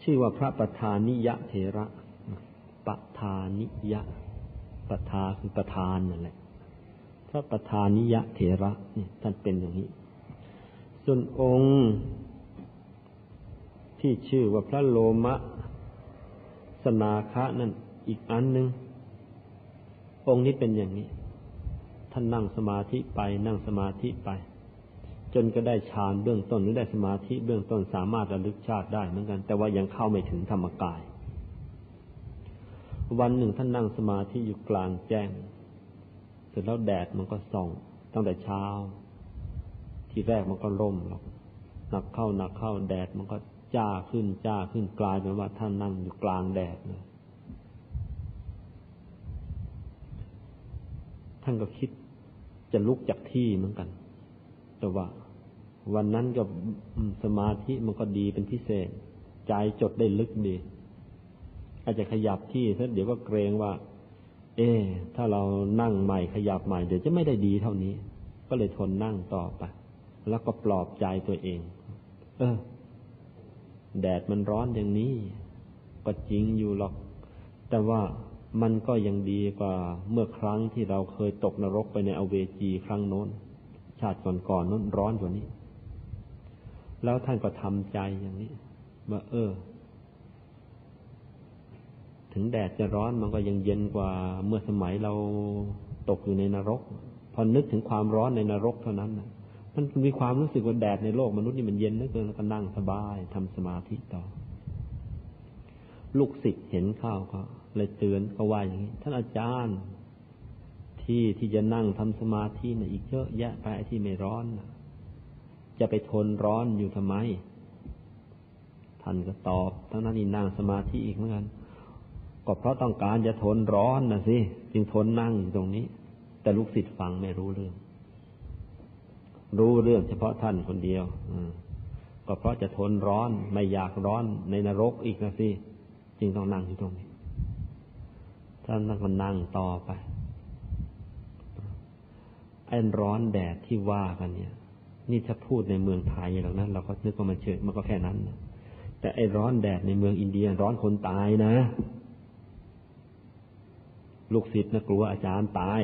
ชื่อว่าพระประธานิยะเทระประธานิยะประธาคือประธานนั่นแหละ พระประธานิยะเถระเนี่ยท่านเป็นอย่างนี้ ส่วนองค์ที่ชื่อว่าพระโลมะสนาคะนั่นอีกอันหนึ่งองค์นี้เป็นอย่างนี้ ท่านนั่งสมาธิไปนั่งสมาธิไป จนก็ได้ฌานเบื้องต้นหรือได้สมาธิเบื้องต้นสามารถระลึกชาติได้เหมือนกัน แต่ว่ายังเข้าไม่ถึงธรรมกาย วันหนึ่งท่านนั่งสมาธิอยู่กลางแจ้ง ร็จแล้วแดดมันก็ส่องตั้งแต่เช้า ที่แรกมันก็ร่มหรอกหนักเข้าหนักเข้าแดดมันก็จ้าขึ้นจ้าขึ้นกลายเป็นว่าท่านนั่งอยู่กลางแดดเลยท่านก็คิดจะลุกจากที่เหมือนกัน แต่ว่า วันนั้นก็สมาธิมันก็ดีเป็นพิเศษ ใจจดได้ลึกดี อาจจะขยับที่ซะเดี๋ยวก็เกรงว่า เอ ถ้าเรานั่งใหม่ขยับใหม่เดี๋ยวจะไม่ได้ดีเท่านี้ ก็เลยทนนั่งต่อไป แล้วก็ปลอบใจตัวเอง เออ แดดมันร้อนอย่างนี้ ก็จริงอยู่หรอก แต่ว่ามันก็ยังดีกว่าเมื่อครั้งที่เราเคยตกนรกไปในอเวจีครั้งโน้น ชาติก่อนๆนน้นร้อนกว่านี้ แล้วท่านก็ทำใจอย่างนี้ว่าเออ ถึงแดดจะร้อนมันก็ยังเย็นกว่าเมื่อสมัยเราตกอยู่ในนรก พอนึกถึงความร้อนในนรกเท่านั้นนะมันมีความรู้สึกว่าแดดในโลกมนุษย์นี่มันเย็นเหลือเกินแล้วก็นั่งสบายทำสมาธิต่อ ลูกศิษย์เห็นข้าวก็เลยเตือนก็ว่าอย่างนี้ ท่านอาจารย์ ที่ที่จะนั่งทำสมาธินะ่ะอีกเยอะแยะไปที่ไม่ร้อนนะจะไปทนร้อนอยู่ทำไม ท่านก็ตอบทั้งนั้นนี่นั่งสมาธิอีกเหมือนกัน ก็เพราะต้องการจะทนร้อนนะสิจึงทนนั่งอยู่ตรงนี้ แต่ลูกศิษย์ฟังไม่รู้เรื่อง รู้เรื่องเฉพาะท่านคนเดียวก็เพราะจะทนร้อนไม่อยากร้อนในนรกอีกนะสิจึงต้องนั่งอยู่ตรงนี้ท่านก็นั่งต่อไปไอ้ร้อนแดดที่ว่ากันเนี่ย นี่ถ้าพูดในเมืองไทยหรอกนั้นเราก็นึกว่ามันเฉยมันก็แค่นั้นนะแต่ไอ้ร้อนแดดในเมืองอินเดียร้อนคนตายนะ ลูกศิษย์นะกลัวอาจารย์ตาย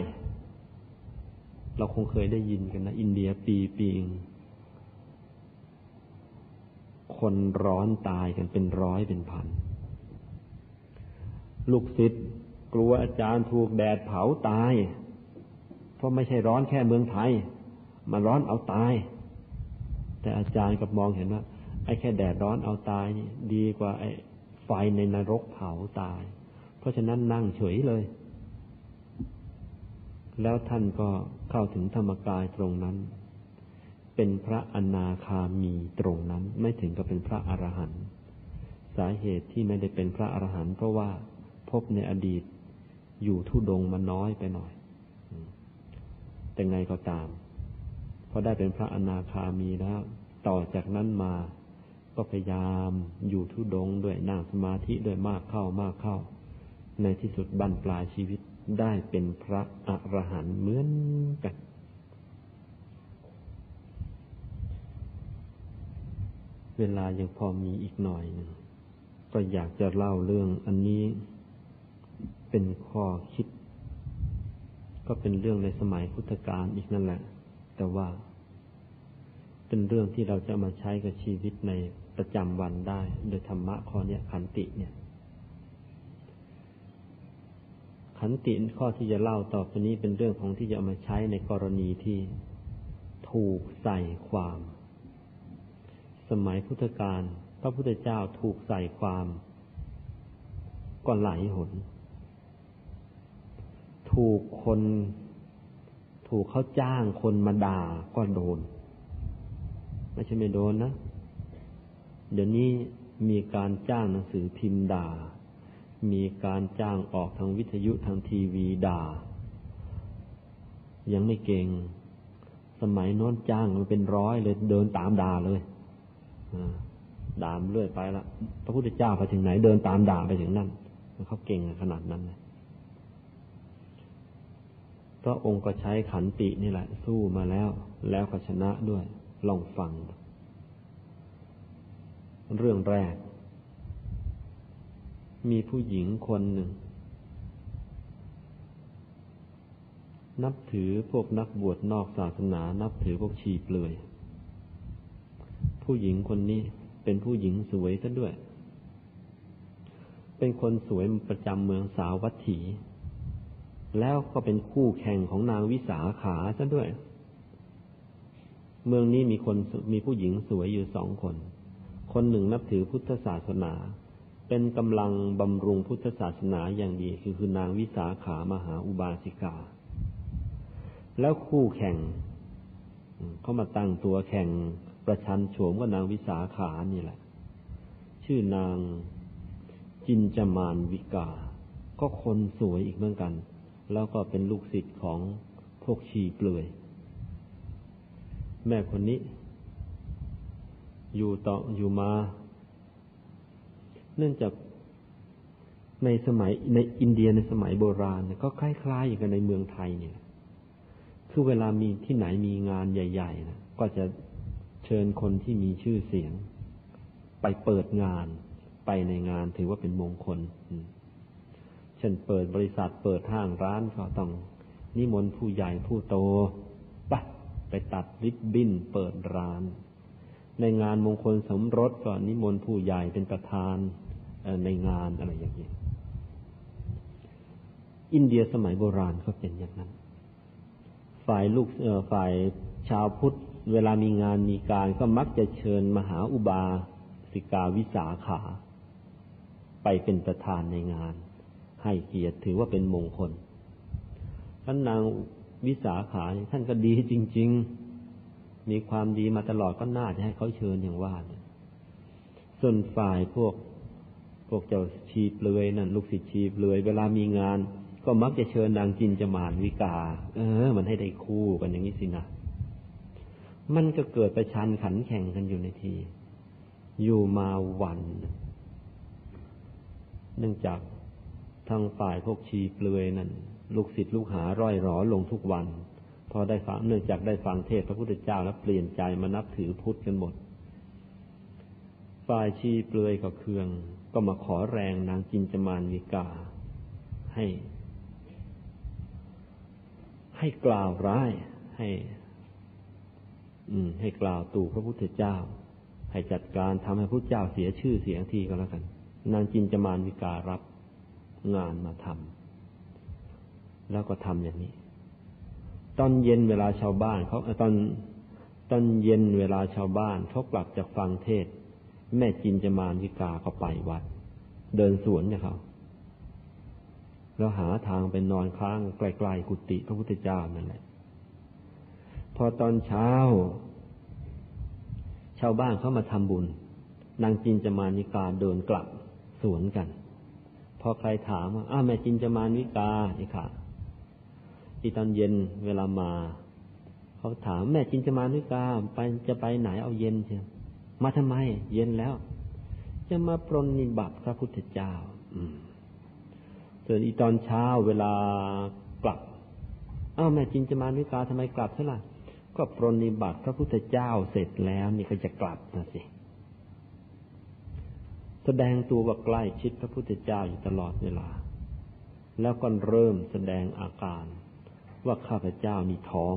เราคงเคยได้ยินกันนะ อินเดียปีปีงคนร้อนตายกันเป็นร้อยเป็นพัน ลูกศิษย์กลัวอาจารย์ถูกแดดเผาตาย เพราะไม่ใช่ร้อนแค่เมืองไทย มาร้อนเอาตาย แต่อาจารย์กับมองเห็นว่าไอ้แค่แดดร้อนเอาตายนี่ดีกว่าไอ้ไฟในนรกเผาตาย เพราะฉะนั้นนั่งเฉยเลย แล้วท่านก็เข้าถึงธรรมกายตรงนั้น เป็นพระอนาคามีตรงนั้น ไม่ถึงกับเป็นพระอรหันต์สาเหตุที่ไม่ได้เป็นพระอรหันต์เพราะว่าพบในอดีตอยู่ทุดงมาน้อยไปหน่อย แต่ไงก็ตามพอได้เป็นพระอนาคามีแล้ว ต่อจากนั้นมาก็พยายามอยู่ทุดงด้วยนั่งสมาธิด้วยมากเข้ามากเข้า ในที่สุดบั้นปลายชีวิต ได้เป็นพระอรหันต์เหมือนกัน เวลายังพอมีอีกหน่อยหนึ่งก็อยากจะเล่าเรื่องอันนี้เป็นข้อคิด ก็เป็นเรื่องในสมัยพุทธกาลอีกนั่นแหละ แต่ว่า เป็นเรื่องที่เราจะมาใช้กับชีวิตในประจำวันได้ โดยธรรมะข้อนี้ขันติเนี่ย ขันติข้อที่จะเล่าต่อไปนี้เป็นเรื่องของที่จะเอามาใช้ในกรณีที่ถูกใส่ความ สมัยพุทธกาลพระพุทธเจ้าถูกใส่ความก็หลายหน ถูกคน ถูกเขาจ้างคนมาด่าก็โดน ไม่ใช่ไม่โดนนะ เดี๋ยวนี้มีการจ้างหนังสือพิมพ์ด่า มีการจ้างออกทางวิทยุทางทีวีด่า ยังไม่เก่ง สมัยโน้นจ้างมันเป็นร้อยเลยเดินตามด่าเลยด่ามเรื่อยไปละพระพุทธเจ้าไปถึงไหนเดินตามด่าไปถึงนั่นเขาเก่งขนาดนั้นเลยพระองค์ก็ใช้ขันตินี่แหละ สู้มาแล้ว แล้วก็ชนะด้วยลองฟัง เรื่องแรก มีผู้หญิงคนหนึ่ง นับถือพวกนักบวชนอกศาสนา นับถือพวกชีเปลือย ผู้หญิงคนนี้เป็นผู้หญิงสวยซะด้วย เป็นคนสวยประจำเมืองสาวัตถี แล้วก็เป็นคู่แข่งของนางวิสาขาซะด้วย เมืองนี้มีคนมีผู้หญิงสวยอยู่สองคน คนหนึ่งนับถือพุทธศาสนา เป็นกำลังบำรุงพุทธศาสนาอย่างดีคือคือนางวิสาขามหาอุบาสิกา แล้วคู่แข่งเขามาตั้งตัวแข่งประชันโฉมกับนางวิสาขานี่แหละ ชื่อนางจินจมานวิกา ก็คนสวยอีกเหมือนกัน แล้วก็เป็นลูกศิษย์ของพวกชีเปลือย แม่คนนี้ อยู่ต่ออยู่มา เนื่องจากในสมัยในอินเดียในสมัยโบราณก็คล้ายๆอย่างกันในเมืองไทยเนี่ย คือเวลามีที่ไหนมีงานใหญ่ๆนะก็จะเชิญคนที่มีชื่อเสียง ไปเปิดงาน ไปในงานถือว่าเป็นมงคลเช่นเปิดบริษัทเปิดห้างร้านก็ต้องนิมนต์ผู้ใหญ่ผู้โตปะไปตัดริบบิ้นเปิดร้าน ในงานมงคลสมรสก็นิมนต์ผู้ใหญ่เป็นประธาน ในงานอะไรอย่างนี้ อินเดียสมัยโบราณก็เป็นอย่างนั้น ฝ่ายลูกฝ่ายชาวพุทธ เวลามีงานมีการก็มักจะเชิญมหาอุบาสิกาวิสาขา ไปเป็นประธานในงาน ให้เกียรติถือว่าเป็นมงคลท่านนางวิสาขาท่านก็ดีจริง ๆ มีความดีมาตลอดก็น่าจะให้เขาเชิญอย่างว่า ส่วนฝ่ายพวก วกเจ้าชีเปลือยนั่นลูกศิษย์ชีเปลือยเวลามีงาน ก็มักจะเชิญนางจินจมานวิกา เออ มันให้ได้คู่กันอย่างนี้สินะมันก็เกิดไปชันขันแข่งกันอยู่ในที อยู่มาวัน เนื่องจากทางฝ่ายพวกชีเปลือยนั่นลูกศิษย์ลูกหาร่อยหรอลงทุกวัน พอได้ฟังเนื่องจากได้ฟังเทศพระพุทธเจ้าแล้วเปลี่ยนใจมานับถือพุทธกันหมด ฝ่ายชีเปลือยกับเคือง ก็มาขอแรงนางจินจมานวิกา ให้ ให้กล่าวร้าย ให้ อืม ให้กล่าวตู่พระพุทธเจ้า ให้จัดการทำให้พระเจ้าเสียชื่อเสียงทีก็แล้วกัน นางจินจมานวิการับงานมาทำแล้วก็ทำอย่างนี้ ตอนเย็นเวลาชาวบ้านเขาตอนตอนเย็นเวลาชาวบ้านเขากลับจากฟังเทศ แม่จินจะมานิกาเขาไปวัด เดินสวนเนี่ยเขาแล้วหาทางไปนอนค้างใกลๆกุฏิพระพุทธเจ้านั่นแหละ พอตอนเช้า ชาวบ้านเขามาทำบุญ นางจินจะมานิกาเดินกลับสวนกัน พอใครถามว่าอ้าแม่จินจะมานิกาอีกค่ะที่ตอนเย็นเวลามา เขาถามแม่จินจะมาด้วยกาไปจะไปไหนเอาเย็นเชียว มาทำไม เย็นแล้ว จะมาปรนนิบัติพระพุทธเจ้าส่วนอีตอนเช้าเวลากลับอ้าวแม่จินจะมาด้วยกาทำไมกลับเท่าไหร่ก็ปรนนิบัติพระพุทธเจ้าเสร็จแล้วนี่ก็จะกลับนะสิแสดงตัวว่าใกล้ชิดพระพุทธเจ้าอยู่ตลอดเวลา แล้วก็เริ่มแสดงอาการว่าข้าพเจ้ามีท้อง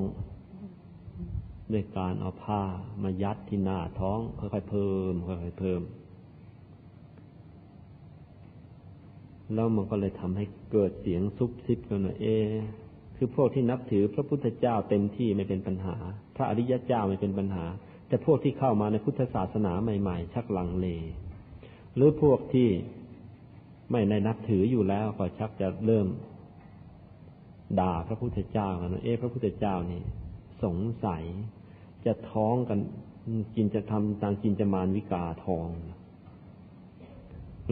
ด้วยการเอาผ้ามายัดที่หน้าท้องค่อยๆเพิ่มค่อยๆเพิ่ม แล้วมันก็เลยทำให้เกิดเสียงซุบซิบกันว่าเอ คือพวกที่นับถือพระพุทธเจ้าเต็มที่ไม่เป็นปัญหา พระอริยเจ้าไม่เป็นปัญหา แต่พวกที่เข้ามาในพุทธศาสนาใหม่ ๆ ชักลังเล หรือพวกที่ไม่ในนับถืออยู่แล้วก็ชักจะเริ่ม ด่าพระพุทธเจ้ากันเอ๊พระพุทธเจ้านี่ สงสัย จะท้องกันกินจะทำตางกินจะมานวิกาทอง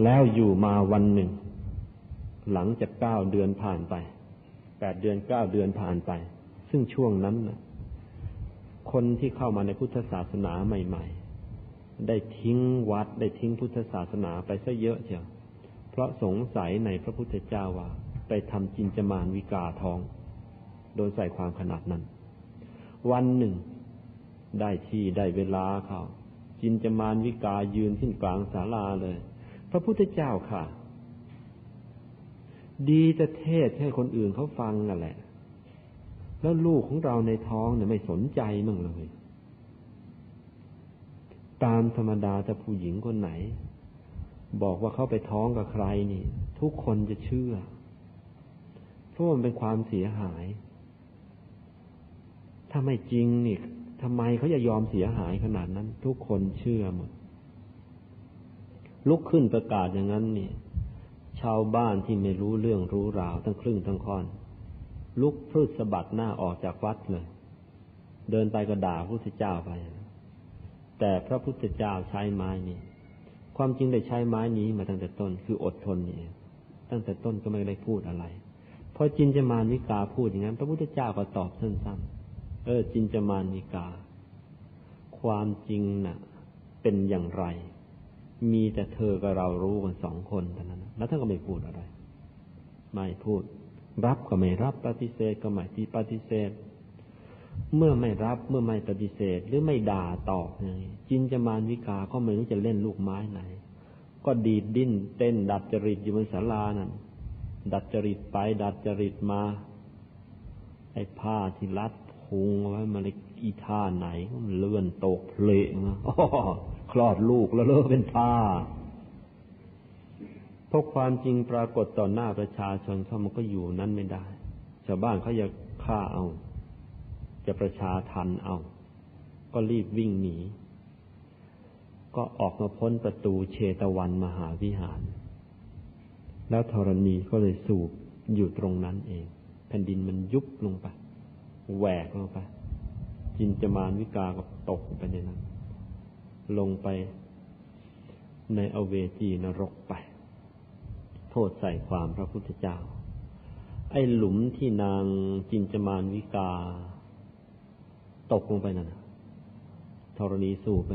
แล้วอยู่มาวันหนึ่ง หลังจากเก้าเดือนผ่านไปแปดเดือนเก้าเดือนผ่านไป ซึ่งช่วงนั้นนะคนที่เข้ามาในพุทธศาสนาใหม่ ๆ ได้ทิ้งวัดได้ทิ้งพุทธศาสนาไปซะเยอะเชียวเพราะสงสัยในพระพุทธเจ้าว่า ไปทำจินจมานวิกาทอง โดยใส่ความขนาดนั้น วันหนึ่ง ได้ที่ได้เวลาเขาจินจมานวิกายืนขึ้นกลางศาลาเลย พระพุทธเจ้าค่ะ ดีจะเทศให้คนอื่นเขาฟังนั่นแหละ แล้วลูกของเราในท้องเนี่ยไม่สนใจมั่งเลย ตามธรรมดาถ้าผู้หญิงคนไหน บอกว่าเขาไปท้องกับใครนี่ ทุกคนจะเชื่อเพราะมันเป็นความเสียหาย ถ้าไม่จริงนี่ทำไมเขาจะยอมเสียหายขนาดนั้น ทุกคนเชื่อหมดลุกขึ้นประกาศอย่างนั้นนี่ชาวบ้านที่ไม่รู้เรื่องรู้ราวทั้งครึ่งทั้งค่อน ลุกพืชสะบัดหน้าออกจากวัดเลย เดินไปก็ด่าพระพุทธเจ้าไป แต่พระพุทธเจ้าใช้ไม้นี้ความจริงได้ใช้ไม้นี้มาตั้งแต่ต้นคืออดทนนี่ตั้งแต่ต้นก็ไม่ได้พูดอะไรพอจินจมานิกาพูดอย่างนั้น พระพุทธเจ้าก็ตอบสั้นๆ เออจินจมานิกา ความจริงนะ่ะ เป็นอย่างไร มีแต่เธอกับเรารู้กันสองคนเท่านั้น แล้วท่านก็ไม่พูดอะไร ไม่พูด รับก็ไม่รับปฏิเสธก็ไม่ที่ปฏิเสธ เมื่อไม่รับเมื่อไม่ปฏิเสธ หรือไม่ด่าตอบไงจินจมานวิกาก็ไม่รู้จะเล่นลูกไม้ไหน ก็ดีดดิ้นเต้นดัดจริตอยู่บนศาลานั่นดัดจริตไปดัดจริตมาไอ้ผ้าที่รัด พุงไว้มาเลยอีท่าไหนมันเลื่อนตกเพลงคลอดลูกแล้วเลิกเป็นท่าเพราะความจริงปรากฏต่อหน้าประชาชนเขามันก็อยู่นั้นไม่ได้ ชาวบ้านเขาอยากฆ่าเอา จะประชาทันเอา ก็รีบวิ่งหนี ก็ออกมาพ้นประตูเชตวันมหาวิหาร แล้วธรณีก็เลยสูบอยู่ตรงนั้นเอง แผ่นดินมันยุบลงไป แหวกลงไป จินจมานวิกาก็ตกไปในนั้น ลงไปในอเวจีนรกไป โทษใส่ความพระพุทธเจ้า ไอ้หลุมที่นางจินจมานวิกา ตกลงไปนั่นธรณีสูบไป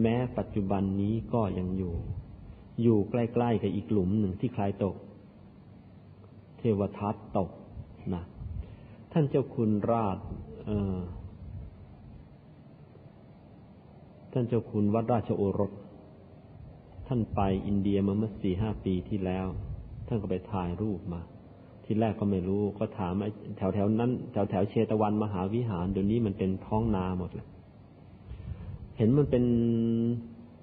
แม้ปัจจุบันนี้ก็ยังอยู่ อยู่ใกล้ๆกับอีกหลุมหนึ่งที่คลายตก เทวทัตตกนะานเจ้าคุณราชท่านเจ้าคุณวัดราชโอรส ท่านไปอินเดียมาเมื่อสี่ห้าปีที่แล้ว ท่านก็ไปถ่ายรูปมา ที่แรกก็ไม่รู้ก็ถามแถวแถวนั้นแถวแถวเชตวันมหาวิหารเดี๋ยวนี้มันเป็นท้องนาหมดเลยเห็นมันเป็น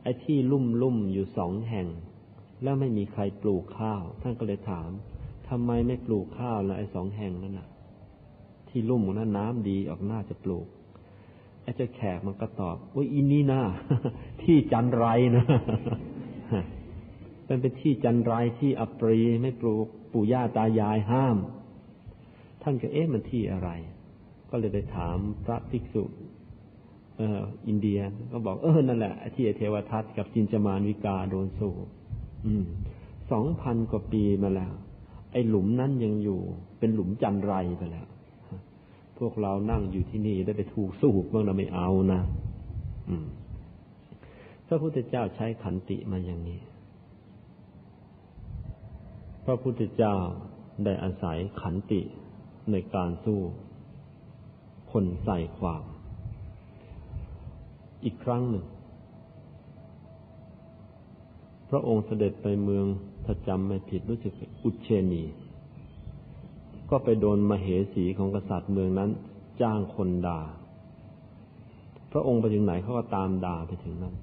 ไอ้ที่ลุ่มลุ่มอยู่สองแห่ง แล้วไม่มีใครปลูกข้าว ท่านก็เลยถามทำไมไม่ปลูกข้าวละไอ้สองแห่งนั้นน่ะ ที่ลุ่มนั้นน้ำดีออกน่าจะปลูกไอ้เจ้าแขกมันก็ตอบว่าอินนี่นะที่จันไรนะเป็นเป็นที่จันไรที่อัปรีไม่ปลูกปู่ย่าตายายห้าม ท่านก็เอ๊ะมันที่อะไร ก็เลยไปถามพระภิกษุเอออินเดียก็บอกเออนั่นแหละที่เทวทัตกับจินจมานวิกาโดนสูบสองพันกว่าปีมาแล้ว ไอ้หลุมนั้นยังอยู่ เป็นหลุมจันไรไปแล้ว พวกเรานั่งอยู่ที่นี่ได้ไปถูกสูบบ้างเราไม่เอานะพระพุทธเจ้าใช้ขันติมาอย่างนี้ พระพุทธเจ้าได้อาศัยขันติในการสู้ คนใส่ความ อีกครั้งหนึ่ง พระองค์เสด็จไปเมืองถ้าจำไม่ผิดรู้สึกอุเชนี ก็ไปโดนมเหสีของกษัตริย์เมืองนั้น จ้างคนด่า พระองค์ไปถึงไหนเขาก็ตามด่าไปถึงนั้น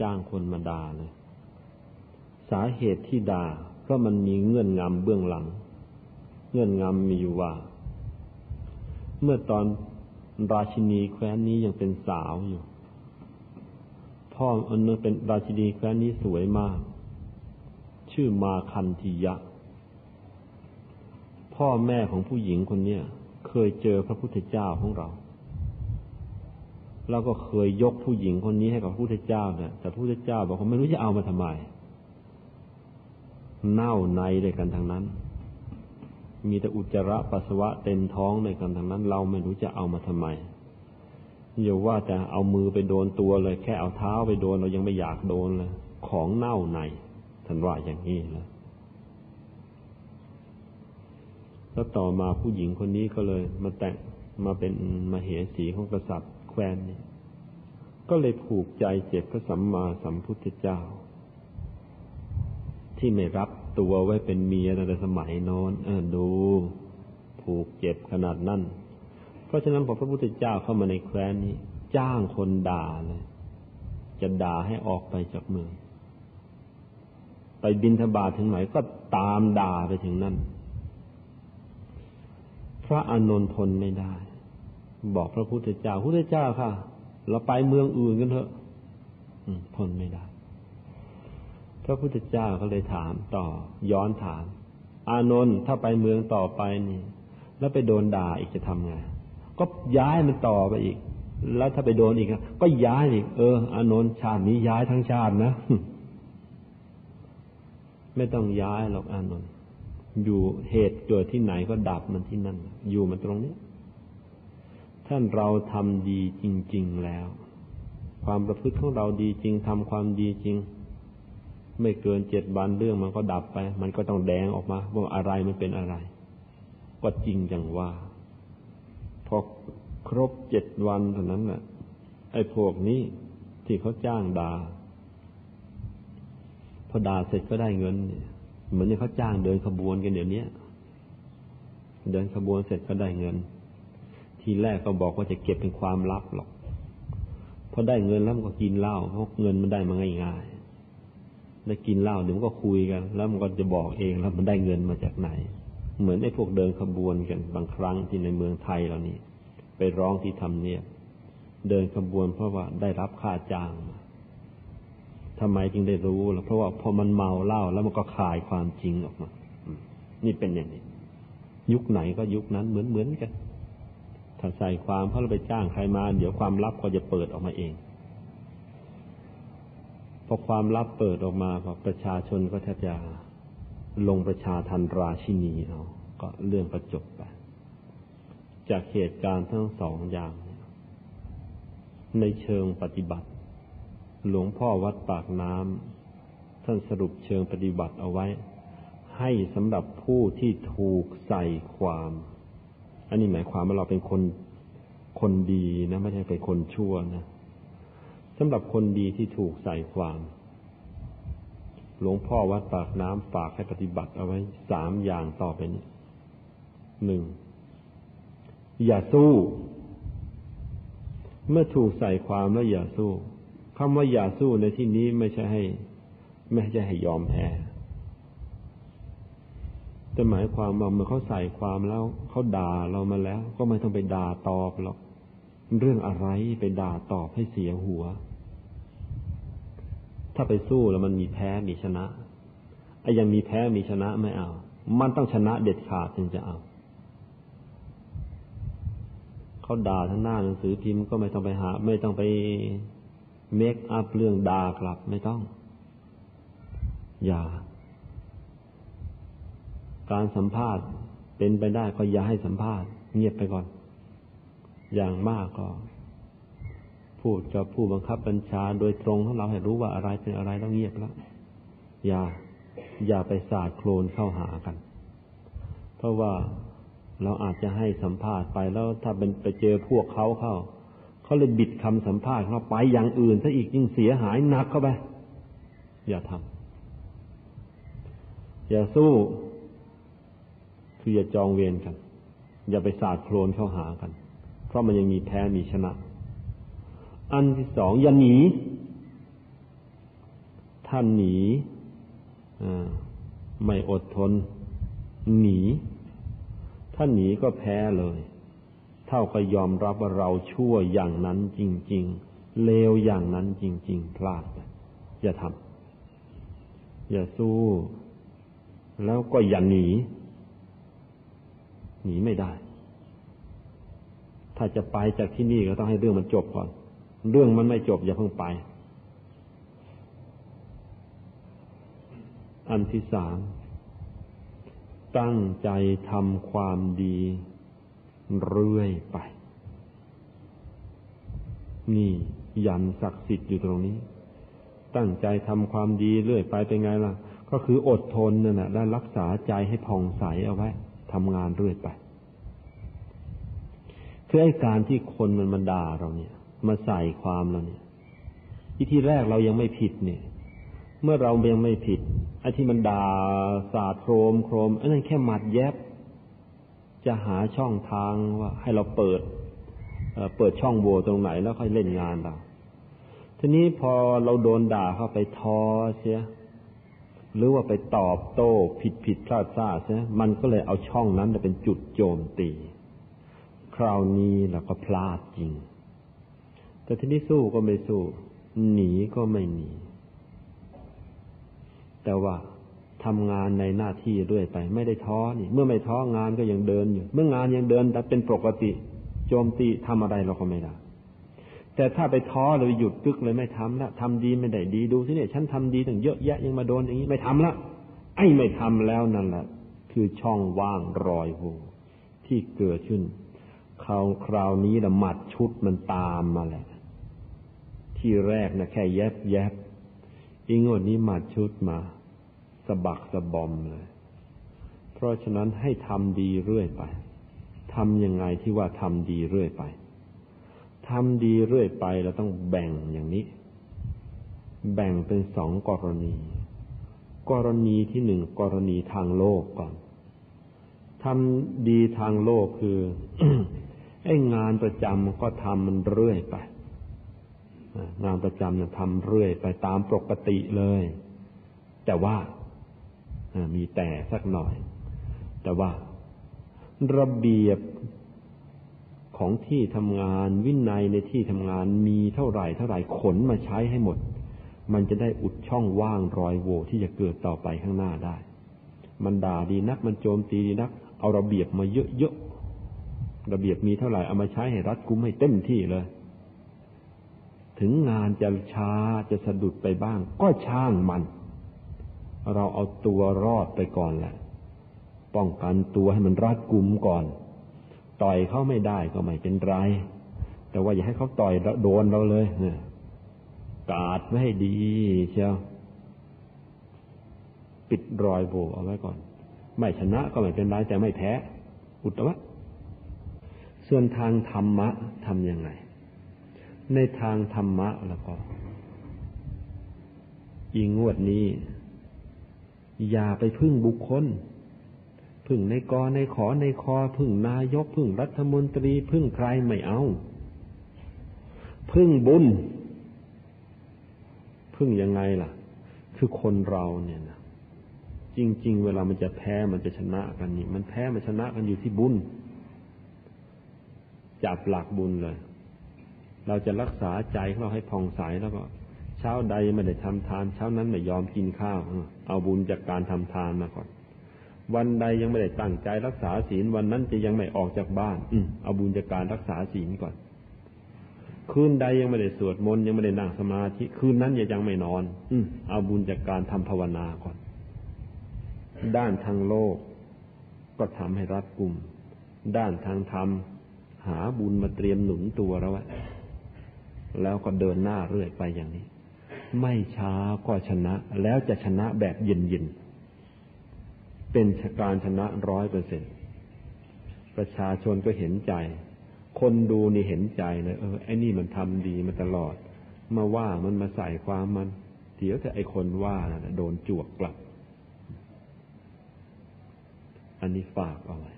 จ้างคนมาด่าเลยสาเหตุที่ด่าเพราะมันมีเงื่อนงำเบื้องหลัง เงื่อนงำมีอยู่ว่า เมื่อตอนราชินีแคว้นนี้ยังเป็นสาวอยู่ พ่ออันนึงเป็นราชินีแคว้นนี้สวยมาก ชื่อมาคันธียะ พ่อแม่ของผู้หญิงคนเนี้ยเคยเจอพระพุทธเจ้าของเรา แล้วก็เคยยกผู้หญิงคนนี้ให้กับพระพุทธเจ้าเนี่ยแต่พระพุทธเจ้าบอกเขาไม่รู้จะเอามาทำไม เน่าในเลยกันทางนั้น มีแต่อุจจาระปัสสาวะเต็มท้องเลยกันทางนั้น เราไม่รู้จะเอามาทำไมอย่าว่าแต่เอามือไปโดนตัวเลย แค่เอาเท้าไปโดนเรายังไม่อยากโดนเลยของเน่าในท่านว่าอย่างนี้นะ แล้วต่อมาผู้หญิงคนนี้ก็เลย มาแต่งมาเป็นมาเหสีของกษัตริย์แควนนี่ก็เลยผูกใจเจ็บพระสัมมาสัมพุทธเจ้า ที่ไม่รับตัวไว้เป็นเมียในสมัยโน้นเออดู ผูกเจ็บขนาดนั้น เพราะฉะนั้นพอพระพุทธเจ้าเข้ามาในแคว้นนี้ จ้างคนด่าเลย จะด่าให้ออกไปจากเมือง ไปบินทบาทถึงไหนก็ตามด่าไปถึงนั่น พระอานนท์ทนไม่ได้ บอกพระพุทธเจ้าพุทธเจ้าค่ะ เราไปเมืองอื่นกันเถอะทนไม่ได้ พระพุทธเจ้าก็เลยถามต่อ ย้อนถาม อานนท์ถ้าไปเมืองต่อไปนี่ แล้วไปโดนด่าอีกจะทำไงก็ย้ายมันต่อไปอีก แล้วถ้าไปโดนอีกก็ย้ายอีก เออ อานนท์ชาตินี้ย้ายทั้งชาตินะ ไม่ต้องย้ายหรอกอานนท์ อยู่เหตุเกิดที่ไหนก็ดับมันที่นั่น อยู่มันตรงนี้ ท่านเราทำดีจริง ๆแล้ว ความประพฤติของเราดีจริงทำความดีจริง ไม่เกินเจ็ดวันเรื่องมันก็ดับไป มันก็ต้องแดงออกมาว่าอะไรมันเป็นอะไร ก็จริงอย่างว่า พอครบเจ็ดวันเท่านั้นแหละไอ้พวกนี้ที่เขาจ้างดา่าพอด่าเสร็จก็ได้เงินเนี่ย เหมือนที่เขาจ้างเดินขบวนกันเดี๋ยวนี้เดินขบวนเสร็จก็ได้เงิน ทีแรกก็บอกว่าจะเก็บเป็นความลับหรอกพอได้เงินแล้วมันก็กินเหล้าเพราะเงินมันได้มาง่ายๆได้กินเหล้าเดี๋ยวมันก็คุยกัน แล้วมันก็จะบอกเองแล้วมันได้เงินมาจากไหน เหมือนไอ้พวกเดินขบวนกันบางครั้งที่ในเมืองไทยเรานี่ไปร้องที่ทำเนียบเดินขบวนเพราะว่าได้รับค่าจ้างมา ทำไมจึงได้รู้ล่ะเพราะว่าพอมันเมาเหล้าแล้วมันก็คายความจริงออกมานี่เป็นอย่างนี้ ยุคไหนก็ยุคนั้นเหมือนเหมือนกัน ถ้าใส่ความเพราะเราไปจ้างใครมา เดี๋ยวความลับก็จะเปิดออกมาเองพอความลับเปิดออกมาพอประชาชนก็แทบจะลงประชาทันราชินีเอาก็เรื่องก็จบไปจากเหตุการณ์ทั้งสองอย่าง ในเชิงปฏิบัติ หลวงพ่อวัดปากน้ำท่านสรุปเชิงปฏิบัติเอาไว้ ให้สำหรับผู้ที่ถูกใส่ความ อันนี้หมายความว่าเราเป็นคนคนดีนะไม่ใช่เป็นคนชั่วนะสำหรับคนดีที่ถูกใส่ความ หลวงพ่อวัดปากน้ำฝากให้ปฏิบัติเอาไว้สามอย่างต่อไปนี้หนึ่งอย่าสู้ เมื่อถูกใส่ความแล้วอย่าสู้ คำว่าอย่าสู้ในที่นี้ไม่ใช่ให้ ไม่ใช่ให้ยอมแพ้แต่หมายความว่าเมื่อเขาใส่ความแล้วเขาด่าเรามาแล้ว ก็ไม่ต้องไปด่าตอบหรอกเรื่องอะไรไปด่าตอบให้เสียหัว ถ้าไปสู้แล้วมันมีแพ้มีชนะไอ้ยังมีแพ้มีชนะไม่เอา มันต้องชนะเด็ดขาดถึงจะเอาเขาด่าทั้งหน้าหนังสือพิมพ์ก็ไม่ต้องไปหา ไม่ต้องไป เมคอัพเรื่องด่ากลับไม่ต้อง อย่า การสัมภาษณ์เป็นไปได้ก็อย่าให้สัมภาษณ์ เงียบไปก่อน อย่างมากก็พูดกับผู้บังคับบัญชาโดยตรงให้เราให้รู้ว่าอะไรเป็นอะไรต้องเงียบแล้วอย่า อย่าไปสาดโคลนเข้าหากัน เพราะว่าเราอาจจะให้สัมภาษณ์ไปแล้วถ้าเป็นไปเจอพวกเขาเข้า เขาเลยบิดคำสัมภาษณ์เขาไปอย่างอื่นซะอีกยิ่งเสียหายหนักเข้าไป อย่าทำอย่าสู้ คืออย่าจองเวรกัน อย่าไปสาดโคลนเข้าหากัน เพราะมันยังมีแพ้มีชนะ อันที่สองอย่าหนี ท่านหนีไม่อดทน หนีถ้านหนีก็แพ้เลย เท่ากับยอมรับว่าเราชั่วอย่างนั้นจริง ๆ เลวอย่างนั้นจริง ๆ พลาดอย่าทำอย่าสู้ แล้วก็อย่าหนี หนีไม่ได้ ถ้าจะไปจากที่นี่ก็ต้องให้เรื่องมันจบก่อน เรื่องมันไม่จบอย่าเพิ่งไป อันที่สาม ตั้งใจทำความดี เรื่อยไป นี่ยันศักดิ์สิทธิ์อยู่ตรงนี้ ตั้งใจทำความดีเรื่อยไปเป็นไงล่ะ ก็คืออดทนนั่นแหละได้รักษาใจให้ผ่องใสเอาไว้ทำงานเรื่อยไปคือไอ้การที่คนมันมาด่าเราเนี่ย มาใส่ความเราเนี่ยที่แรกเรายังไม่ผิดเนี่ย เมื่อเรายังไม่ผิดไอ้ที่มันด่าสาดโครมโครมอันนั้นแค่หมัดแยบ จะหาช่องทางว่าให้เราเปิดเปิดช่องโหว่ตรงไหนแล้วค่อยเล่นงานเรา ทีนี้พอเราโดนด่าเข้าไปท้อเสีย หรือว่าไปตอบโต้ผิดผิดพลาดพลาดเสียมันก็เลยเอาช่องนั้นเป็นจุดโจมตี คราวนี้เราก็พลาดจริง แต่ทีนี้สู้ก็ไม่สู้ หนีก็ไม่หนี แต่ว่า ทำงานในหน้าที่เรื่อยไป ไม่ได้ท้อนี่ เมื่อไม่ท้องานก็ยังเดินอยู่ เมื่องานยังเดินแต่เป็นปกติ โจมตีทำอะไรเราก็ไม่ได้ แต่ถ้าไปท้อเลยหยุดตึกเลยไม่ทำละทำดีไม่ได้ดีดูสิเนี่ยฉันทำดีตั้งเยอะแยะยังมาโดนอย่างนี้ไม่ทำละไอ้ไม่ทำแล้วนั่นแหละคือช่องว่างรอยโหที่เกิดขึ้นคราวคราวนี้ละหมัดชุดมันตามมาแหละ ที่แรกนะแค่แยบแยบอีงวดนี้หมัดชุดมา สะบักสะบอมเลย เพราะฉะนั้นให้ทำดีเรื่อยไปทำยังไงที่ว่าทำดีเรื่อยไปทำดีเรื่อยไปเราต้องแบ่งอย่างนี้ แบ่งเป็นสองกรณี กรณีที่หนึ่งกรณีทางโลกก่อนทำดีทางโลกคือไอไอ้งานประจำก็ทำมันเรื่อยไปงานประจำเนี่ยทำเรื่อยไปตามปกติเลย แต่ว่า มีแต่สักหน่อย แต่ว่าระเบียบของที่ทำงานวินัยในที่ทำงานมีเท่าไหร่เท่าไหร่ขนมาใช้ให้หมด มันจะได้อุดช่องว่างรอยโหว่ที่จะเกิดต่อไปข้างหน้าได้ มันด่าดีนักมันโจมตีดีนัก เอาระเบียบมาเยอะๆระเบียบมีเท่าไหร่เอามาใช้ให้รัดกุมให้เต็มที่เลย ถึงงานจะช้าจะสะดุดไปบ้าง ก็ช่างมัน เราเอาตัวรอดไปก่อนแหละป้องกันตัวให้มันรัดกุมก่อน ต่อยเขาไม่ได้ก็ไม่เป็นไร แต่ว่าอย่าให้เขาต่อยโดนเราเลยเนี่ยกาดไว้ให้ดีเชียวปิดรอยโบเอาไว้ก่อน ไม่ชนะก็ไม่เป็นไรแต่ไม่แพ้ อุตวะส่วนทางธรรมะทำยังไง ในทางธรรมะแล้วก็อีงวดนี้ อย่าไปพึ่งบุคคล พึ่งในกอในขอในคอ พึ่งนายก พึ่งรัฐมนตรี พึ่งใครไม่เอา พึ่งบุญ พึ่งยังไงล่ะ คือคนเราเนี่ยนะจริง ๆ เวลามันจะแพ้มันจะชนะกันนี่ มันแพ้มันชนะกันอยู่ที่บุญ จับหลักบุญเลย เราจะรักษาใจของเราให้ผ่องใสแล้วก็ เช้าใดไม่ได้ทำทาน เช้านั้นไม่ยอมกินข้าว เอาบุญจากการทำทานมาก่อน วันใดยังไม่ได้ตั้งใจรักษาศีลวันนั้นจะยังไม่ออกจากบ้าน อืเอาบุญจากการรักษาศีลก่อน คืนใดยังไม่ได้สวดมนต์ยังไม่ได้นั่งสมาธิคืนนั้นยังไม่นอน อืเอาบุญจากการทำภาวนาก่อน ด้านทางโลก ก็ทำให้รัดกลุ่มด้านทางธรรมหาบุญมาเตรียมหนุนตัวเราไว้แล้วก็เดินหน้าเรื่อยไปอย่างนี้ ไม่ช้าก็ชนะ แล้วจะชนะแบบเย็นๆเป็นการชนะร้อยเปอร์เซ็นประชาชนก็เห็นใจ คนดูนี่เห็นใจเลยเออไอ้นี่มันทำดีมาตลอด มาว่ามันมาใส่ความมันเดี๋ยวแต่ไอ้คนว่านะโดนจวกกลับ อันนี้ฝากเอาไว้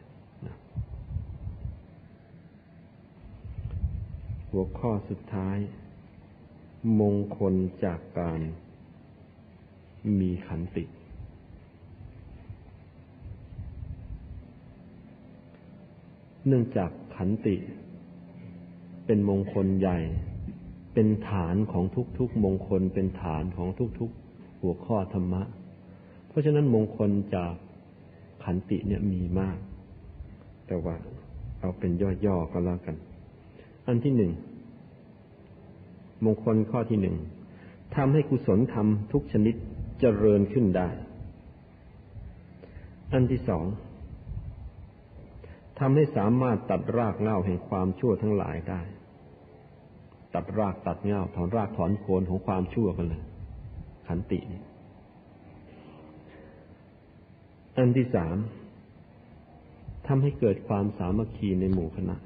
นะหัวข้อสุดท้าย มงคลจากการมีขันติ เนื่องจากขันติ เป็นมงคลใหญ่ เป็นฐานของทุกๆมงคล เป็นฐานของทุกๆหัวข้อธรรมะ เพราะฉะนั้นมงคลจากขันติเนี่ยมีมาก แต่ว่าเอาเป็นย่อๆก็แล้วกัน อันที่หนึ่ง มงคลข้อที่หนึ่งทำให้กุศลธรรมทุกชนิดเจริญขึ้นได้ อันที่สองทำให้สามารถตัดรากเง้าแห่งความชั่วทั้งหลายได้ ตัดรากตัดเง้าถอนรากถอนโคนของความชั่วกันเลย ขันตินี่อันที่สามทำให้เกิดความสามัคคีในหมู่คณะ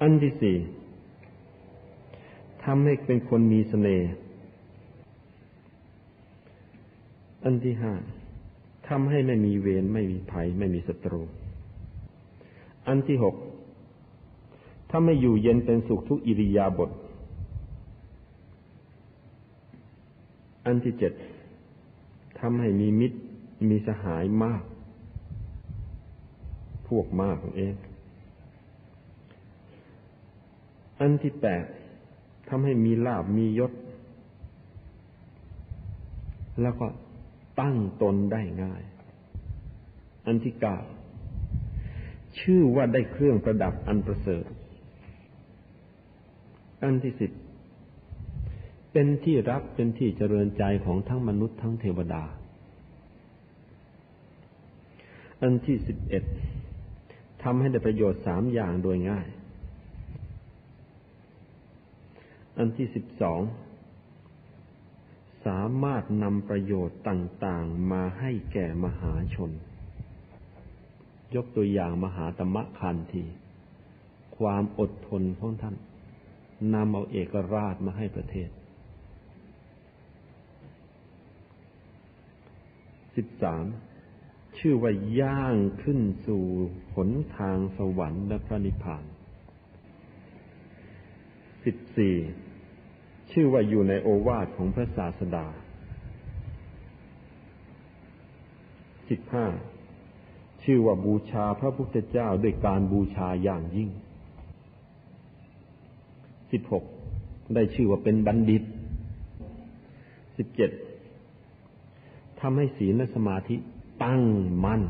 อันที่สี่ำให้เป็นคนมีสเสน่ห์อันที่ห้าทำให้ไม่มีเวรไม่มีภัย ไม่มีศัตรู อันที่หกถ้าไม่อยู่เย็นเป็นสุขทุกอิริยาบถอันที่เจ็ดทำให้มีมิตรมีสหายมาก พวกมากของเอง อันที่แปด ทำให้มีลาบมียศ แล้วก็ตั้งตนได้ง่าย อันที่เก้าชื่อว่าได้เครื่องประดับอันประเสริฐ อันที่สิบเป็นที่รักเป็นที่เจริญใจของทั้งมนุษย์ทั้งเทวดา อันที่สิบเอ็ดทำให้ได้ประโยชน์สามอย่างโดยง่าย อันที่สิบสองสามารถนำประโยชน์ต่าง ๆ มาให้แก่มหาชน ยกตัวอย่างมหาตมะคันที ความอดทนของท่านนำเอาเอกราชมาให้ประเทศ สิบสาม ชื่อว่าย่างขึ้นสู่หนทางสวรรค์และพระนิพพาน สิบสี่ ชื่อว่าอยู่ในโอวาทของพระศาสดาสิบห้าชื่อว่าบูชาพระพุทธเจ้าด้วยการบูชาอย่างยิ่งสิบหกได้ชื่อว่าเป็นบัณฑิตสิบเจ็ดทำให้ศีลและสมาธิตั้งมั่น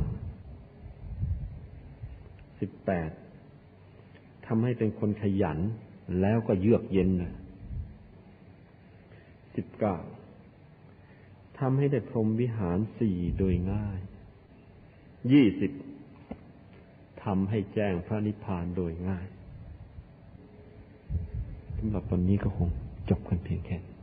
สิบแปดทำให้เป็นคนขยันแล้วก็เยือกเย็นนะ สิบเก้าทำให้ได้พรมวิหารสี่โดยง่าย ยี่สิบทำให้แจ้งพระนิพพานโดยง่ายสำหรับวันนี้ก็คงจบกันเพียงแค่นี้